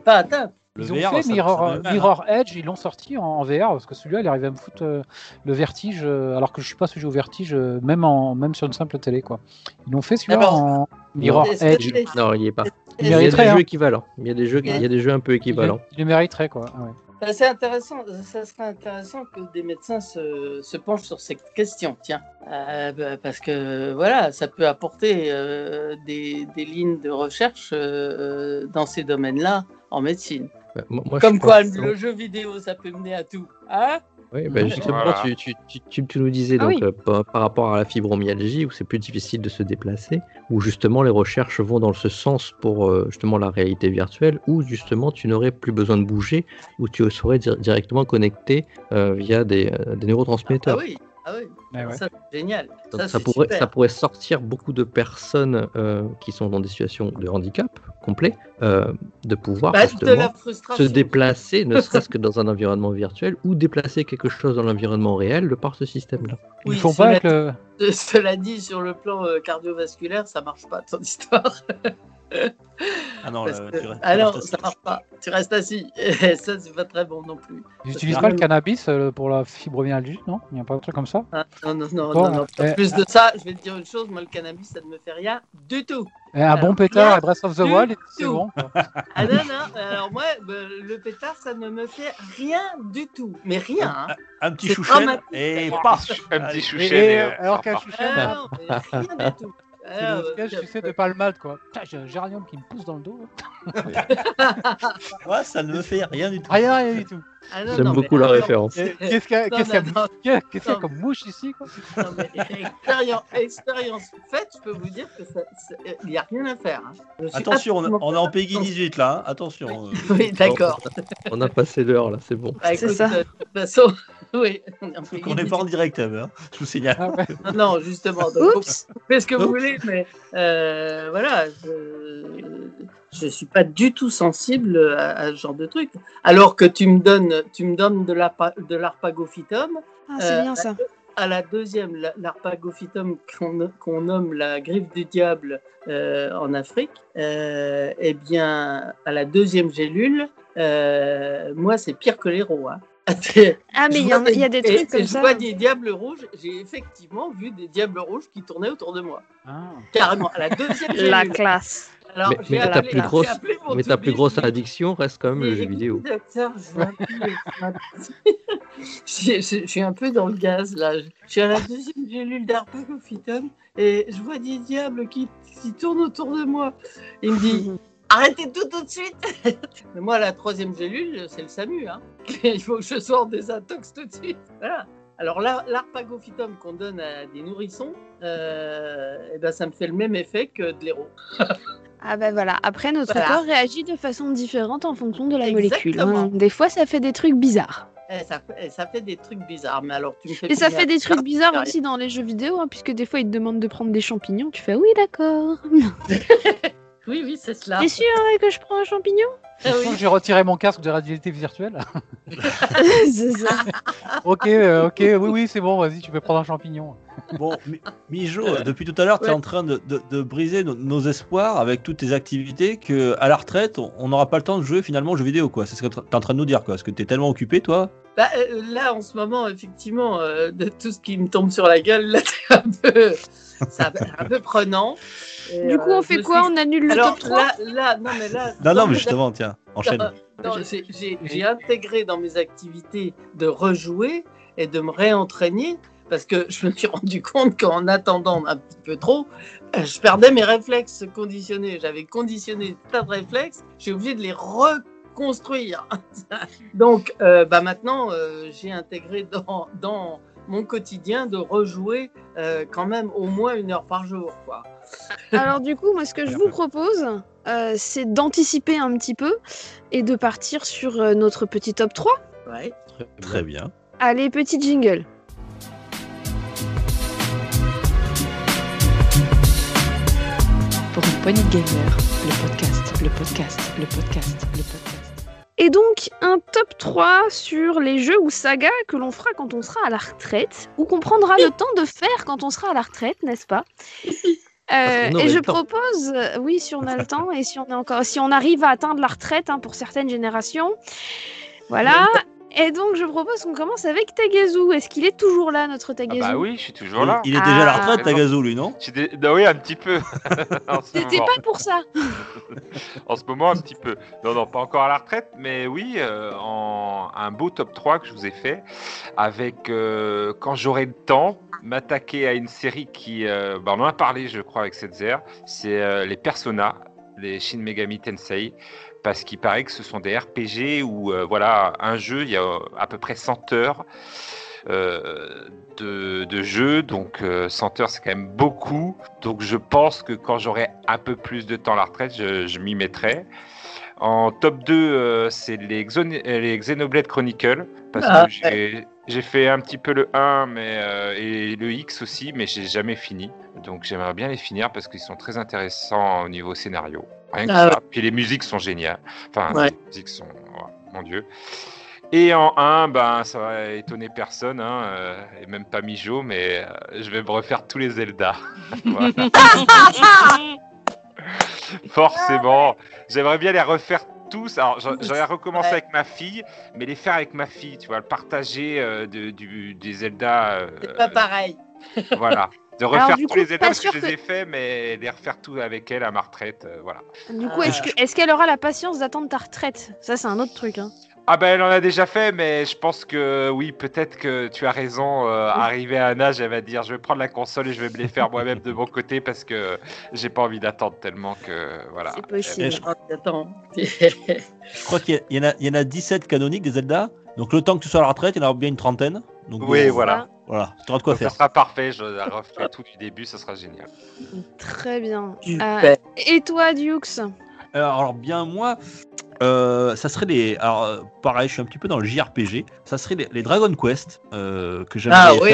Speaker 7: pas atteinte.
Speaker 6: Le
Speaker 3: Ils ont
Speaker 6: VR,
Speaker 3: fait Mirror,
Speaker 6: mal, hein.
Speaker 3: Mirror Edge, ils l'ont sorti en, en VR parce que celui-là il arrive à me foutre euh, le vertige euh, alors que je suis pas sujet au vertige euh, même en même sur une simple télé quoi. Ils l'ont fait celui-là en Mirror Edge.
Speaker 5: Non, il n'y est pas. Il y a des jeux
Speaker 3: hein.
Speaker 5: équivalents. Il y a des jeux, il y a des jeux un peu équivalents.
Speaker 3: le- il le mériterait quoi. Ouais.
Speaker 7: C'est intéressant, ça serait intéressant que des médecins se, se penchent sur cette question, tiens. Euh, ben, parce que voilà, ça peut apporter euh, des, des lignes de recherche euh, dans ces domaines-là en médecine.
Speaker 5: Bah, moi-
Speaker 7: Comme quoi,
Speaker 5: pense-
Speaker 7: le jeu vidéo, ça peut mener à tout. Hein?
Speaker 5: Oui, bah, justement,
Speaker 4: Voilà.
Speaker 5: tu, tu, tu, tu- tu nous disais
Speaker 2: Ah
Speaker 5: donc,
Speaker 2: oui.
Speaker 5: euh, par, par rapport à la fibromyalgie, où c'est plus difficile de se déplacer, où justement les recherches vont dans ce sens pour euh, justement la réalité virtuelle, où justement tu n'aurais plus besoin de bouger, où tu serais di- directement connecté euh, via des, euh, des
Speaker 7: Ah
Speaker 5: neurotransmetteurs.
Speaker 7: oui, ah oui.
Speaker 3: Ouais, ouais.
Speaker 7: ça c'est génial.
Speaker 5: Donc,
Speaker 7: ça,
Speaker 5: pourrait,
Speaker 7: super.
Speaker 5: ça pourrait sortir beaucoup de personnes euh, qui sont dans des situations de handicap complet, euh, de pouvoir
Speaker 7: Bah,
Speaker 5: justement se déplacer, ne serait-ce que dans un environnement virtuel, ou déplacer quelque chose dans l'environnement réel de par ce système-là.
Speaker 3: Ils
Speaker 7: Oui,
Speaker 3: font
Speaker 7: cela
Speaker 3: pas
Speaker 7: Cela dit, sur le plan euh, cardiovasculaire, ça marche pas ton histoire.
Speaker 6: Ah non, là,
Speaker 7: que-
Speaker 6: tu restes-
Speaker 7: ah
Speaker 6: tu
Speaker 7: non,
Speaker 6: restes
Speaker 7: ça marche pas. Tu restes assis. Et ça, c'est pas très bon non plus.
Speaker 3: Ils n'utilisent
Speaker 7: Ah,
Speaker 3: pas le cannabis euh, pour la fibromyalgie, non? Il n'y a pas un truc comme ça?
Speaker 7: Ah, non, non, non,
Speaker 3: Bon,
Speaker 7: non, non. En
Speaker 3: eh,
Speaker 7: plus de ça, je vais te dire une chose, moi, le cannabis, ça ne me fait rien du tout.
Speaker 3: Et Un
Speaker 7: Alors,
Speaker 3: bon pétard à Breath of the Wild, c'est bon.
Speaker 7: Ah non, non, alors moi, bah, le pétard, ça ne me fait rien du tout. Mais rien, hein.
Speaker 6: Un petit
Speaker 7: dramatique.
Speaker 6: et paf
Speaker 4: Un petit hop,
Speaker 3: alors qu'un chouchen,
Speaker 7: Ah non, mais rien du tout.
Speaker 3: C'est
Speaker 7: Alors,
Speaker 3: le sketch, tu sais, de palmade, quoi. Putain, j'ai un géranium qui me pousse dans le dos.
Speaker 6: Moi, ça ne me fait rien du tout.
Speaker 3: Rien, rien du tout.
Speaker 7: Ah
Speaker 5: J'aime beaucoup
Speaker 7: mais
Speaker 5: la référence.
Speaker 3: Qu'est-ce qu'il y a,
Speaker 7: Non,
Speaker 3: qu'est-ce qu'il y a-
Speaker 7: non, non.
Speaker 3: qu'est-ce qu'il y a
Speaker 7: Non.
Speaker 3: comme mouche ici, quoi
Speaker 7: Non, mais expérience, expérience faite, je peux vous dire que ça, ça- il n'y a rien à faire. hein.
Speaker 6: Attention, on,
Speaker 7: absolument
Speaker 6: on est en Peggy 18 là, hein. attention. euh.
Speaker 7: Oui, d'accord.
Speaker 5: On a passé l'heure là, c'est bon.
Speaker 7: Bah,
Speaker 2: C'est ça.
Speaker 7: euh, De toute façon, oui. on
Speaker 6: n'est pas en direct, hein, je vous signale.
Speaker 3: Ah ouais.
Speaker 7: Non, justement. Donc,
Speaker 2: Oups
Speaker 7: vous faites ce que vous voulez, mais euh, voilà, je ne suis pas du tout sensible à, à ce genre de truc. Alors que tu me donnes, tu me donnes de l'arpa- de l'arpagophytum.
Speaker 2: Ah, c'est
Speaker 7: Euh,
Speaker 2: bien ça.
Speaker 7: À la deuxième, la- l'arpagophytum qu'on nomme la griffe du diable euh, en Afrique, euh, eh bien, à la deuxième gélule, euh, moi, c'est pire que l'héros. Hein.
Speaker 2: Ah, mais
Speaker 7: Je
Speaker 2: il y, a- il y a des trucs
Speaker 7: et
Speaker 2: comme
Speaker 7: je
Speaker 2: ça.
Speaker 7: vois des diables rouges. J'ai effectivement vu des diables rouges qui tournaient autour de moi.
Speaker 3: Ah.
Speaker 7: Carrément, à la deuxième gélule.
Speaker 2: La classe.
Speaker 7: Alors,
Speaker 5: Mais- ta plus grosse- Mais ta plus addiction reste quand même le jeu vidéo.
Speaker 7: Docteur, je, suis un peu dans le gaz là. Je suis à la deuxième gélule d'arpagophytum et je vois des diables qui, qui tournent autour de moi. Il me dit Arrêtez tout tout de suite Mais moi, la troisième gélule, c'est le SAMU. Hein. Il faut que je sorte des intox tout de suite. Voilà. Alors là, l'arpagophytum qu'on donne à des nourrissons, euh, eh ben, ça me fait le même effet que de l'héros.
Speaker 2: Ah ben voilà, après notre
Speaker 7: Voilà.
Speaker 2: corps réagit de façon différente en fonction de la molécule.
Speaker 7: Exactement.
Speaker 2: hein. Des fois ça fait des trucs bizarres.
Speaker 7: Eh, ça, fait- eh, ça fait des trucs bizarres, mais alors tu me fais
Speaker 2: Et ça fait des trucs
Speaker 7: prix
Speaker 2: bizarres aussi dans les jeux vidéo, hein, puisque des fois ils te demandent de prendre des champignons, tu fais oui d'accord.
Speaker 7: Oui, oui, c'est cela.
Speaker 2: T'es sûr hein, que je prends un champignon?
Speaker 7: Ah
Speaker 3: Je
Speaker 7: oui.
Speaker 3: J'ai retiré mon casque de réalité virtuelle.
Speaker 2: C'est ça.
Speaker 3: ok, euh, ok, oui, oui, c'est bon, vas-y, tu peux prendre un champignon.
Speaker 6: Bon, Mi- Mijo, depuis tout à l'heure, tu es en train de, de- de briser no- nos espoirs avec toutes tes activités que à la retraite, on- n'aura pas le temps de jouer finalement aux jeux vidéo. quoi. C'est ce que tu es en train de nous dire. quoi. Parce que tu es tellement occupé, toi?
Speaker 7: Bah, euh, là, en ce moment, effectivement, euh, de tout ce qui me tombe sur la gueule, là, c'est un peu, c'est un peu- un peu prenant. Et,
Speaker 2: Du coup
Speaker 7: euh,
Speaker 2: on fait quoi
Speaker 7: suis-
Speaker 2: On annule le
Speaker 7: Alors
Speaker 2: top 3
Speaker 7: là, là, non, mais là.
Speaker 6: Non, non, mais justement, tiens, enchaîne.
Speaker 7: J'ai- intégré dans mes activités de rejouer et de me réentraîner parce que je me suis rendu compte qu'en attendant un petit peu trop, je perdais mes réflexes conditionnés. J'avais conditionné plein de réflexes, j'ai obligé de les reconstruire. Donc euh, bah maintenant, euh, j'ai intégré dans, dans mon quotidien de rejouer euh, quand même au moins une heure par jour. Quoi.
Speaker 2: Alors du coup moi ce que je vous propose euh, c'est d'anticiper un petit peu et de partir sur euh, notre petit top 3.
Speaker 7: Ouais.
Speaker 6: Très bien.
Speaker 2: Allez petit jingle.
Speaker 1: Pour une poignée de gamers, le podcast, le podcast, le podcast, le podcast.
Speaker 2: Et donc, un top 3 sur les jeux ou sagas que l'on fera quand on sera à la retraite, ou qu'on prendra le temps de faire quand on sera à la retraite, n'est-ce pas? Euh, et je propose, oui, si on a le temps et si on est encore, si on arrive à atteindre la retraite hein, pour certaines générations, voilà. Et donc, je propose qu'on commence avec Tagazu. Est-ce qu'il est toujours là, notre
Speaker 4: Ah
Speaker 2: Tagazu?
Speaker 4: bah oui, je suis toujours là.
Speaker 6: Il est déjà à la
Speaker 2: Ah.
Speaker 6: retraite, Tagazu, lui, non?
Speaker 4: Dé- non, oui, un petit peu.
Speaker 2: C'était pas pour ça.
Speaker 4: en ce moment, un petit peu. Non, non, pas encore à la retraite, mais oui, euh, en un beau top 3 que je vous ai fait, avec, euh, quand j'aurai le temps, m'attaquer à une série qui, euh, bah, on en a parlé, je crois, avec cette c'est euh, les Persona. les Shin Megami Tensei, parce qu'il paraît que ce sont des RPG où, euh, voilà, un jeu, il y a à peu près 100 heures euh, de, de jeu, donc euh, 100 heures, c'est quand même beaucoup. Donc je pense que quand j'aurai un peu plus de temps à la retraite, je, je m'y mettrai. En top 2, euh, c'est les, euh, Xenoblade Chronicle, parce
Speaker 7: Ah,
Speaker 4: que j'ai j'ai fait un petit peu le 1 mais, euh, et le X aussi, mais j'ai jamais fini. Donc j'aimerais bien les finir parce qu'ils sont très intéressants au niveau scénario. Rien que
Speaker 7: Ah
Speaker 4: ça. Puis les musiques sont géniales. Enfin,
Speaker 7: Ouais.
Speaker 4: les musiques sont. oh, mon Dieu. Et en 1, ben, ça va étonner personne, hein, euh, et même pas Mijo, mais euh, je vais me refaire tous les Zelda. Forcément. J'aimerais bien les refaire tous. Alors, j'aurais recommencé
Speaker 7: Ouais.
Speaker 4: avec ma fille, mais les faire avec ma fille, tu vois, le partager euh, de, du, des Zelda.
Speaker 7: C'est pas pareil.
Speaker 4: voilà. De refaire
Speaker 2: du
Speaker 4: tous
Speaker 2: coup,
Speaker 4: les parce que je les
Speaker 2: que-
Speaker 4: ai faits, mais les refaire tous avec elle à ma retraite, euh, voilà.
Speaker 2: Du coup,
Speaker 7: Ah.
Speaker 2: est-ce que- est-ce qu'elle aura la patience d'attendre ta retraite? Ça, c'est un autre truc. Hein.
Speaker 4: Ah ben elle en a déjà fait, mais je pense que oui, peut-être que tu as raison. euh, arrivé à un âge, elle va dire, je vais prendre la console et je vais me les faire moi-même de mon côté parce que j'ai pas envie d'attendre tellement que voilà.
Speaker 2: C'est possible.
Speaker 6: Et je-
Speaker 7: Oh, Attends.
Speaker 6: Je crois qu'il y, en a- il y en a 17 canoniques des Zelda. Donc le temps que tu sois à la retraite, il y en aura bien une trentaine. Donc
Speaker 4: Oui,
Speaker 6: euh,
Speaker 4: voilà.
Speaker 6: Voilà, tu auras de quoi
Speaker 4: Donc, ça
Speaker 6: faire.
Speaker 4: sera parfait. Je referai tout du début, ça sera génial.
Speaker 2: Très bien. Euh, et toi, Dukes
Speaker 6: Alors, alors, bien moi, euh, ça serait les. Alors euh, pareil, je suis un petit peu dans le JRPG. Ça serait les, les Dragon Quest euh, que j'avais
Speaker 7: Ah oui.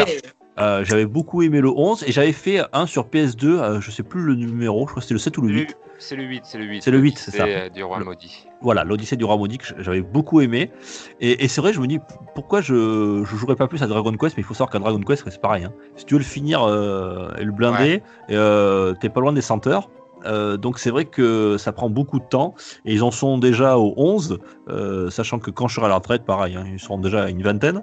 Speaker 6: Euh, j'avais beaucoup aimé le 11 et j'avais fait un sur PS2. euh, je sais plus le numéro, je crois que c'était le 7 ou le 8.
Speaker 4: C'est le 8, c'est le 8.
Speaker 6: C'est le 8, c'est ça.
Speaker 4: du roi maudit.
Speaker 6: Voilà, l'Odyssée du roi maudit que j'avais beaucoup aimé. Et, et c'est vrai, je me dis pourquoi je, je jouerais pas plus à Dragon Quest, mais il faut savoir qu'un Dragon Quest, c'est pareil. hein. Si tu veux le finir euh, et le blinder, euh, t'es pas loin des 100 heures. Euh, donc c'est vrai que ça prend beaucoup de temps et ils en sont déjà au 11, euh, sachant que quand je serai à la retraite, pareil, hein, ils seront déjà à une vingtaine.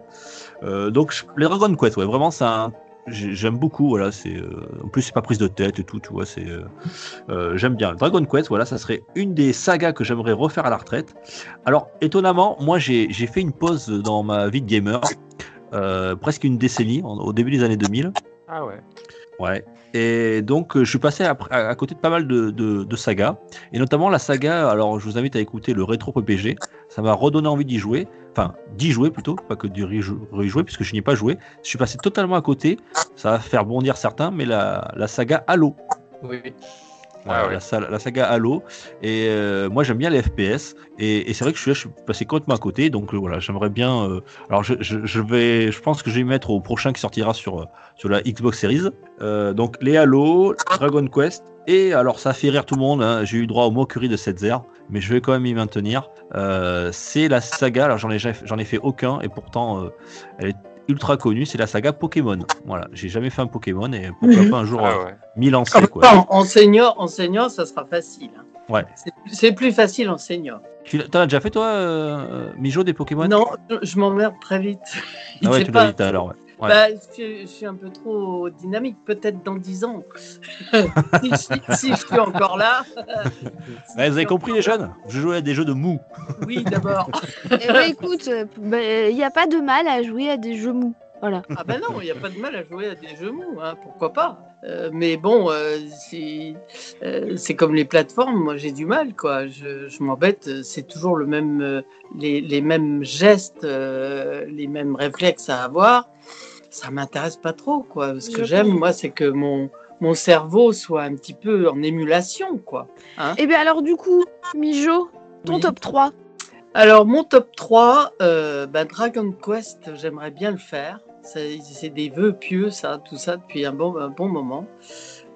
Speaker 6: Euh, donc les Dragon Quest, ouais, vraiment c'est un- j'aime beaucoup. Voilà, c'est euh, en plus c'est pas prise de tête et tout, tu vois, c'est euh, euh, j'aime bien. Dragon Quest, voilà, ça serait une des sagas que j'aimerais refaire à la retraite. Alors étonnamment, moi j'ai fait une pause dans ma vie de gamer, presque une décennie, en- au début des années 2000.
Speaker 4: Ah ouais.
Speaker 6: Ouais. Et donc, je suis passé à, à- à côté de pas mal de, de- de sagas, et notamment la saga. Alors, je vous invite à écouter le rétro PPG. Ça m'a redonné envie d'y jouer, enfin d'y jouer plutôt, pas que d'y rejou- rejouer, puisque je n'y ai pas joué. Je suis passé totalement à côté. Ça va faire bondir certains, mais la, la saga Halo.
Speaker 5: Oui.
Speaker 4: Ah ouais.
Speaker 6: la, sa- la saga Halo. Et euh, moi, j'aime bien les FPS. Et, et c'est vrai que je suis, là, je suis passé complètement à côté. Donc euh, voilà, j'aimerais bien. euh, alors, je, je- je vais, je pense que je vais y mettre au prochain qui sortira sur, sur la Xbox Series. Donc les Halo, Dragon Quest. Et alors, ça fait rire tout le monde. hein, J'ai eu droit au moquerie de Setzer, mais je vais quand même y maintenir. Euh, c'est la saga. Alors, j'en ai, j'en ai fait aucun. Et pourtant, euh, elle est ultra connue. C'est la saga Pokémon. Voilà, j'ai jamais fait un Pokémon. Et pourquoi
Speaker 7: Mhm.
Speaker 6: pas un jour
Speaker 4: Ah
Speaker 6: euh,
Speaker 4: ouais.
Speaker 6: m'y lancer. Quoi.
Speaker 7: en, en senior, en senior, ça sera facile. hein.
Speaker 6: Ouais.
Speaker 7: C'est- plus facile en senior.
Speaker 6: Tu as déjà fait toi, euh, Mijo, des Pokémon?
Speaker 7: Non, je, m'emmerde très vite.
Speaker 6: Ah ouais, tu
Speaker 7: pas-
Speaker 6: l'as dit à l'heure. Ouais. Ouais.
Speaker 7: Bah, je, je suis un peu trop dynamique, peut-être dans 10 ans. si, je suis encore là. Si je
Speaker 6: vous avez compris les jeunes Je jouais à des jeux de mou.
Speaker 7: Oui, d'abord.
Speaker 2: Eh écoute, il n'y a pas de mal à jouer à des jeux mous. Voilà.
Speaker 7: Ah ben non, il n'y a pas de mal à jouer à des jeux mous, hein, pourquoi pas. Euh, mais bon, euh, c'est euh, comme les plateformes, moi j'ai du mal, quoi. Je, je m'embête, c'est toujours le même, euh, les, les mêmes gestes, euh, les mêmes réflexes à avoir. Ça m'intéresse pas trop, quoi. Ce que j'aime, moi, c'est que mon, mon cerveau soit un petit peu en émulation, quoi.
Speaker 2: Et bien alors du coup, Mijo, ton
Speaker 7: Oui.
Speaker 2: top 3
Speaker 7: Alors, mon top 3, euh, bah, Dragon Quest, j'aimerais bien le faire. C'est des vœux pieux, ça, tout ça, depuis un bon, un bon moment.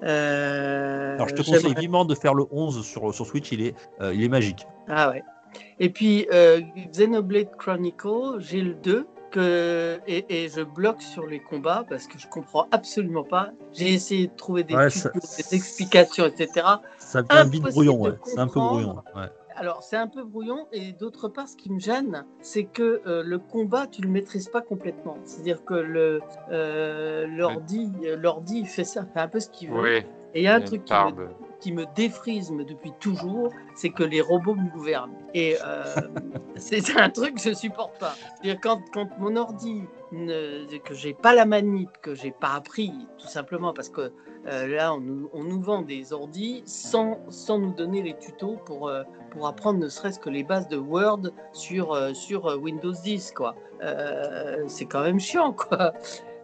Speaker 7: Euh,
Speaker 6: Alors je te conseille vivement de faire le 11 sur, sur Switch, il est, euh, il est magique.
Speaker 7: Ah ouais. Et puis, euh, Xenoblade Chronicle, j'ai le 2. Que, et, et je bloque sur les combats parce que je comprends absolument pas. J'ai essayé de trouver des
Speaker 6: Ouais,
Speaker 7: tutos,
Speaker 6: ça-
Speaker 7: des explications, etc.
Speaker 6: Ça devient vite brouillon,
Speaker 7: de
Speaker 6: ouais. c'est un peu brouillon. ouais.
Speaker 7: Alors, c'est un peu brouillon. Et d'autre part, ce qui me gêne, c'est que euh, le combat, tu le maîtrises pas complètement. C'est-à-dire que le euh, l'ordi, l'ordi fait ça, fait un peu ce qu'il veut.
Speaker 4: Oui.
Speaker 7: Et il y a un truc qui me, qui me défrisme depuis toujours, c'est que les robots me gouvernent. Et euh, c'est un truc que je supporte pas. Quand, quand mon ordi, ne, que j'ai pas la manip, que j'ai pas appris, tout simplement parce que euh, là, on nous, on nous vend des ordis sans, sans nous donner les tutos pour, euh, pour apprendre ne serait-ce que les bases de Word sur, sur Windows 10, quoi. C'est quand même chiant, quoi.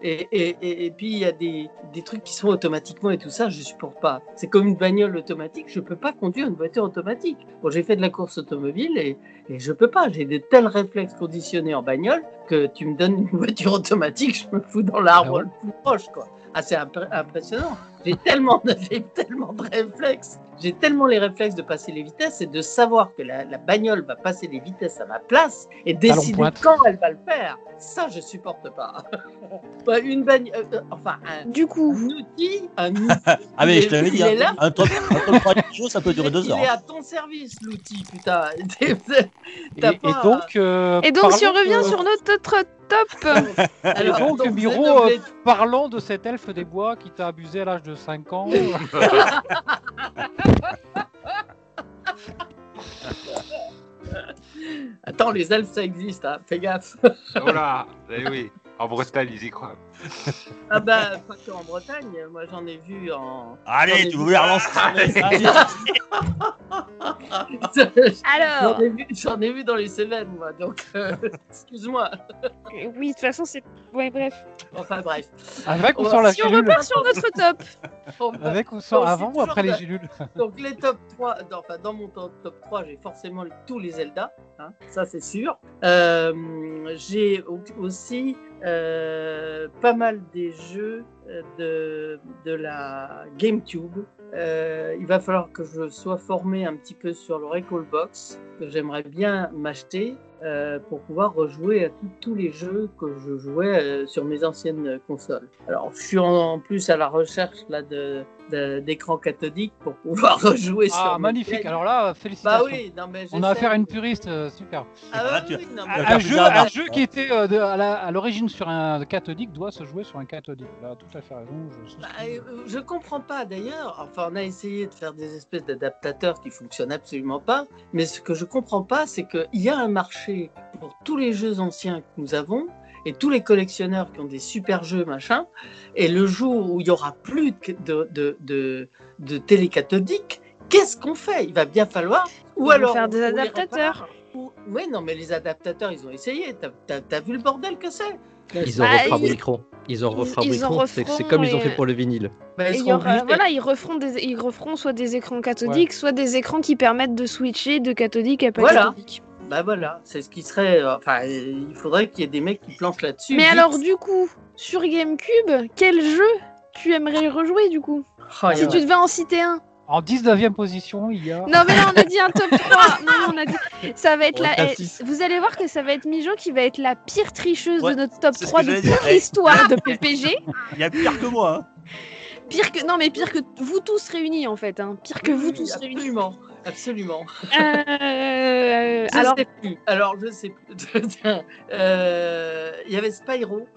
Speaker 7: Et, et, et, et puis il y a des, des trucs qui sont automatiquement et tout ça, je supporte pas. C'est comme une bagnole automatique, je peux pas conduire une voiture automatique. Bon, j'ai fait de la course automobile et, et je peux pas. J'ai des tels réflexes conditionnés en bagnole que tu me donnes une voiture automatique, je me fous dans l'arbre
Speaker 3: Ah ouais
Speaker 7: le plus proche, quoi. Ah, c'est impressionnant. J'ai tellement, de- j'ai tellement de réflexes. J'ai tellement les réflexes de passer les vitesses et de savoir que la, la bagnole va passer les vitesses à ma place et décider quand elle va le faire. Ça, je supporte pas. Bah, une bagnole, euh, euh, enfin, un,
Speaker 2: Du coup,
Speaker 7: un outil, un outil.
Speaker 6: Ah, mais
Speaker 7: il
Speaker 6: je
Speaker 7: est-
Speaker 6: t'avais dit,
Speaker 7: il est là.
Speaker 6: hein, un top, un top 3 de show, ça peut durer
Speaker 7: Il-
Speaker 6: deux heures.
Speaker 7: Il est
Speaker 6: hein.
Speaker 7: à ton service, l'outil, putain.
Speaker 3: Et,
Speaker 7: T'as
Speaker 3: et
Speaker 7: pas-
Speaker 3: donc, euh,
Speaker 2: et donc si on revient
Speaker 3: de-
Speaker 2: sur notre top,
Speaker 7: Alors,
Speaker 3: donc,
Speaker 7: donc,
Speaker 3: Miro, euh, parlons de cet elfe des bois qui t'a abusé à l'âge de 5 ans.
Speaker 7: Attends, les elfes, ça existe, hein. fais gaffe.
Speaker 4: Oh là, eh oui, en Bretagne, ils y croient.
Speaker 7: Ah bah, pas que en Bretagne, moi j'en ai vu en.
Speaker 6: Allez, tu voulais relancer
Speaker 2: alors,
Speaker 7: J'en ai, vu- j'en ai vu dans les Cévennes, moi, donc euh, excuse-moi.
Speaker 2: oui, de toute façon, c'est. Ouais, bref.
Speaker 7: Enfin bref.
Speaker 3: Avec ou
Speaker 7: On
Speaker 3: sans la
Speaker 2: Si on repart sur notre top,
Speaker 3: Avec ou sans Avant ou après les gélules
Speaker 7: Donc les top 3, dans, enfin, dans mon top, top 3, j'ai forcément tous les Zelda, hein, ça c'est sûr. Euh, j'ai au- aussi euh, pas mal des jeux euh, de, de la GameCube. Euh, il va falloir que je sois formé un petit peu sur le Recall Box, que j'aimerais bien m'acheter euh, pour pouvoir rejouer à tout- tous les jeux que je jouais euh, sur mes anciennes consoles. Alors, je suis en, en plus à la recherche là de d'écran cathodique pour pouvoir rejouer sur
Speaker 3: Ah,
Speaker 7: mes
Speaker 3: magnifique. Alors là,
Speaker 7: Bah
Speaker 3: félicitations.
Speaker 7: oui, non mais
Speaker 3: On a affaire à une puriste, euh, super.
Speaker 7: Ah oui, non, mais-
Speaker 6: faire
Speaker 3: Un jeu, un
Speaker 6: là.
Speaker 3: jeu qui était euh, de- à l'origine sur un cathodique doit se jouer sur un cathodique. Là, tout à fait raison. Je,
Speaker 7: Bah, je comprends pas d'ailleurs. Enfin, on a essayé de faire des espèces d'adaptateurs qui fonctionnent absolument pas. Mais ce que je comprends pas, c'est qu'il y a un marché pour tous les jeux anciens que nous avons et tous les collectionneurs qui ont des super jeux, machin. Et le jour où il y aura plus de, de, de, de télé cathodique, qu'est-ce qu'on fait? Il va bien falloir. Ou alors
Speaker 2: faire des adaptateurs.
Speaker 7: ou- Oui, non, mais les adaptateurs, ils ont essayé. T'as as, vu le bordel que c'est?
Speaker 5: Ils ont
Speaker 2: Bah,
Speaker 5: refabriqueront. Ils en
Speaker 2: ils- ils
Speaker 5: refabriqueront.
Speaker 2: en
Speaker 5: C'est c'est comme ils ont fait pour le vinyle.
Speaker 7: Bah, ils
Speaker 2: aura- voilà, ils referont, des, ils referont soit des écrans cathodiques, soit des écrans qui permettent de switcher de cathodique à pas
Speaker 7: Voilà.
Speaker 2: cathodique.
Speaker 7: Bah voilà, c'est ce qui serait. euh, Enfin, il faudrait qu'il y ait des mecs qui planchent là-dessus.
Speaker 2: Mais
Speaker 7: vite.
Speaker 2: alors, du coup, sur GameCube, quel jeu tu aimerais rejouer du coup?
Speaker 7: Oh,
Speaker 2: Si tu devais en citer un.
Speaker 3: En 19e position, il y a.
Speaker 2: Non, mais là, on a dit un top 3. Non, non, on a dit. Ça va être la.
Speaker 6: six.
Speaker 2: Vous allez voir que ça va être Mijo qui va être la pire tricheuse
Speaker 6: Ouais,
Speaker 2: de notre top
Speaker 6: c'est ce
Speaker 2: 3
Speaker 6: que
Speaker 2: de toute.
Speaker 6: Eh.
Speaker 2: l'histoire de PPG.
Speaker 6: Il y a pire que moi. Hein.
Speaker 2: Pire que. Non, mais pire que vous tous réunis en fait. Hein. Pire que
Speaker 7: Oui,
Speaker 2: vous tous réunis.
Speaker 7: Absolument.
Speaker 2: Euh,
Speaker 7: Je
Speaker 2: alors,
Speaker 7: sais plus. Alors, je sais plus. Euh, Il y avait Spyro.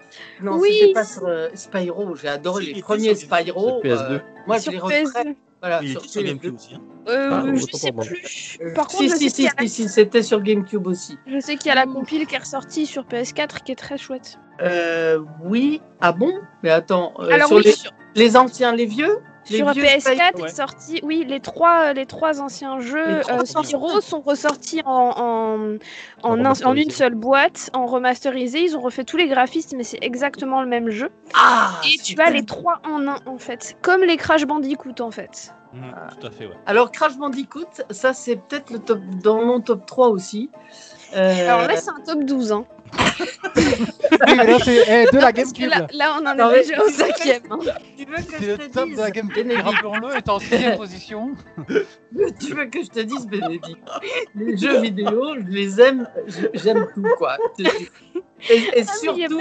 Speaker 7: Non,
Speaker 2: Oui.
Speaker 7: c'était pas sur euh, Spyro. J'ai adoré les premiers
Speaker 6: sur
Speaker 7: Spyro.
Speaker 5: sur PS2.
Speaker 7: euh, moi, je
Speaker 2: sur
Speaker 7: les.
Speaker 2: PS2.
Speaker 7: Voilà,
Speaker 6: Il
Speaker 7: sur
Speaker 6: était sur
Speaker 7: PS2.
Speaker 6: GameCube aussi. hein.
Speaker 2: Euh,
Speaker 5: Ah,
Speaker 2: je sais plus.
Speaker 7: Euh,
Speaker 2: Par contre,
Speaker 7: si,
Speaker 2: je
Speaker 7: si, si,
Speaker 2: la-
Speaker 7: si, c'était sur GameCube aussi.
Speaker 2: Je sais qu'il y a la compile qui est ressortie sur PS4 qui est très chouette.
Speaker 7: Euh, oui. Ah bon? Mais attends. euh,
Speaker 2: Alors
Speaker 7: sur
Speaker 2: oui,
Speaker 7: les,
Speaker 2: sur,
Speaker 7: les anciens, les vieux?
Speaker 2: Sur
Speaker 7: vieux
Speaker 2: PS4
Speaker 7: Spyro,
Speaker 2: est
Speaker 6: ouais.
Speaker 2: sorti, oui, les trois, les trois anciens jeux
Speaker 7: trois
Speaker 2: euh, Spyro sont ressortis en, en, en, un- en
Speaker 5: remasterisé.
Speaker 2: une seule boîte, en remasterisé. Ils ont refait tous les graphismes, mais c'est exactement le même jeu.
Speaker 7: Ah
Speaker 2: Et tu as les trois en un en fait, comme les Crash Bandicoot en fait.
Speaker 6: Mhm, Tout à fait, ouais.
Speaker 7: Alors Crash Bandicoot, ça c'est peut-être le top dans mon top 3 aussi. Euh,
Speaker 2: Alors là, c'est un top 12. Hein.
Speaker 3: Oui, mais là, c'est eh, de la GameCube.
Speaker 2: là, là, on en
Speaker 7: Non,
Speaker 2: est déjà au cinquième. hein.
Speaker 7: tu veux que
Speaker 3: C'est
Speaker 7: je
Speaker 3: le
Speaker 7: te
Speaker 3: top
Speaker 7: dise,
Speaker 3: de la GameCube. Rappelons-le, est en 6 position.
Speaker 7: tu veux que je te dise Bénédicte, les jeux vidéo, je les aime, j'aime tout quoi. Et, et
Speaker 2: Ah,
Speaker 7: surtout,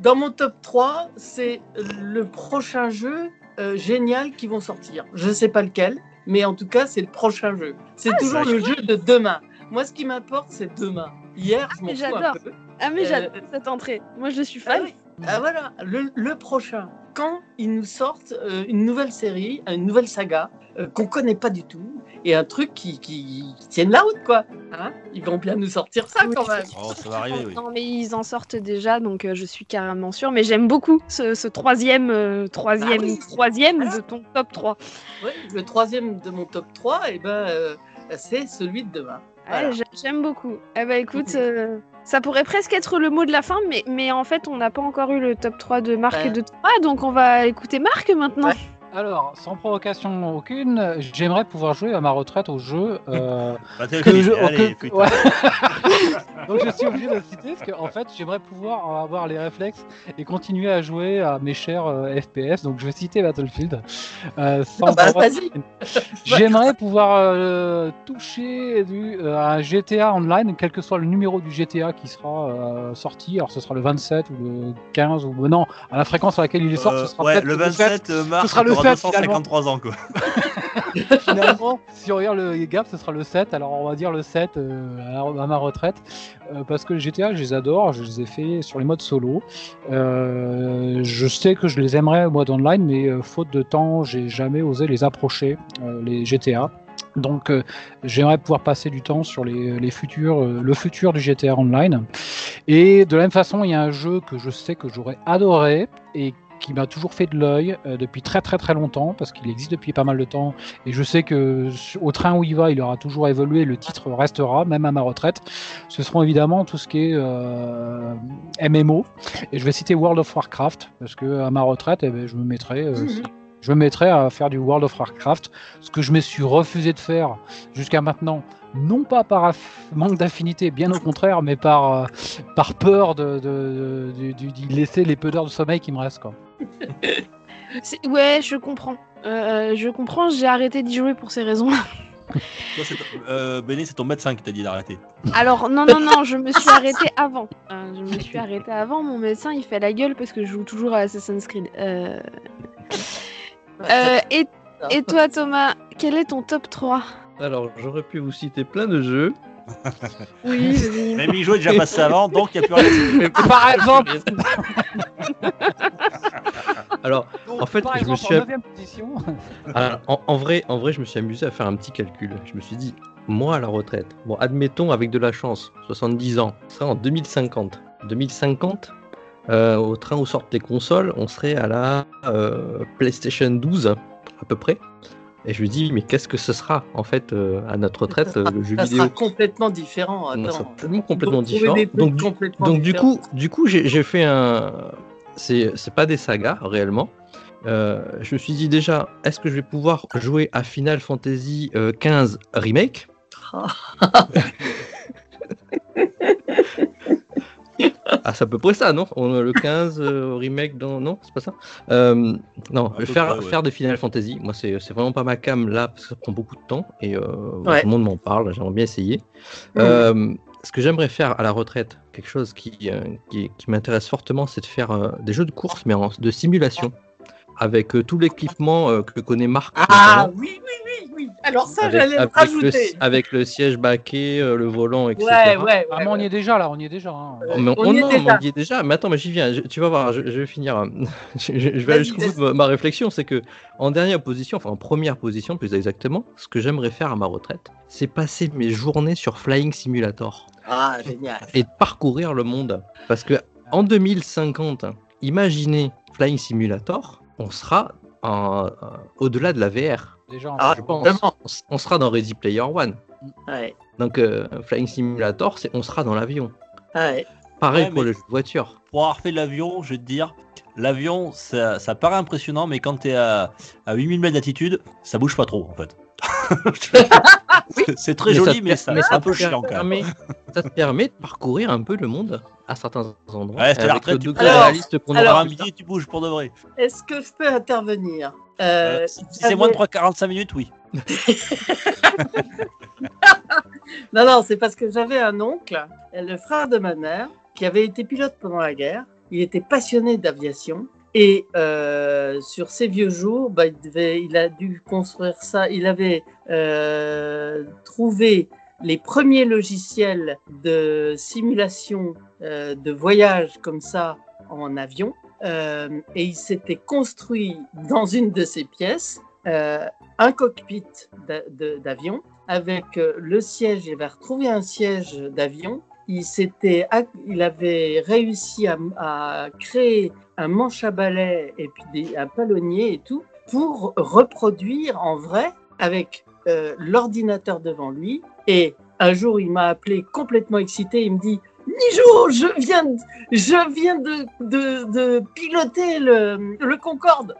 Speaker 7: dans mon top 3, c'est le prochain jeu euh, génial qui vont sortir. Je sais pas lequel, mais en tout cas, c'est le prochain jeu. C'est
Speaker 2: Ah,
Speaker 7: toujours le jeu de demain. Moi, ce qui m'importe, c'est demain. Hier, je m'en
Speaker 2: mais
Speaker 7: fous un
Speaker 2: j'adore.
Speaker 7: peu.
Speaker 2: Ah, mais
Speaker 7: Euh,
Speaker 2: j'adore cette entrée. Moi, je suis
Speaker 7: Ah
Speaker 2: fan.
Speaker 7: oui. Ah voilà, le, le prochain. quand ils nous sortent euh, une nouvelle série, une nouvelle saga euh, qu'on connaît pas du tout et un truc qui, qui, qui tienne la route, quoi. Hein? Ils vont bien nous sortir ça
Speaker 2: Oui.
Speaker 7: quand même.
Speaker 6: Oh, ça va arriver, oui.
Speaker 2: Non, mais ils en sortent déjà, donc euh, je suis carrément sûre. Mais j'aime beaucoup ce, ce troisième, euh, troisième,
Speaker 7: Ah oui.
Speaker 2: troisième
Speaker 7: Voilà.
Speaker 2: de ton top 3.
Speaker 7: Ouais, le troisième de mon top 3, et ben, euh, c'est celui de demain. Voilà.
Speaker 2: Ouais, j'ai- j'aime beaucoup. Eh ben écoute, euh, ça pourrait presque être le mot de la fin, mais, mais en fait, on n'a pas encore eu le top 3 de Marc
Speaker 7: Ouais.
Speaker 2: et de toi, donc on va écouter Marc maintenant.
Speaker 7: Ouais.
Speaker 3: Alors, sans provocation aucune, j'aimerais pouvoir jouer à ma retraite au jeu. euh,
Speaker 6: Bah, t'es
Speaker 3: que
Speaker 6: le
Speaker 3: je-
Speaker 6: fils. Allez,
Speaker 3: que-
Speaker 6: putain.
Speaker 3: ouais. Donc je suis obligé de le citer parce que en fait j'aimerais pouvoir avoir les réflexes et continuer à jouer à mes chers euh, FPS. Donc je vais citer Battlefield. Euh, sans
Speaker 7: Ah bah.
Speaker 3: J'aimerais pouvoir euh, toucher du, euh, un GTA online, quel que soit le numéro du GTA qui sera euh, sorti. Alors ce sera le 27 ou le 15 ou non, à la fréquence à laquelle il est sorti,
Speaker 6: Euh,
Speaker 3: ce sera
Speaker 6: ouais, le 27 euh, mars,
Speaker 3: sera le
Speaker 6: t'auras
Speaker 3: 7, finalement.
Speaker 6: 253 ans, quoi.
Speaker 3: finalement, si on regarde le gap, ce sera le 7. Alors on va dire le 7 euh, à, ma retraite. Euh, parce que les GTA, je les adore. Je les ai fait sur les modes solo. Euh, je sais que je les aimerais au mode online, mais faute de temps, j'ai jamais osé les approcher, les GTA. Donc euh, j'aimerais pouvoir passer du temps sur les, les futurs, euh, le futur du GTA Online. Et de la même façon, il y a un jeu que je sais que j'aurais adoré et qui m'a toujours fait de l'œil euh, depuis très très très longtemps parce qu'il existe depuis pas mal de temps et je sais que au train où il va, il aura toujours évolué, le titre restera même à ma retraite. Ce seront évidemment tout ce qui est euh, MMO et je vais citer World of Warcraft parce que à ma retraite, eh ben, je me mettrai euh,
Speaker 7: Mhm.
Speaker 3: je me mettrai à faire du World of Warcraft, ce que je me suis refusé de faire jusqu'à maintenant, non pas par manque d'affinité, bien au contraire, mais par, euh, par peur de, de, de- de- d'y laisser les peu d'heures de sommeil qui me restent. Quoi.
Speaker 2: Ouais, je comprends. Euh, je comprends, j'ai arrêté d'y jouer pour ces raisons.
Speaker 6: Toi, c'est ton- euh, Béné, c'est ton médecin qui t'a dit d'arrêter.
Speaker 2: Alors, non, non, non, je me suis arrêtée avant. Euh, je me suis arrêtée avant. Mon médecin, il fait la gueule parce que je joue toujours à Assassin's Creed. Euh, euh, et, et toi, Thomas, quel est ton top 3
Speaker 5: Alors, j'aurais pu vous citer plein de jeux.
Speaker 2: Oui, vas-y.
Speaker 6: Mais Mijo est déjà passé avant, donc il n'y a plus rien.
Speaker 5: Mais
Speaker 3: Par exemple,
Speaker 5: Alors, En fait,
Speaker 3: par
Speaker 5: je me suis-
Speaker 3: en 9 position,
Speaker 5: Alors, en, en vrai, en vrai, je me suis amusé à faire un petit calcul. Je me suis dit, moi à la retraite, bon, admettons avec de la chance, 70 ans, ce serait en 2050. 2050, euh, au train où sortent les consoles, on serait à la euh, PlayStation 12 à peu près. Et je me dis, mais qu'est-ce que ce sera en fait euh, à notre retraite,
Speaker 7: Ça sera-
Speaker 5: euh, le jeu
Speaker 7: Ça
Speaker 5: vidéo
Speaker 7: sera complètement différent. Attends.
Speaker 5: complètement différent. Donc, du-
Speaker 7: complètement
Speaker 5: donc du
Speaker 7: différents.
Speaker 5: coup, du coup, j'ai fait un. C'est pas des sagas réellement. Euh, je me suis dit déjà, est-ce que je vais pouvoir jouer à Final Fantasy 15 remake? Ah, c'est à peu près ça, non On a le 15 euh, remake dans. Non, c'est pas ça Euh, Non, faire,
Speaker 6: près, ouais.
Speaker 5: faire des Final Fantasy, moi, c'est c'est vraiment pas ma cam là, parce que ça prend beaucoup de temps et euh,
Speaker 7: Ouais.
Speaker 5: tout le monde m'en parle, j'aimerais bien essayer.
Speaker 7: Mhm.
Speaker 5: Euh, ce que j'aimerais faire à la retraite, quelque chose qui, euh, qui, qui m'intéresse fortement, c'est de faire euh, des jeux de course, mais en, de simulation, avec euh, tout l'équipement euh, que connaît Marc.
Speaker 7: Ah
Speaker 5: notamment,
Speaker 7: oui, oui, oui, oui. Alors ça, j'allais le
Speaker 5: avec le,
Speaker 7: rajouter.
Speaker 5: avec le siège baquet, euh, le volant, etc.
Speaker 7: Ouais, ouais, ouais.
Speaker 3: ah, mais on y est déjà là, on y est déjà. hein.
Speaker 5: Mais
Speaker 7: On
Speaker 5: on,
Speaker 7: y est
Speaker 5: non,
Speaker 7: déjà.
Speaker 5: on y est déjà. Mais attends, mais j'y viens. Je- tu vas voir, je, je vais finir. je, je- je vais aller jusqu'au bout de ma, ma réflexion. C'est que en dernière position, enfin en première position plus exactement, ce que j'aimerais faire à ma retraite, c'est passer mes journées sur Flying Simulator
Speaker 7: Ah, génial.
Speaker 5: et de parcourir le monde. Parce que en 2050, imaginez Flying Simulator, on sera en- euh, au-delà de la VR.
Speaker 3: Déjà,
Speaker 7: Ah,
Speaker 3: fait,
Speaker 5: Je pense.
Speaker 7: vraiment.
Speaker 5: On, sera dans Ready Player One.
Speaker 7: Ouais,
Speaker 5: Donc euh, Flying Simulator, c'est on sera dans l'avion.
Speaker 7: ouais.
Speaker 5: Pareil
Speaker 6: Ouais,
Speaker 5: pour
Speaker 6: mais-
Speaker 5: le jeu de voiture.
Speaker 6: Pour avoir fait l'avion, je vais te dire, l'avion, ça, ça paraît impressionnant, mais quand t'es à, à 8000 mètres d'altitude, ça bouge pas trop, en fait. C'est- très
Speaker 5: Mais
Speaker 6: joli, mais ça,
Speaker 5: mais
Speaker 6: c'est
Speaker 5: ça
Speaker 6: un peu
Speaker 5: te
Speaker 6: chiant quand même.
Speaker 5: permet- ça te permet de parcourir un peu le monde à certains endroits.
Speaker 6: Ouais, c'est la retraite, tu
Speaker 7: Alors,
Speaker 5: réaliste qu'on
Speaker 7: alors-
Speaker 5: aura
Speaker 6: un tu bouges pour de vrai.
Speaker 7: Est-ce que je peux intervenir? Euh,
Speaker 6: Euh, si si c'est moins de 3-45 minutes, oui.
Speaker 7: Non, non, c'est parce que j'avais un oncle, le frère de ma mère, qui avait été pilote pendant la guerre. Il était passionné d'aviation. Et euh, sur ses vieux jours, bah, il, devait, il a dû construire ça. Il avait euh, trouvé les premiers logiciels de simulation euh, de voyage comme ça en avion euh, et il s'était construit dans une de ces pièces euh, un cockpit d'avion avec euh, le siège. Il avait retrouvé un siège d'avion. Il, il avait réussi à, créer un manche à balai et puis un palonnier et tout pour reproduire en vrai avec euh, l'ordinateur devant lui. Et un jour, il m'a appelé complètement excité. Il me dit Nijo, je viens, je viens de, piloter le, le Concorde.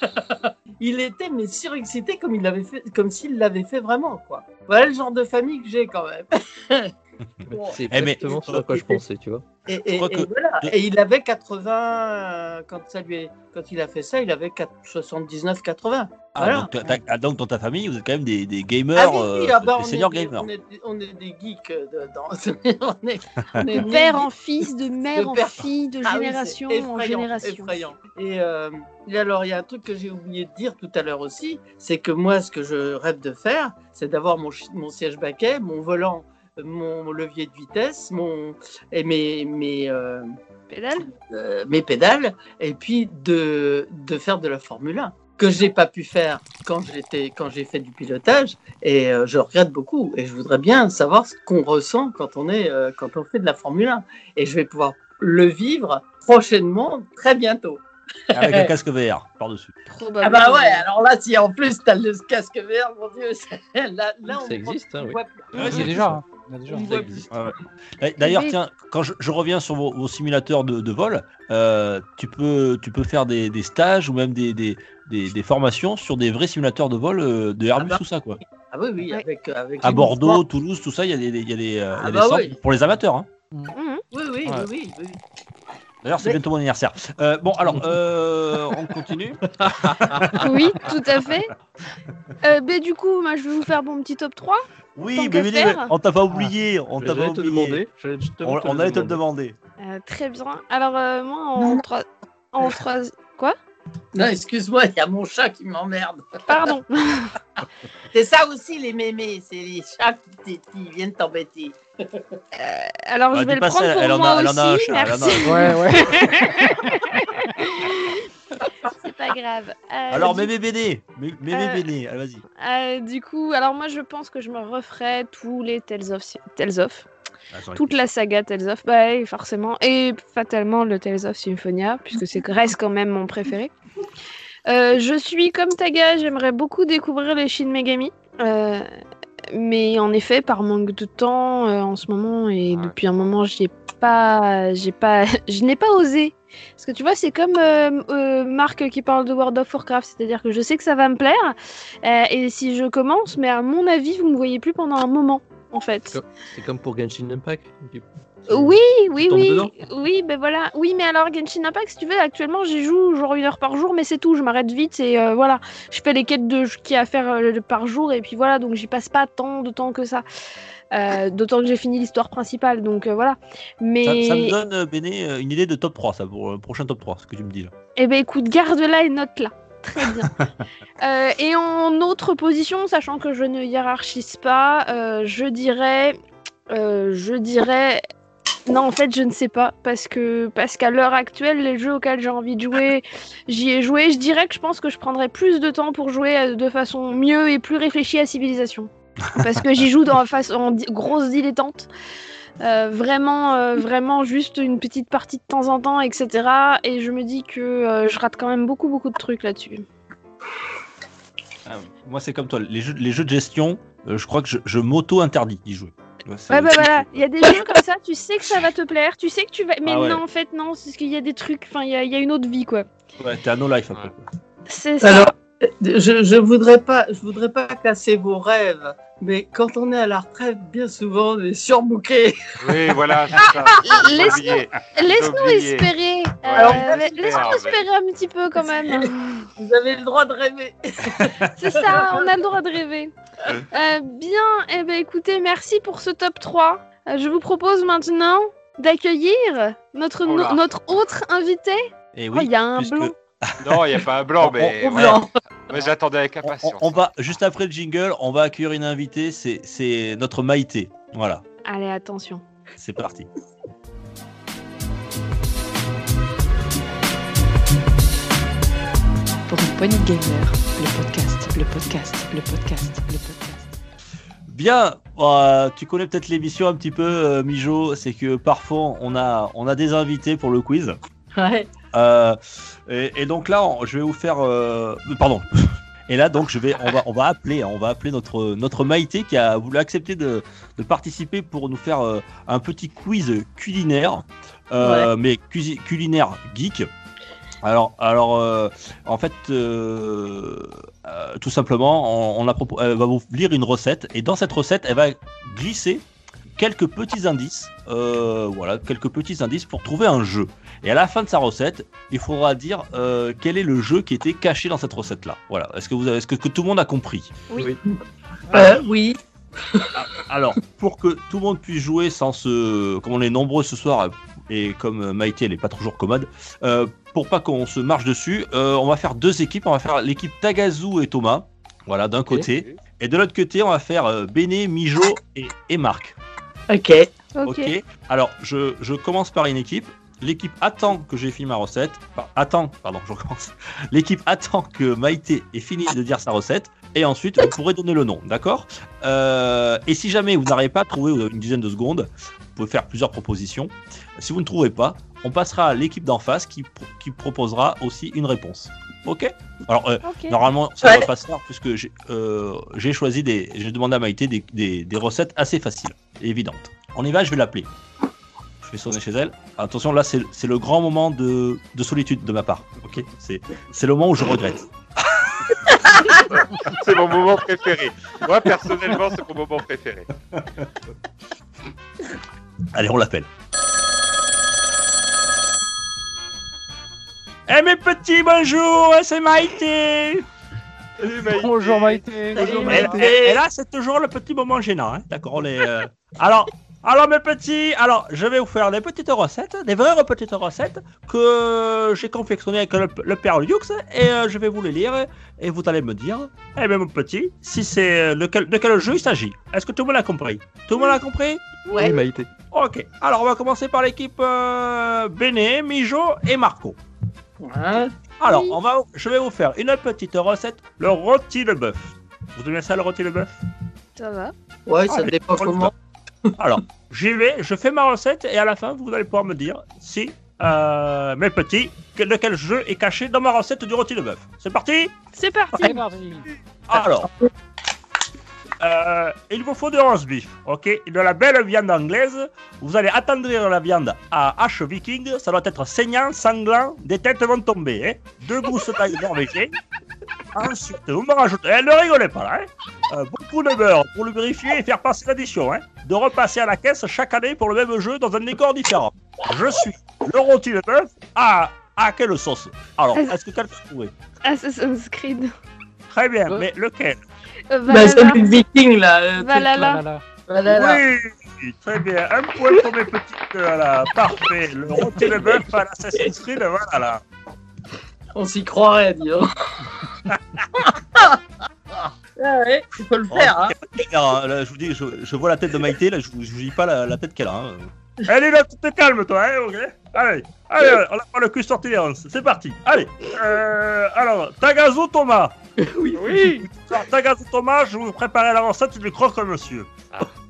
Speaker 7: il était mais surexcité comme il l'avait fait, comme s'il l'avait fait vraiment quoi. Voilà le genre de famille que j'ai quand même. Bon,
Speaker 5: C'est
Speaker 6: Eh, mais-
Speaker 5: exactement ce à quoi je pensais, tu vois.
Speaker 7: et, et-
Speaker 6: crois
Speaker 7: et
Speaker 6: que-
Speaker 7: voilà.
Speaker 6: de-
Speaker 7: Et il avait 80 euh, quand ça lui est- quand il a fait ça, il avait 79 80.
Speaker 6: Ah,
Speaker 7: Voilà.
Speaker 6: donc, t'as- ah, donc dans ta famille, vous êtes quand même des, des gamers,
Speaker 7: Ah oui,
Speaker 6: euh,
Speaker 7: oui, ah bah,
Speaker 6: des
Speaker 7: on,
Speaker 6: senior
Speaker 7: est, des-
Speaker 6: gamers.
Speaker 7: on, est, on est des geeks euh, dedans. on est, on est
Speaker 2: De
Speaker 7: nés
Speaker 2: père en fils, de mère
Speaker 7: De
Speaker 2: en fille, de
Speaker 7: Ah oui,
Speaker 2: génération
Speaker 7: c'est
Speaker 2: en
Speaker 7: effrayant,
Speaker 2: génération.
Speaker 7: effrayant. Et, euh, et alors, il y a un truc que j'ai oublié de dire tout à l'heure aussi, c'est que moi, ce que je rêve de faire, c'est d'avoir mon, mon siège baquet, mon volant, mon levier de vitesse, mon et mes mes euh,
Speaker 2: Pédale
Speaker 7: euh, mes pédales, et puis de de faire de la Formule 1 que j'ai pas pu faire quand j'étais quand j'ai fait du pilotage et euh, je regrette beaucoup et je voudrais bien savoir ce qu'on ressent quand on est euh, quand on fait de la Formule 1 et je vais pouvoir le vivre prochainement très bientôt.
Speaker 6: Avec un casque VR par-dessus.
Speaker 7: Ah bah ouais, alors là si en plus t'as le casque vert, mon dieu, là, là on
Speaker 5: Ça existe, hein, oui.
Speaker 6: Ouais,
Speaker 3: déjà.
Speaker 6: D'ailleurs, tiens, quand je, je reviens sur vos, vos simulateurs de, de vol, euh, tu, peux, tu peux faire des, des stages ou même des, des, des, des formations sur des vrais simulateurs de vol euh, de Airbus
Speaker 7: bah.
Speaker 6: ou ça, quoi.
Speaker 7: Ah oui, oui,
Speaker 2: Ouais.
Speaker 7: avec, avec
Speaker 6: À Bordeaux,
Speaker 7: mouvements.
Speaker 6: Toulouse, tout ça, il y a des, il y a des, euh, il y a
Speaker 7: Ah
Speaker 6: des
Speaker 7: bah
Speaker 6: centres
Speaker 7: oui.
Speaker 6: pour les amateurs. hein.
Speaker 2: Mhm.
Speaker 7: Oui, oui,
Speaker 6: Ouais.
Speaker 7: oui, oui, oui.
Speaker 6: D'ailleurs, c'est
Speaker 7: Mais-
Speaker 6: bientôt mon anniversaire. Euh, bon, alors, euh, on continue.
Speaker 2: Oui, tout à fait. Euh, ben, du coup, moi, je vais vous faire mon petit top 3.
Speaker 6: Oui, mais, on t'a pas oublié. On t'a pas
Speaker 5: te
Speaker 6: oublié. On,
Speaker 5: te
Speaker 6: on allait te le
Speaker 5: demander.
Speaker 2: Euh, très bien. Alors, euh, moi, en trois... En trois... Quoi?
Speaker 7: Non, excuse-moi, il y a mon chat qui m'emmerde.
Speaker 2: Pardon.
Speaker 7: C'est ça aussi les mémés, c'est les chats qui, qui viennent t'embêter.
Speaker 2: Alors,
Speaker 6: Bah,
Speaker 2: je vais le prendre
Speaker 6: ça,
Speaker 2: pour
Speaker 6: elle en
Speaker 2: moi
Speaker 6: elle en a un
Speaker 2: aussi.
Speaker 6: chat, elle en a
Speaker 2: Merci.
Speaker 6: un.
Speaker 3: Ouais, ouais.
Speaker 2: C'est pas grave. Euh,
Speaker 6: Alors,
Speaker 2: du
Speaker 6: mémé Béné. Mémé vas-y.
Speaker 2: Euh, du coup, alors moi je pense que je me referai tous les Tales of, Tales of
Speaker 6: Attends,
Speaker 2: toute la saga Tales of, bah forcément, et fatalement le Tales of Symphonia, puisque c'est reste quand même mon préféré. Euh, je suis comme Taga, j'aimerais beaucoup découvrir les Shin Megami, euh, mais en effet, par manque de temps euh, en ce moment et
Speaker 4: Ouais.
Speaker 2: depuis un moment, j'ai pas, j'ai pas, je n'ai pas osé. Parce que tu vois, c'est comme euh, euh, Marc qui parle de World of Warcraft, c'est-à-dire que je sais que ça va me plaire, euh, et si je commence, mais à mon avis, vous me voyez plus pendant un moment, en fait.
Speaker 5: C'est comme pour Genshin Impact.
Speaker 2: Oui, oui, oui,
Speaker 5: dedans
Speaker 2: oui, ben voilà. Oui, mais alors Genshin Impact, si tu veux, actuellement, j'y joue genre une heure par jour, mais c'est tout. Je m'arrête vite et euh, voilà. Je fais les quêtes de a à faire euh, par jour et puis voilà. Donc j'y passe pas tant de temps que ça. Euh, D'autant que j'ai fini l'histoire principale, donc euh, voilà. Mais
Speaker 6: Ça, ça me donne, euh, Béné, une idée de top 3, ça, pour le prochain top 3, ce que tu me dis là.
Speaker 2: Eh ben écoute, garde-la et note-la. Très bien. Euh, et en autre position, sachant que je ne hiérarchise pas, je dirais, je dirais, non en fait je ne sais pas parce que parce qu'à l'heure actuelle les jeux auxquels j'ai envie de jouer, j'y ai joué. Je dirais que je pense que je prendrais plus de temps pour jouer de façon mieux et plus réfléchie à Civilisation, parce que j'y joue dans face en di- grosse dilettante. Euh, vraiment, euh, vraiment juste une petite partie de temps en temps, etc. Et je me dis que euh, je rate quand même beaucoup, beaucoup de trucs là-dessus.
Speaker 6: Ah, moi, c'est comme toi. Les jeux, les jeux de gestion, euh, je crois que je, je m'auto-interdis d'y jouer.
Speaker 2: Ouais, bah voilà, il y a des jeux comme ça, tu sais que ça va te plaire, tu sais que tu vas. Mais
Speaker 6: Ah ouais.
Speaker 2: non, en fait, non, c'est parce qu'il y a des trucs, enfin, il y, a- il y a une autre vie, quoi.
Speaker 6: Ouais, t'es à no life un peu.
Speaker 2: C'est ça.
Speaker 7: Alors, je, je voudrais pas, je voudrais pas casser vos rêves, mais quand on est à la retraite, bien souvent, on est surbooké.
Speaker 4: Oui, voilà,
Speaker 2: Laisse-
Speaker 4: oublié.
Speaker 2: Laisse-nous
Speaker 4: oublié.
Speaker 2: espérer. Euh, Laisse-nous espérer un petit peu quand même.
Speaker 7: Vous avez le droit de rêver.
Speaker 2: C'est ça, on a le droit de rêver. Euh, bien, eh ben, écoutez, merci pour ce top 3. Euh, je vous propose maintenant d'accueillir notre,
Speaker 4: Oh
Speaker 2: notre autre invité.
Speaker 6: Et
Speaker 2: Oh,
Speaker 6: oui,
Speaker 2: il y a un
Speaker 6: puisque
Speaker 2: blanc.
Speaker 4: Non, il n'y a pas un blanc, mais
Speaker 7: blanc.
Speaker 4: Moi, j'attendais avec
Speaker 6: on,
Speaker 4: impatience.
Speaker 6: on- on va, juste après le jingle, on va accueillir une invitée, c'est c'est notre Maïté. Voilà,
Speaker 2: Allez, attention.
Speaker 6: c'est parti.
Speaker 1: Pour une poignée de gamers, le podcast, le podcast, le podcast, le podcast.
Speaker 6: Bien, euh, tu connais peut-être l'émission un petit peu, euh, Mijo, c'est que parfois on a, on a des invités pour le quiz.
Speaker 7: Ouais.
Speaker 6: Euh, et, et donc là, on- je vais vous faire. euh, pardon. Et là, donc, je vais, on va, on va appeler, hein, on va appeler notre notre Maïté qui a voulu accepter de, de participer pour nous faire euh, un petit quiz culinaire, mais culinaire geek. Alors, alors, en fait, tout simplement, on, on a propo- elle va vous lire une recette et dans cette recette, elle va glisser quelques petits indices, voilà, quelques petits indices pour trouver un jeu. Et à la fin de sa recette, il faudra dire euh, quel est le jeu qui était caché dans cette recette-là. Voilà. Est-ce que vous avez, est-ce que, que tout le monde a compris?
Speaker 7: Euh, oui.
Speaker 6: Alors, pour que tout le monde puisse jouer sans se, comme on est nombreux ce soir et comme Maïté elle est pas toujours commode, euh, pour pas qu'on se marche dessus, euh, on va faire deux équipes. On va faire l'équipe Tagazu et Thomas, voilà, d'un côté, et de l'autre côté, on va faire euh, Béné, Mijo et, et Marc.
Speaker 7: Ok.
Speaker 2: Ok.
Speaker 6: Ok. Alors, je, je commence par une équipe. L'équipe attend que j'ai fini ma recette. Enfin, attend, pardon, je recommence. L'équipe attend que Maïté ait fini de dire sa recette. Et ensuite, vous pourrez donner le nom, d'accord? Euh, Et si jamais vous n'arrivez pas à trouver, vous avez une dizaine de secondes, vous pouvez faire plusieurs propositions. Si vous ne trouvez pas, on passera à l'équipe d'en face qui, pro- qui proposera aussi une réponse. Ok? Alors, euh,
Speaker 2: Ok.
Speaker 6: Normalement, ça ne
Speaker 7: Ouais.
Speaker 6: va pas se faire puisque j'ai euh, j'ai choisi des. J'ai demandé à Maïté des, des- des recettes assez faciles et évidentes. On y va, je vais l'appeler. Je vais sonner chez elle. Attention, là, c'est c'est le grand moment de, de solitude de ma part. Ok? C'est c'est le moment où je regrette.
Speaker 4: C'est mon moment préféré. Moi, personnellement, c'est mon moment préféré.
Speaker 6: Allez, on l'appelle. Eh mes petits, bonjour, c'est Maïté
Speaker 4: Salut, Maïté.
Speaker 3: Bonjour Maïté.
Speaker 7: Bonjour,
Speaker 6: Et,
Speaker 7: Maïté.
Speaker 6: et- et là, c'est toujours le petit moment gênant, hein, d'accord on est, euh, Alors, alors mes petits, alors je vais vous faire des petites recettes, des vraies petites recettes que j'ai confectionnées avec le, le père Lux et euh, je vais vous les lire et vous allez me dire, eh bien mon petit, si c'est lequel, de quel jeu il s'agit. Est-ce que tout le monde a compris? Tout le monde a compris?
Speaker 5: Oui, Maïté.
Speaker 6: Ok, alors on va commencer par l'équipe euh, Béné, Mijo et Marco.
Speaker 7: Ouais.
Speaker 6: Alors, on va, je vais vous faire une petite recette, le rôti de bœuf. Vous aimez ça le rôti de bœuf?
Speaker 2: Ça va.
Speaker 7: Ouais, ça
Speaker 6: Allez,
Speaker 7: dépend comment.
Speaker 6: Alors, j'y vais, je fais ma recette et à la fin, vous allez pouvoir me dire si, euh, mes petits, que- de quel jeu est caché dans ma recette du rôti de bœuf. C'est parti?
Speaker 2: C'est parti.
Speaker 6: Alors, euh, il vous faut du roast beef, ok? De la belle viande anglaise. Vous allez attendrir la viande à hache viking. Ça doit être saignant, sanglant. Des têtes vont tomber, hein Deux gousses d'ail norvégien. Ensuite, vous me rajoutez... Eh, ne rigolez pas, là, hein Euh, Beaucoup de beurre pour lubrifier et faire passer l'addition, hein De repasser à la caisse chaque année pour le même jeu dans un décor différent. Je suis le rôti de bœuf à... À quelle sauce Alors, est-ce que quelqu'un a trouvé
Speaker 2: Assassin's Creed.
Speaker 6: Très bien,
Speaker 3: Ouais.
Speaker 6: mais lequel?
Speaker 2: Euh,
Speaker 7: Bah,
Speaker 2: Valhalla.
Speaker 7: de Viking, là. euh,
Speaker 2: Valhalla.
Speaker 3: Voilà.
Speaker 7: Valhalla.
Speaker 6: Oui, très bien. Un point pour mes petites. Voilà, parfait. Le rôti de bœuf à l'Assassin's Creed, voilà. Là.
Speaker 7: On s'y croirait, dis donc. ah ouais, il faut le faire, hein.
Speaker 6: Alors, là, je vous dis, je, je vois la tête de Maïté, là, je vous, je vous dis pas la, la tête qu'elle a. Hein. Allez, là, tu te calmes, toi, hein, ok Allez, allez, on a pas le cul sorti. C'est parti. Allez. Euh, alors, Tagazu Thomas.
Speaker 7: Oui.
Speaker 4: Oui.
Speaker 6: Alors, Tagazu Thomas, je vous préparer la recette du croque monsieur.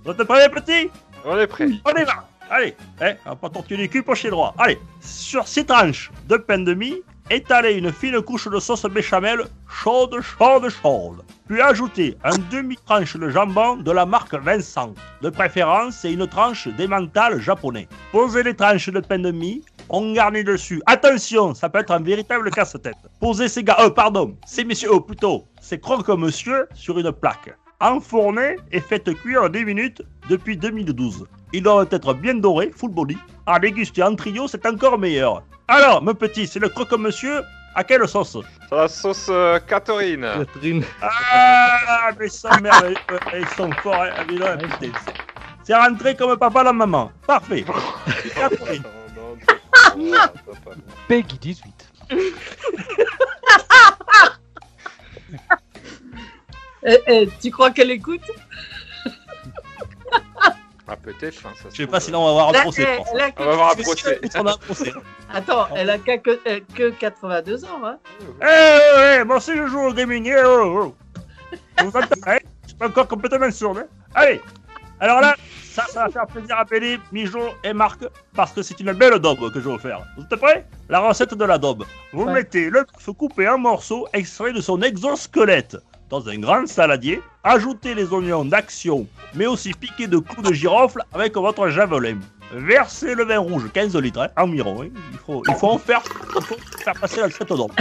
Speaker 6: Vous êtes prêts, les petits?
Speaker 4: On est prêt.
Speaker 6: On y va Allez, eh, on va pas tortiller les culs, pocher droit. Allez, sur 6 tranches de pain de mie, étalez une fine couche de sauce béchamel chaude, chaude, chaude. Puis ajoutez un demi-tranche de jambon de la marque Vincent. De préférence, c'est une tranche d'emmental japonais. Posez les tranches de pain de mie, on garnit dessus. Attention, ça peut être un véritable casse-tête. Posez ces gars, euh, pardon, ces messieurs, oh, plutôt, ces croque-monsieur sur une plaque. Enfournez et faites cuire 10 minutes depuis 2012. Ils doivent être bien dorés, full body. À déguster en trio, c'est encore meilleur. Alors, mon petit, c'est le croque-monsieur. À quelle sauce
Speaker 4: C'est la sauce euh, Catherine.
Speaker 5: Catherine.
Speaker 6: Ah, mais sont merveilleux, ils sont forts. hein. Mais là, putain, c'est- rentré comme papa la maman. Parfait. Catherine.
Speaker 3: Peggy 18.
Speaker 7: Eh, eh, tu crois qu'elle écoute?
Speaker 4: Ah, peut-être. hein, ça
Speaker 6: Je sais
Speaker 4: trouve,
Speaker 6: pas si là on va avoir un procès.
Speaker 7: elle-
Speaker 6: je pense.
Speaker 7: elle a que-
Speaker 4: On va avoir un procès.
Speaker 6: sûr qu'on a un procès.
Speaker 7: Attends, elle a que, euh, que 82 ans. Hein.
Speaker 6: Eh, moi aussi je joue au gaming. eh, oh, oh. Vous entendez hein Je suis pas encore complètement sourd. hein. Allez, alors là, ça, ça va faire plaisir à Péli, Mijo et Marc, parce que c'est une belle daube que je vais vous faire. Vous êtes prêts? La recette de la daube. Vous
Speaker 7: Ouais.
Speaker 6: mettez le bœuf coupé en morceaux extrait de son exosquelette dans un grand saladier. Ajoutez les oignons d'action, mais aussi piqués de clous de girofle avec votre javelin. Versez le vin rouge, 15 litres, hein, environ. hein. Il, faut, il faut en faire, il faut faire passer la cette daube.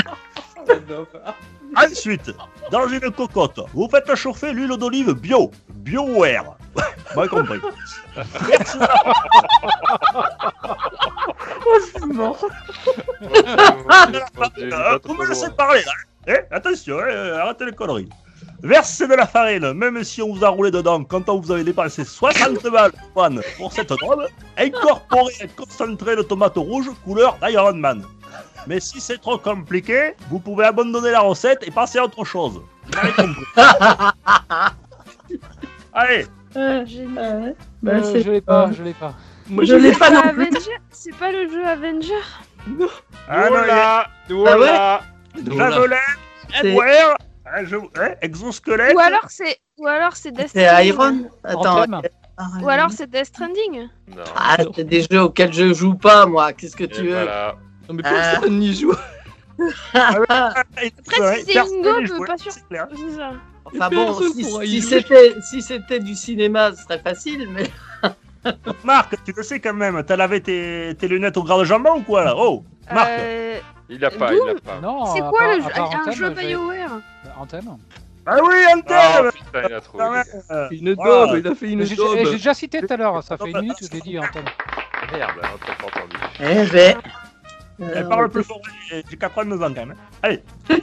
Speaker 6: Ensuite, dans une cocotte, vous faites chauffer l'huile d'olive bio, BioWare. Bien compris. Merci. Euh, vous me laissez parler là. Eh, attention, eh, arrêtez les conneries. Versez de la farine, même si on vous a roulé dedans, quand on vous avez dépensé 60 balles Juan, pour cette drogue, incorporez un concentré de tomates rouges couleur d'Iron Man. Mais si c'est trop compliqué, vous pouvez abandonner la recette et passer à autre chose. Vous avez compris. Allez,
Speaker 2: Génial.
Speaker 7: Bah,
Speaker 3: Euh,
Speaker 7: c'est-
Speaker 3: je l'ai pas, je l'ai pas.
Speaker 7: Moi, je l'ai pas non plus.
Speaker 2: Avenger C'est pas le jeu Avenger?
Speaker 6: Ah non, il y a
Speaker 4: Voilà,
Speaker 7: ouais
Speaker 4: voilà.
Speaker 6: Javelin, un jeu- hein, exosquelette.
Speaker 2: Ou alors c'est ou alors c'est Death
Speaker 7: C'est. Iron. Attends.
Speaker 2: Ou alors c'est Death Stranding.
Speaker 4: Non.
Speaker 7: Ah, c'est des jeux auxquels je joue pas, moi. Qu'est-ce que
Speaker 4: Et
Speaker 7: tu veux
Speaker 4: voilà.
Speaker 5: Non, mais
Speaker 7: Ah.
Speaker 5: personne n'y joue.
Speaker 6: Ah,
Speaker 2: Après, si c'est Ingo, pas sûr.
Speaker 6: c'est
Speaker 2: ça.
Speaker 7: Enfin bon, si, si c'était si c'était du cinéma, ce serait facile, mais
Speaker 6: Marc, tu le sais quand même, t'as lavé tes, tes lunettes au grand de jambon ou quoi là? Oh Marc
Speaker 2: Euh,
Speaker 4: Il l'a pas, il l'a pas.
Speaker 3: Non,
Speaker 2: c'est
Speaker 3: à
Speaker 2: quoi
Speaker 3: part-
Speaker 2: le jeu
Speaker 3: à part
Speaker 2: Un
Speaker 3: Anthem,
Speaker 2: jeu
Speaker 3: j'ai-
Speaker 2: BioWare
Speaker 3: Anthem.
Speaker 6: Ah oui,
Speaker 4: Ah
Speaker 6: Anthem
Speaker 4: putain, il a trouvé.
Speaker 6: Euh,
Speaker 5: Une
Speaker 6: voilà.
Speaker 5: daube, il a fait une
Speaker 3: J'ai
Speaker 5: daube.
Speaker 3: j'ai déjà cité tout à l'heure, ça fait une minute que je l'ai dit Anthem.
Speaker 4: Merde, on t'a pas entendu.
Speaker 7: eh ben.
Speaker 6: Elle parle plus fort, j'ai j'ai 89 ans quand même. hein.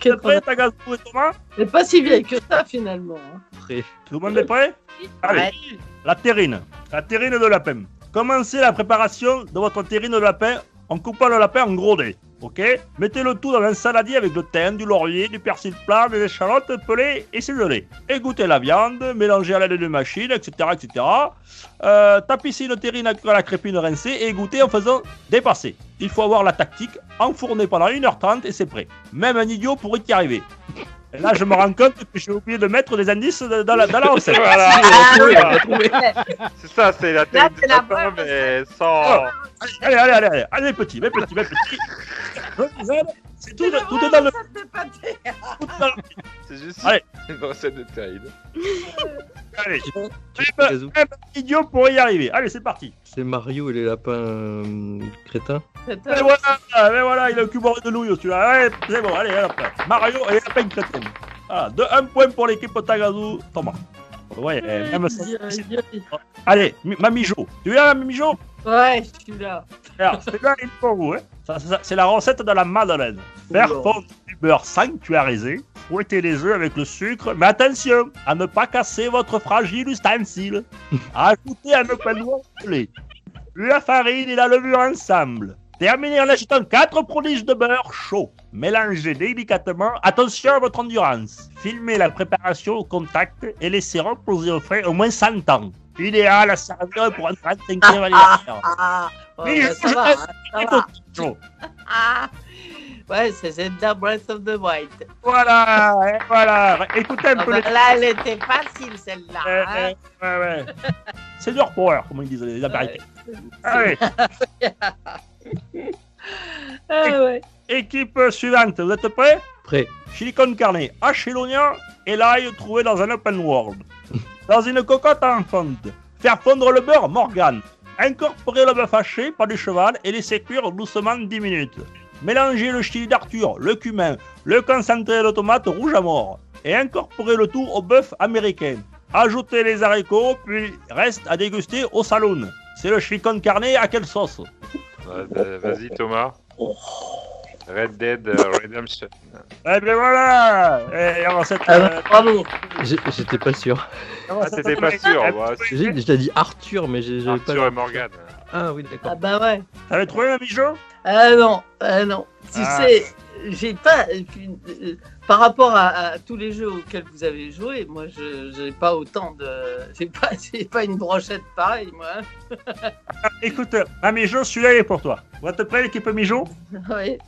Speaker 6: T'es prêt, Tagazu et Thomas
Speaker 7: C'est pas si vieille que ça finalement. hein.
Speaker 6: Tout le monde est prêt Allez,
Speaker 7: Ouais.
Speaker 6: la terrine. La terrine de lapin. Commencez la préparation de votre terrine de lapin en coupant le lapin en gros dés. Ok? Mettez le tout dans un saladier avec du thym, du laurier, du persil plat, des échalotes pelées et ciselées. Égouttez la viande, mélangez à l'aide de machine, etc. etc. Euh, tapissez une terrine avec la crépine rincée et égouttez en faisant dépasser. Il faut avoir la tactique, enfourner pendant 1h30 et c'est prêt. Même un idiot pourrait y arriver. Et là, je me rends compte que j'ai oublié de mettre des indices dans la, dans la recette.
Speaker 4: Voilà.
Speaker 5: il a trouvé.
Speaker 4: C'est ça, c'est la tête du
Speaker 7: la
Speaker 4: lapin, mais sans.
Speaker 6: Allez, allez, allez, allez, allez, petit, mes petits, mes petits. C'est tout, tout est dans le.
Speaker 4: C'est juste
Speaker 6: Allez.
Speaker 4: une recette de terrine.
Speaker 6: Allez,
Speaker 5: Tagazu.
Speaker 6: même un idiot pourrait y arriver. Allez, c'est parti.
Speaker 5: C'est Mario et les lapins euh, crétins.
Speaker 6: Et voilà, et voilà, il a le cul de nouilles. Ouais, c'est bon, allez, hop. Mario et la peine chrétienne. Voilà, de un point pour l'équipe Tagazu. Thomas. Ouais, eh, même ça. Allez, Mi- Mamijo. Tu es là, Mamijo
Speaker 7: Ouais, je suis là.
Speaker 6: Alors, c'est là, il pour vous. Hein. Ça, ça, c'est la recette de la madeleine. Faire fondre du beurre sanctuarisé, fouetter les œufs avec le sucre, mais attention à ne pas casser votre fragile ustensile. Ajoutez un open noir de lait, la farine et la levure ensemble. Terminez en ajoutant 4 prodiges de beurre chaud. Mélangez délicatement. Attention à votre endurance. Filmez la préparation au contact et laissez reposer au frais au moins 100 ans. Idéal à servir pour un 35e anniversaire.
Speaker 7: Ah,
Speaker 6: Oui,
Speaker 7: ouais, bah, ça
Speaker 6: je-
Speaker 7: va.
Speaker 6: Chaud.
Speaker 7: Ah. Ouais, c'est Zelda Breath of the Wild.
Speaker 6: Voilà, et voilà. Écoutez un
Speaker 7: Ah
Speaker 6: peu
Speaker 7: bah,
Speaker 6: les...
Speaker 7: là, elle était facile celle-là.
Speaker 6: Euh,
Speaker 7: hein.
Speaker 6: euh, ouais, ouais. C'est dur pour eux, comme ils disent les Américains. Allez,
Speaker 7: Ah ouais.
Speaker 6: équipe suivante, vous êtes prêts?
Speaker 5: Prêt.
Speaker 6: Chili con carne, hachez l'oignon et l'ail trouvé dans un open world. Dans une cocotte en fonte, faire fondre le beurre Morgan. Incorporer le bœuf haché par du cheval et laisser cuire doucement 10 minutes. Mélangez le chili d'Arthur, le cumin, le concentré de tomate rouge à mort et incorporez le tout au bœuf américain. Ajoutez les haricots, puis reste à déguster au saloon. C'est le chili con carne à quelle sauce?
Speaker 4: Vas-y, Thomas. Red Dead euh, Redemption.
Speaker 6: Eh bien voilà Et on va cette,
Speaker 7: Ah bah, bravo.
Speaker 5: J'étais pas sûr.
Speaker 4: Ah, t'étais pas sûr. bah,
Speaker 5: J'ai j'ai dit Arthur, mais j'ai j'avais pas.
Speaker 4: Arthur et Morgan.
Speaker 5: Ah oui, d'accord.
Speaker 7: Ah bah ouais.
Speaker 6: T'avais trouvé un bichot
Speaker 7: Ah non, ah non. Tu
Speaker 6: Ah.
Speaker 7: sais, j'ai pas. euh, Par rapport à, à tous les jeux auxquels vous avez joué, moi, je j'ai pas autant de. J'ai pas, j'ai pas une brochette pareille, moi. hein.
Speaker 6: Écoute, ma Mijo, celui-là il est pour toi. Vous êtes prêts, l'équipe Mijo
Speaker 7: Ouais.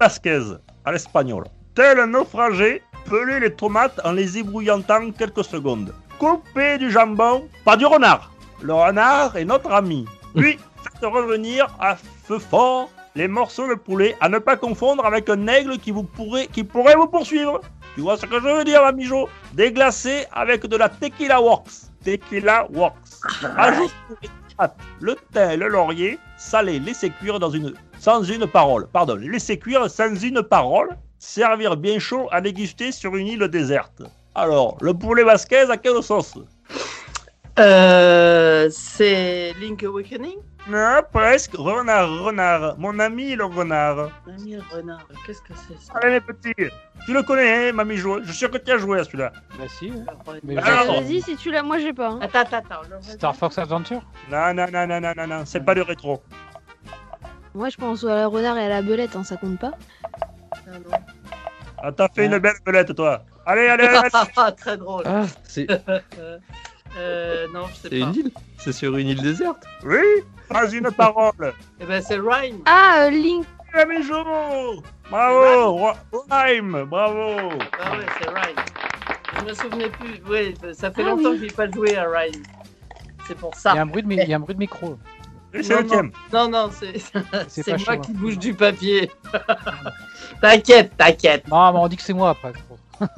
Speaker 6: Vasquez, à l'espagnol. Tel un naufragé, pelez les tomates en les ébrouillantant quelques secondes. Coupez du jambon, pas du renard. Le renard est notre ami. Puis, faites revenir à feu fort les morceaux de poulet à ne pas confondre avec un aigle qui, vous pourrait, qui pourrait vous poursuivre. Tu vois ce que je veux dire, Mamijo Déglacé avec de la tequila works. Tequila works. Les tomates, le thym le laurier, salé, laissez cuire dans une sans une parole. Pardon, laissez cuire sans une parole. Servir bien chaud à déguster sur une île déserte. Alors, le poulet Vasquez à quelle sauce
Speaker 7: Euh, c'est Link Awakening?
Speaker 6: Non, presque. Renard, renard. Mon ami le renard.
Speaker 7: Ami renard, qu'est-ce que c'est ça?
Speaker 6: Allez, mes petits. Tu le connais, hein, mamie joué. Je suis sûr que tu as joué à celui-là.
Speaker 3: Bah si. Mais
Speaker 6: Alors,
Speaker 2: Euh, Vas-y, si tu l'as, moi j'ai pas. hein.
Speaker 7: Attends, attends, attends. le
Speaker 3: Star Fox Adventure?
Speaker 6: Non, non, non, non, non, non, non. C'est pas du rétro.
Speaker 2: Moi je pense à la renard et à la belette, hein, ça compte pas.
Speaker 7: non.
Speaker 6: Ah, t'as fait une belle belette, toi. Allez, allez, allez.
Speaker 7: Ah, Très drôle.
Speaker 5: Ah, c'est
Speaker 7: Euh, non, je sais
Speaker 5: c'est
Speaker 7: pas.
Speaker 5: une île. C'est sur une île déserte.
Speaker 6: Oui, pas une parole.
Speaker 7: Eh ben, c'est Rhyme.
Speaker 2: Ah, euh, Link.
Speaker 6: Jo Bravo. Rhyme, bravo.
Speaker 7: Ah ouais, c'est Rhyme. Je me souvenais plus. Oui, ça fait
Speaker 2: Ah
Speaker 7: longtemps
Speaker 2: oui.
Speaker 7: que j'ai pas joué à Rhyme. C'est pour
Speaker 3: Il y,
Speaker 7: ça.
Speaker 3: a un bruit de mi- il y a un bruit de micro.
Speaker 6: Et c'est
Speaker 7: Non,
Speaker 6: le tien.
Speaker 7: Non, non, c'est
Speaker 3: C'est
Speaker 7: c'est moi
Speaker 3: chaud,
Speaker 7: qui
Speaker 3: hein.
Speaker 7: bouge du papier. t'inquiète, t'inquiète.
Speaker 3: Non, mais on dit que c'est moi après.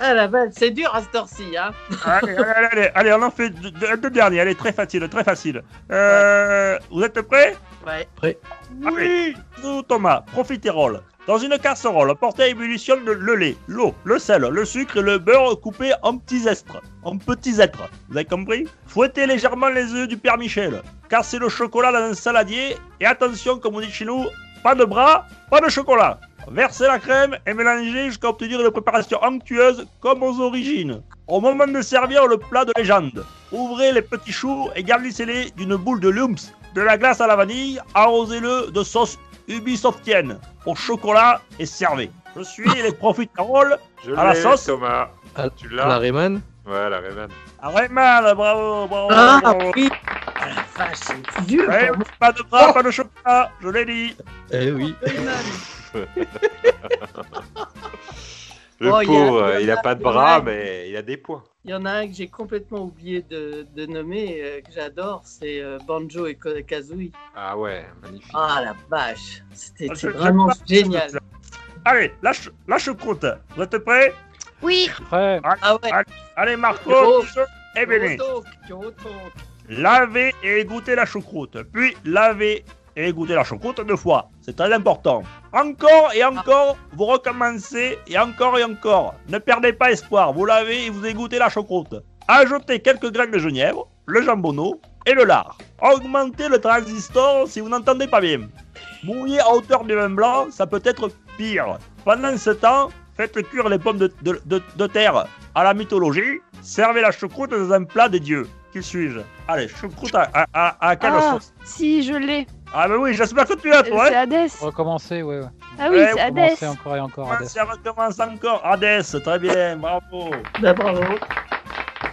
Speaker 7: Ah la vache, c'est dur à cette heure-ci, hein.
Speaker 6: Allez, allez, allez, allez, allez, on en fait deux, deux- deux derniers. Allez, très facile, très facile. Euh, vous êtes prêts?
Speaker 7: Ouais.
Speaker 6: Oui Nous, Thomas, profiterole. Dans une casserole, portez à ébullition le, le lait, l'eau, le sel, le sucre et le beurre coupés en petits estres. En petits êtres. Vous avez compris? Fouettez légèrement les œufs du Père Michel. Cassez le chocolat dans un saladier. Et attention, comme on dit chez nous, pas de bras, pas de chocolat. Versez la crème et mélangez jusqu'à obtenir une préparation onctueuse comme aux origines. Au moment de servir le plat de légende, ouvrez les petits choux et garnissez-les d'une boule de lumps, de la glace à la vanille, arrosez-le de sauce Ubisoftienne au chocolat et servez. Je suis les profiteroles À la
Speaker 4: l'ai,
Speaker 6: sauce
Speaker 4: Thomas.
Speaker 5: À,
Speaker 4: Tu
Speaker 5: à la
Speaker 4: l'as
Speaker 5: Rayman.
Speaker 4: Ouais, la Rayman.
Speaker 6: à Rayman, bravo, bravo,
Speaker 7: Ah
Speaker 6: bravo.
Speaker 7: oui. Ah la vache, c'est dur.
Speaker 6: Ouais,
Speaker 7: pour moi.
Speaker 6: pas de bras, pas de chocolat, je l'ai dit.
Speaker 5: Eh oui.
Speaker 4: Le
Speaker 7: Oh,
Speaker 4: pauvre,
Speaker 7: il y
Speaker 4: il
Speaker 7: en
Speaker 4: a
Speaker 7: a-
Speaker 4: pas de bras, mais il a des points.
Speaker 7: Il y en a un que j'ai complètement oublié de, de nommer, euh, que j'adore, c'est euh, Banjo et Kazooie.
Speaker 4: Ah ouais, magnifique.
Speaker 7: Ah la vache, c'était
Speaker 6: Ah,
Speaker 7: vraiment génial.
Speaker 6: Allez, la, ch- la choucroute. Vous êtes prêts?
Speaker 2: Oui.
Speaker 3: Après,
Speaker 7: Ah ouais,
Speaker 6: Allez, Marco, et Béné.
Speaker 7: Kyoto, Kyoto.
Speaker 6: Lavez et égouttez la choucroute. Puis lavez et égouttez la choucroute deux fois. C'est très important. Encore et encore, vous recommencez et encore et encore. Ne perdez pas espoir. Vous lavez et vous égouttez la choucroute. Ajoutez quelques graines de genièvre, le jambonneau et le lard. Augmentez le transistor si vous n'entendez pas bien. Mouillez à hauteur du vin blanc, ça peut être pire. Pendant ce temps, faites cuire les pommes de, de- de- de terre à la mythologie. Servez la choucroute dans un plat des dieux. Qui suis-je Allez, choucroute à, à, à, à quelle
Speaker 2: Ah,
Speaker 6: sauce?
Speaker 2: si, je l'ai.
Speaker 6: Ah bah oui, j'espère que tu l'as
Speaker 2: Euh,
Speaker 6: toi.
Speaker 2: C'est
Speaker 6: Hein
Speaker 2: Hades.
Speaker 3: recommencer, ouais. ouais.
Speaker 2: Ah oui,
Speaker 6: Ouais,
Speaker 2: c'est Hades.
Speaker 3: Recommencer encore et encore. Hades.
Speaker 6: Ça recommence encore. Hades, très bien, bravo.
Speaker 7: Bah, bravo.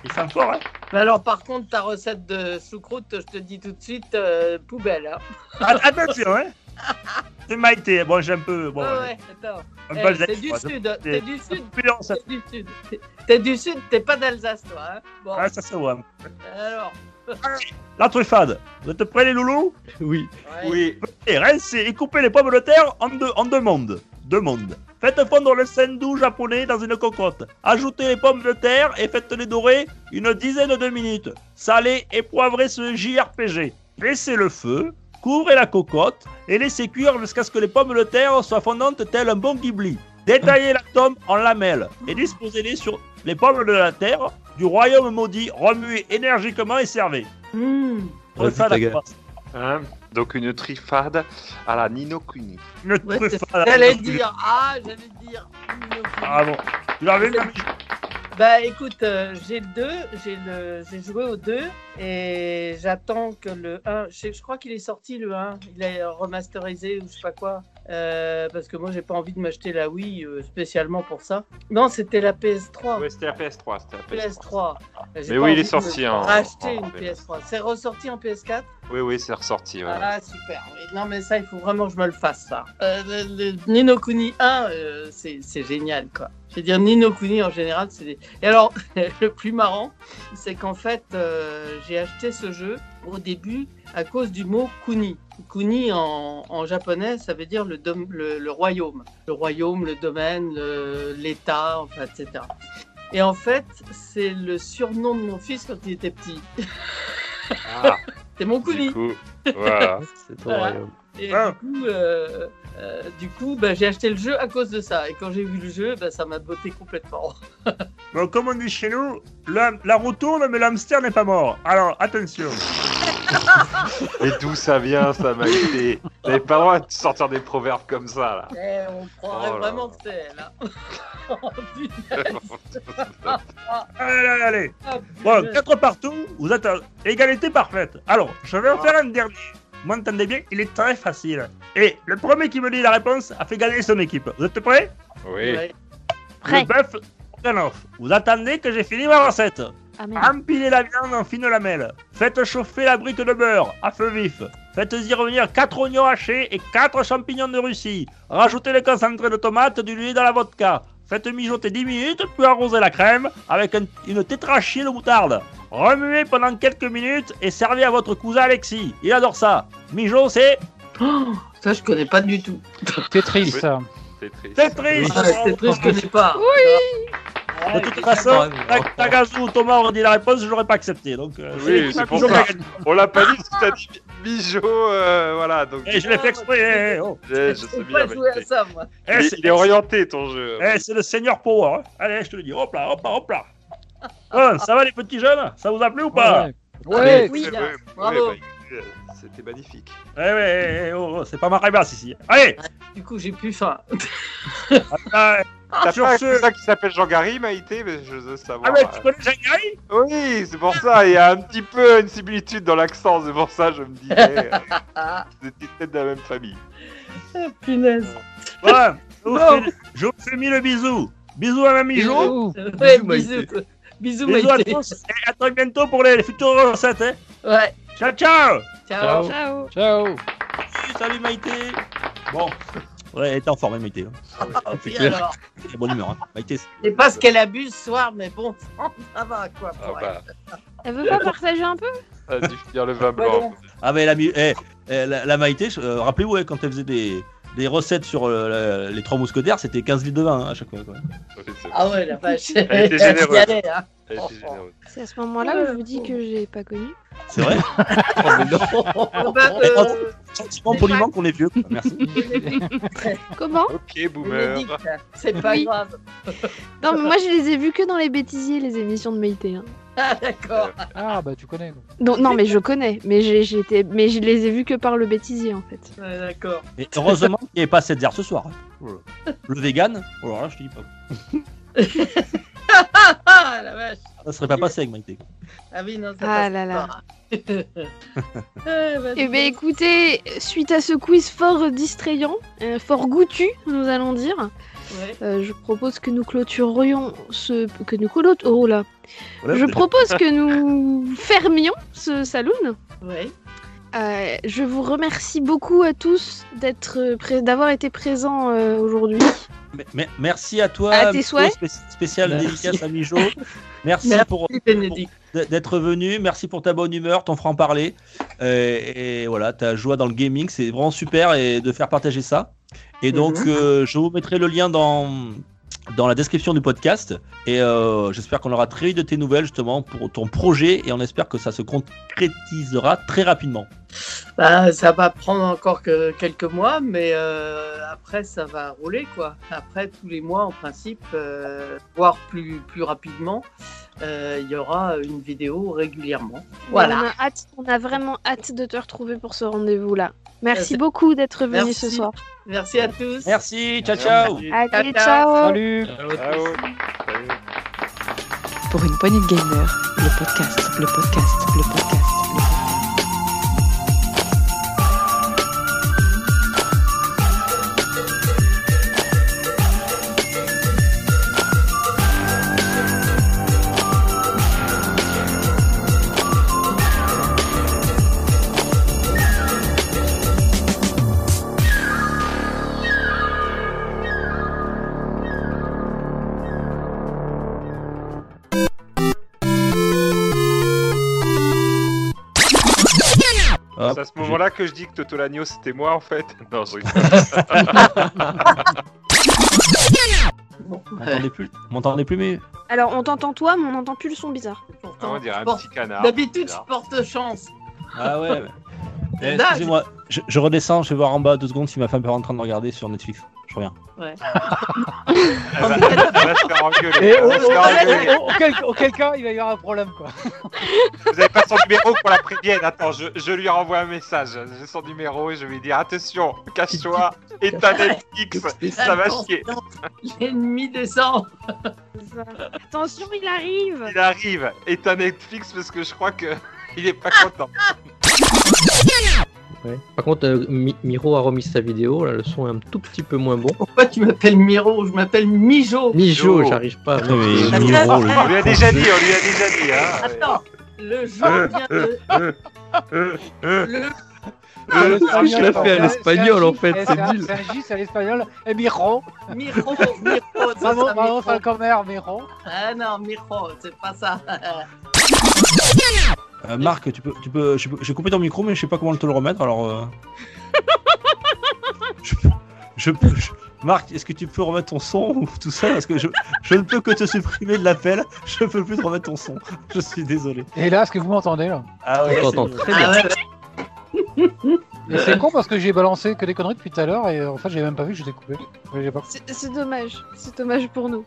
Speaker 6: Il sent fort, hein
Speaker 7: Mais alors par contre, ta recette de choucroute, je te dis tout de suite, euh, poubelle. Hein.
Speaker 6: Att- Attention, hein C'est Maïté, bon, j'ai un peu... Bon,
Speaker 7: ouais, ouais, attends.
Speaker 6: un
Speaker 7: Eh,
Speaker 6: peu
Speaker 7: t'es du sud, t'es du sud, t'es du sud. T'es- T'es du sud, t'es pas d'Alsace, toi. Hein. Bon,
Speaker 6: Ah, ça se voit.
Speaker 7: alors.
Speaker 6: La truffade. Vous êtes prêts, les loulous
Speaker 5: Oui.
Speaker 7: ouais.
Speaker 4: Oui.
Speaker 6: Et rincez et coupez les pommes de terre en deux, en deux mondes. Deux mondes. Faites fondre le sendu japonais dans une cocotte. Ajoutez les pommes de terre et faites-les dorer une dizaine de minutes. Salez et poivrez ce JRPG. Laissez le feu, couvrez la cocotte et laissez cuire jusqu'à ce que les pommes de terre soient fondantes tel un bon ghibli. Détaillez la tome en lamelles et disposez-les sur les pommes de la terre du royaume maudit. Remuez énergiquement et servez.
Speaker 7: Mmh.
Speaker 6: À
Speaker 5: Putain,
Speaker 6: quoi
Speaker 4: Hein Donc une trifade à la Nino Kuni.
Speaker 6: Une
Speaker 7: Ouais,
Speaker 6: truffade.
Speaker 7: J'allais dire, ah, j'allais dire.
Speaker 6: Ah bon. Tu l'avais
Speaker 7: Bah écoute, euh, j'ai le 2, j'ai le, j'ai joué au 2 Et j'attends que le 1, je, sais- je crois qu'il est sorti le 1, il est remasterisé ou je sais pas quoi. Euh, parce que moi j'ai pas envie de m'acheter la Wii euh, spécialement pour ça. Non, c'était la PS3.
Speaker 4: Ouais, c'était la PS3. C'était la PS3.
Speaker 7: PS3. J'ai
Speaker 4: Mais oui, il est sorti en-
Speaker 7: Racheter
Speaker 4: en
Speaker 7: une PS3. C'est ressorti en PS4
Speaker 4: Oui, oui, c'est ressorti. ouais.
Speaker 7: Ah, super. Oui, Non, mais ça, il faut vraiment que je me le fasse, ça. Euh, le, le Nino Kuni 1, euh, c'est génial, quoi. Je veux dire, Nino Kuni, en général, c'est des... Et alors, le plus marrant, c'est qu'en fait, j'ai acheté ce jeu au début à cause du mot Kuni. Kuni, en, en japonais, ça veut dire le, dom- le, le royaume. Le royaume, le domaine, le- l'État, enfin, etc. Et en fait, c'est le surnom de mon fils quand il était petit.
Speaker 4: Ah,
Speaker 7: C'est mon Kuni.
Speaker 4: du coup, voilà.
Speaker 5: C'est ton
Speaker 7: Voilà.
Speaker 5: royaume.
Speaker 7: Et
Speaker 6: Ah.
Speaker 7: du coup, euh, euh, du coup bah, j'ai acheté le jeu à cause de ça. Et quand j'ai vu le jeu, bah, ça m'a botté complètement.
Speaker 6: Bon, comme on dit chez nous, la, la roue tourne, mais l'hamster n'est pas mort. Alors, attention.
Speaker 4: Et d'où ça vient, ça m'a été. T'avais pas le droit de sortir des proverbes comme ça, là.
Speaker 7: Eh, on croirait
Speaker 4: Oh là
Speaker 7: vraiment
Speaker 4: là.
Speaker 7: que c'est elle. hein. Oh, punaise.
Speaker 6: Allez, allez, allez.
Speaker 7: Ah,
Speaker 6: Bon, quatre partout, vous êtes à égalité parfaite. Alors, je vais en
Speaker 7: Ah.
Speaker 6: faire un dernier. Vous m'entendez bien? Il est très facile. Et le premier qui me dit la réponse a fait gagner son équipe. Vous êtes prêts?
Speaker 4: Oui.
Speaker 2: Prêt.
Speaker 6: Le bœuf. Vous attendez que j'ai fini ma recette.
Speaker 2: Ah.
Speaker 6: Empilez la viande en fines lamelles. Faites chauffer la brique de beurre à feu vif. Faites-y revenir 4 oignons hachés et 4 champignons de Russie. Rajoutez le concentré de tomate dilué dans la vodka. Faites mijoter 10 minutes, puis arrosez la crème avec un- une tétrachie de moutarde. Remuez pendant quelques minutes et servez à votre cousin Alexis. Il adore ça. Mijo, c'est
Speaker 7: Oh, ça, je connais pas du tout.
Speaker 3: Tetris.
Speaker 4: Oui. C'est triste.
Speaker 6: Tetris.
Speaker 7: Ah, c'est triste, je connais pas.
Speaker 6: De toute façon, Ta- Tagazu ou Thomas auraient dit la réponse, je l'aurais pas accepté. Donc, euh,
Speaker 4: Oui, c'est pour ça. On l'a pas dit, parce que t'as dit Bijo, euh, voilà. Donc,
Speaker 6: Et je l'ai fait exprès. eh, oh.
Speaker 4: je, je
Speaker 7: Je
Speaker 4: sais bien.
Speaker 7: pas jouer à ça, moi.
Speaker 6: Eh,
Speaker 4: Il, est orienté, ton jeu.
Speaker 6: Eh, c'est le Seigneur Power. hein. Allez, je te le dis. Hop là, hop là, hop là. Bon, ça va les petits jeunes? Ça vous a plu ou pas?
Speaker 3: Ouais. Ouais.
Speaker 7: Oui, bravo.
Speaker 4: ouais, bah, écoutez, C'était magnifique.
Speaker 6: Eh ouais, eh, eh, oh, oh, c'est pas ma ici. Allez
Speaker 7: Du coup, j'ai plus faim.
Speaker 6: Ah,
Speaker 4: T'as pas un
Speaker 6: ce-
Speaker 4: cousin qui s'appelle Jean-Gary, Maïté Mais je veux savoir.
Speaker 6: Ah, mais tu connais Jean-Gary
Speaker 4: Oui, c'est pour ça. Il y a un petit peu une similitude dans l'accent. C'est pour ça que je me disais. euh, Vous étiez peut-être de la même famille.
Speaker 7: Ah, punaise.
Speaker 6: Voilà, je vous fais- je vous fais mille bisous. Bisous à mamie Jo.
Speaker 7: Ouais,
Speaker 5: Bisous,
Speaker 7: bisous.
Speaker 5: Maïté.
Speaker 7: Bisous,
Speaker 6: à tous. Et à très bientôt pour les futures recettes. Hein.
Speaker 7: Ouais.
Speaker 6: Ciao, ciao
Speaker 7: Ciao.
Speaker 3: Ciao.
Speaker 2: Ciao.
Speaker 3: Ciao.
Speaker 6: Salut Maïté Bon. Ouais, elle était en forme, Maïté. hein.
Speaker 7: Ah, puis
Speaker 5: clair.
Speaker 7: alors,
Speaker 6: Elle est de bonne humeur. Hein. Maïté, c'est-
Speaker 7: c'est pas ce qu'elle abuse ce soir, mais bon, ça va quoi.
Speaker 4: Ah
Speaker 7: pour elle.
Speaker 4: bah,
Speaker 2: Elle veut pas partager un peu?
Speaker 4: Ça a dû finir le vin blanc.
Speaker 6: Ah mais la, mi- eh, eh, la, la Maïté, euh, rappelez-vous hein, quand elle faisait des, des recettes sur euh, la- les trois mousquetaires, c'était 15 litres de vin hein, à chaque fois. Quoi.
Speaker 4: Oui, c'est.
Speaker 7: Ah ouais, la vache.
Speaker 4: Elle était généreuse.
Speaker 7: hein.
Speaker 4: Elle était généreuse.
Speaker 2: C'est à ce moment-là où je vous dis que j'ai pas connu.
Speaker 6: C'est vrai
Speaker 5: Oh, mais non.
Speaker 7: Bah, euh,
Speaker 6: Sentiment poliment qu'on est vieux. quoi. Merci.
Speaker 2: Comment
Speaker 4: Ok, boomer.
Speaker 7: Bénédicte, c'est pas
Speaker 2: Oui.
Speaker 7: grave.
Speaker 2: Non, mais moi je les ai vus que dans les bêtisiers, les émissions de Maïté. hein.
Speaker 7: Ah d'accord.
Speaker 3: Ah bah tu connais. quoi.
Speaker 2: Donc, non, mais je connais, mais, j'ai, été... mais je les ai vus que par le bêtisier en fait.
Speaker 7: Ouais, d'accord.
Speaker 6: Et heureusement qu'il n'y avait pas cette heures ce soir. hein. Le vegan, alors là je te dis pas.
Speaker 7: Ah la vache.
Speaker 6: Ça serait pas passé avec Maïté.
Speaker 7: Ah oui, non, ça
Speaker 2: Ah
Speaker 7: passe
Speaker 2: là là.
Speaker 7: Eh
Speaker 2: bien écoutez, suite à ce quiz fort distrayant, euh, fort goûtu, nous allons dire,
Speaker 7: ouais.
Speaker 2: euh, je propose que nous clôturions ce... que nous clôt- Oh là
Speaker 6: Voilà.
Speaker 2: Je propose que nous fermions ce saloon.
Speaker 7: Ouais.
Speaker 2: Euh, je vous remercie beaucoup à tous d'être d'avoir été présents euh, aujourd'hui.
Speaker 6: Merci à toi.
Speaker 2: À tes souhaits.
Speaker 6: spé- spécial
Speaker 5: Merci.
Speaker 6: dédicace à Mijo. Merci,
Speaker 7: Merci,
Speaker 6: pour d'être venu. Merci pour ta bonne humeur, ton franc-parler. Euh, et voilà, ta joie dans le gaming. C'est vraiment super et de faire partager ça. Et donc,
Speaker 7: Mhm.
Speaker 6: euh, je vous mettrai le lien dans, dans la description du podcast. Et euh, j'espère qu'on aura très vite de tes nouvelles, justement, pour ton projet. Et on espère que ça se concrétisera très rapidement.
Speaker 7: Bah, ça va prendre encore que quelques mois, mais euh, après ça va rouler quoi. Après tous les mois en principe, euh, voire plus plus rapidement, euh, il y aura une vidéo régulièrement. Voilà.
Speaker 2: On a, hâte, on a vraiment hâte de te retrouver pour ce rendez-vous-là. Merci
Speaker 7: Merci.
Speaker 2: beaucoup d'être venu
Speaker 7: Merci.
Speaker 2: ce soir.
Speaker 7: Merci à tous.
Speaker 6: Merci, ciao, ciao.
Speaker 2: Allez,
Speaker 7: ciao.
Speaker 2: ciao
Speaker 3: Salut.
Speaker 4: Ciao. Salut.
Speaker 1: Pour une poignée de gamers, le podcast, le podcast, le podcast.
Speaker 4: C'est à ce moment-là que je dis que Totolagno c'était moi en fait. Non, je rigole.
Speaker 7: Bon,
Speaker 6: M'entendez plus, m'entendez plus, mais
Speaker 2: Alors, on t'entend toi, mais on n'entend plus le son bizarre.
Speaker 4: Ah,
Speaker 7: pourtant,
Speaker 4: on dirait un
Speaker 7: porte-
Speaker 4: petit canard.
Speaker 7: D'habitude, je porte chance.
Speaker 6: ah ouais. Eh,
Speaker 7: Là,
Speaker 6: Excusez-moi, je, je redescends, je vais voir en bas deux secondes si ma femme est en train de regarder sur Netflix. Je reviens.
Speaker 7: Ouais.
Speaker 4: Elle va, elle va se faire engueuler.
Speaker 3: Et
Speaker 4: Elle
Speaker 3: au-
Speaker 4: va se faire
Speaker 3: au-
Speaker 4: engueuler.
Speaker 3: au- auquel, cas, il va y avoir un problème quoi.
Speaker 4: Vous avez pas son numéro pour la prévienne. Attends, je, je lui renvoie un message. J'ai son numéro et je vais lui dire attention, cache-toi, éteins Netflix, ça va chier.
Speaker 7: L'ennemi descend.
Speaker 2: Attention, il arrive
Speaker 4: Il arrive, éteins Netflix parce que je crois que il est pas content.
Speaker 5: Ouais. Par contre, euh, Mi- Miro a remis sa vidéo, là, le son est un tout petit peu moins bon.
Speaker 7: Pourquoi tu m'appelles Miro? Je m'appelle Mijo.
Speaker 5: Mijo, j'arrive pas.
Speaker 6: Mais
Speaker 7: Ah,
Speaker 6: Miro, le-
Speaker 4: On lui a déjà dit, on lui a déjà dit. Hein.
Speaker 7: Attends, le jeu vient de. Le...
Speaker 5: Je l'ai fait à l'espagnol, en fait, c'est nul.
Speaker 3: J, c'est à l'espagnol. Et Miro.
Speaker 7: Miro, Miro, c'est
Speaker 3: Bravo,
Speaker 7: ça,
Speaker 3: bravo
Speaker 7: Miro.
Speaker 3: Falcomer, Miro.
Speaker 7: Ah non, Miro, c'est pas ça.
Speaker 6: Euh, Marc, tu peux, tu peux, je j'ai coupé ton micro, mais je sais pas comment te le remettre. Alors, euh... je, je peux, je- Marc, est-ce que tu peux remettre ton son ou tout ça? Parce que je, je ne peux que te supprimer de l'appel. Je peux plus te remettre ton son. Je suis désolé.
Speaker 3: Et là, est-ce que vous m'entendez là?
Speaker 6: Ah
Speaker 5: On t'entend très bien.
Speaker 7: Ah ouais, ouais.
Speaker 3: C'est con parce que j'ai balancé que des conneries depuis tout à l'heure et en fait, j'ai même pas vu que j'étais coupé. Ouais,
Speaker 2: c'est dommage, c'est dommage pour nous.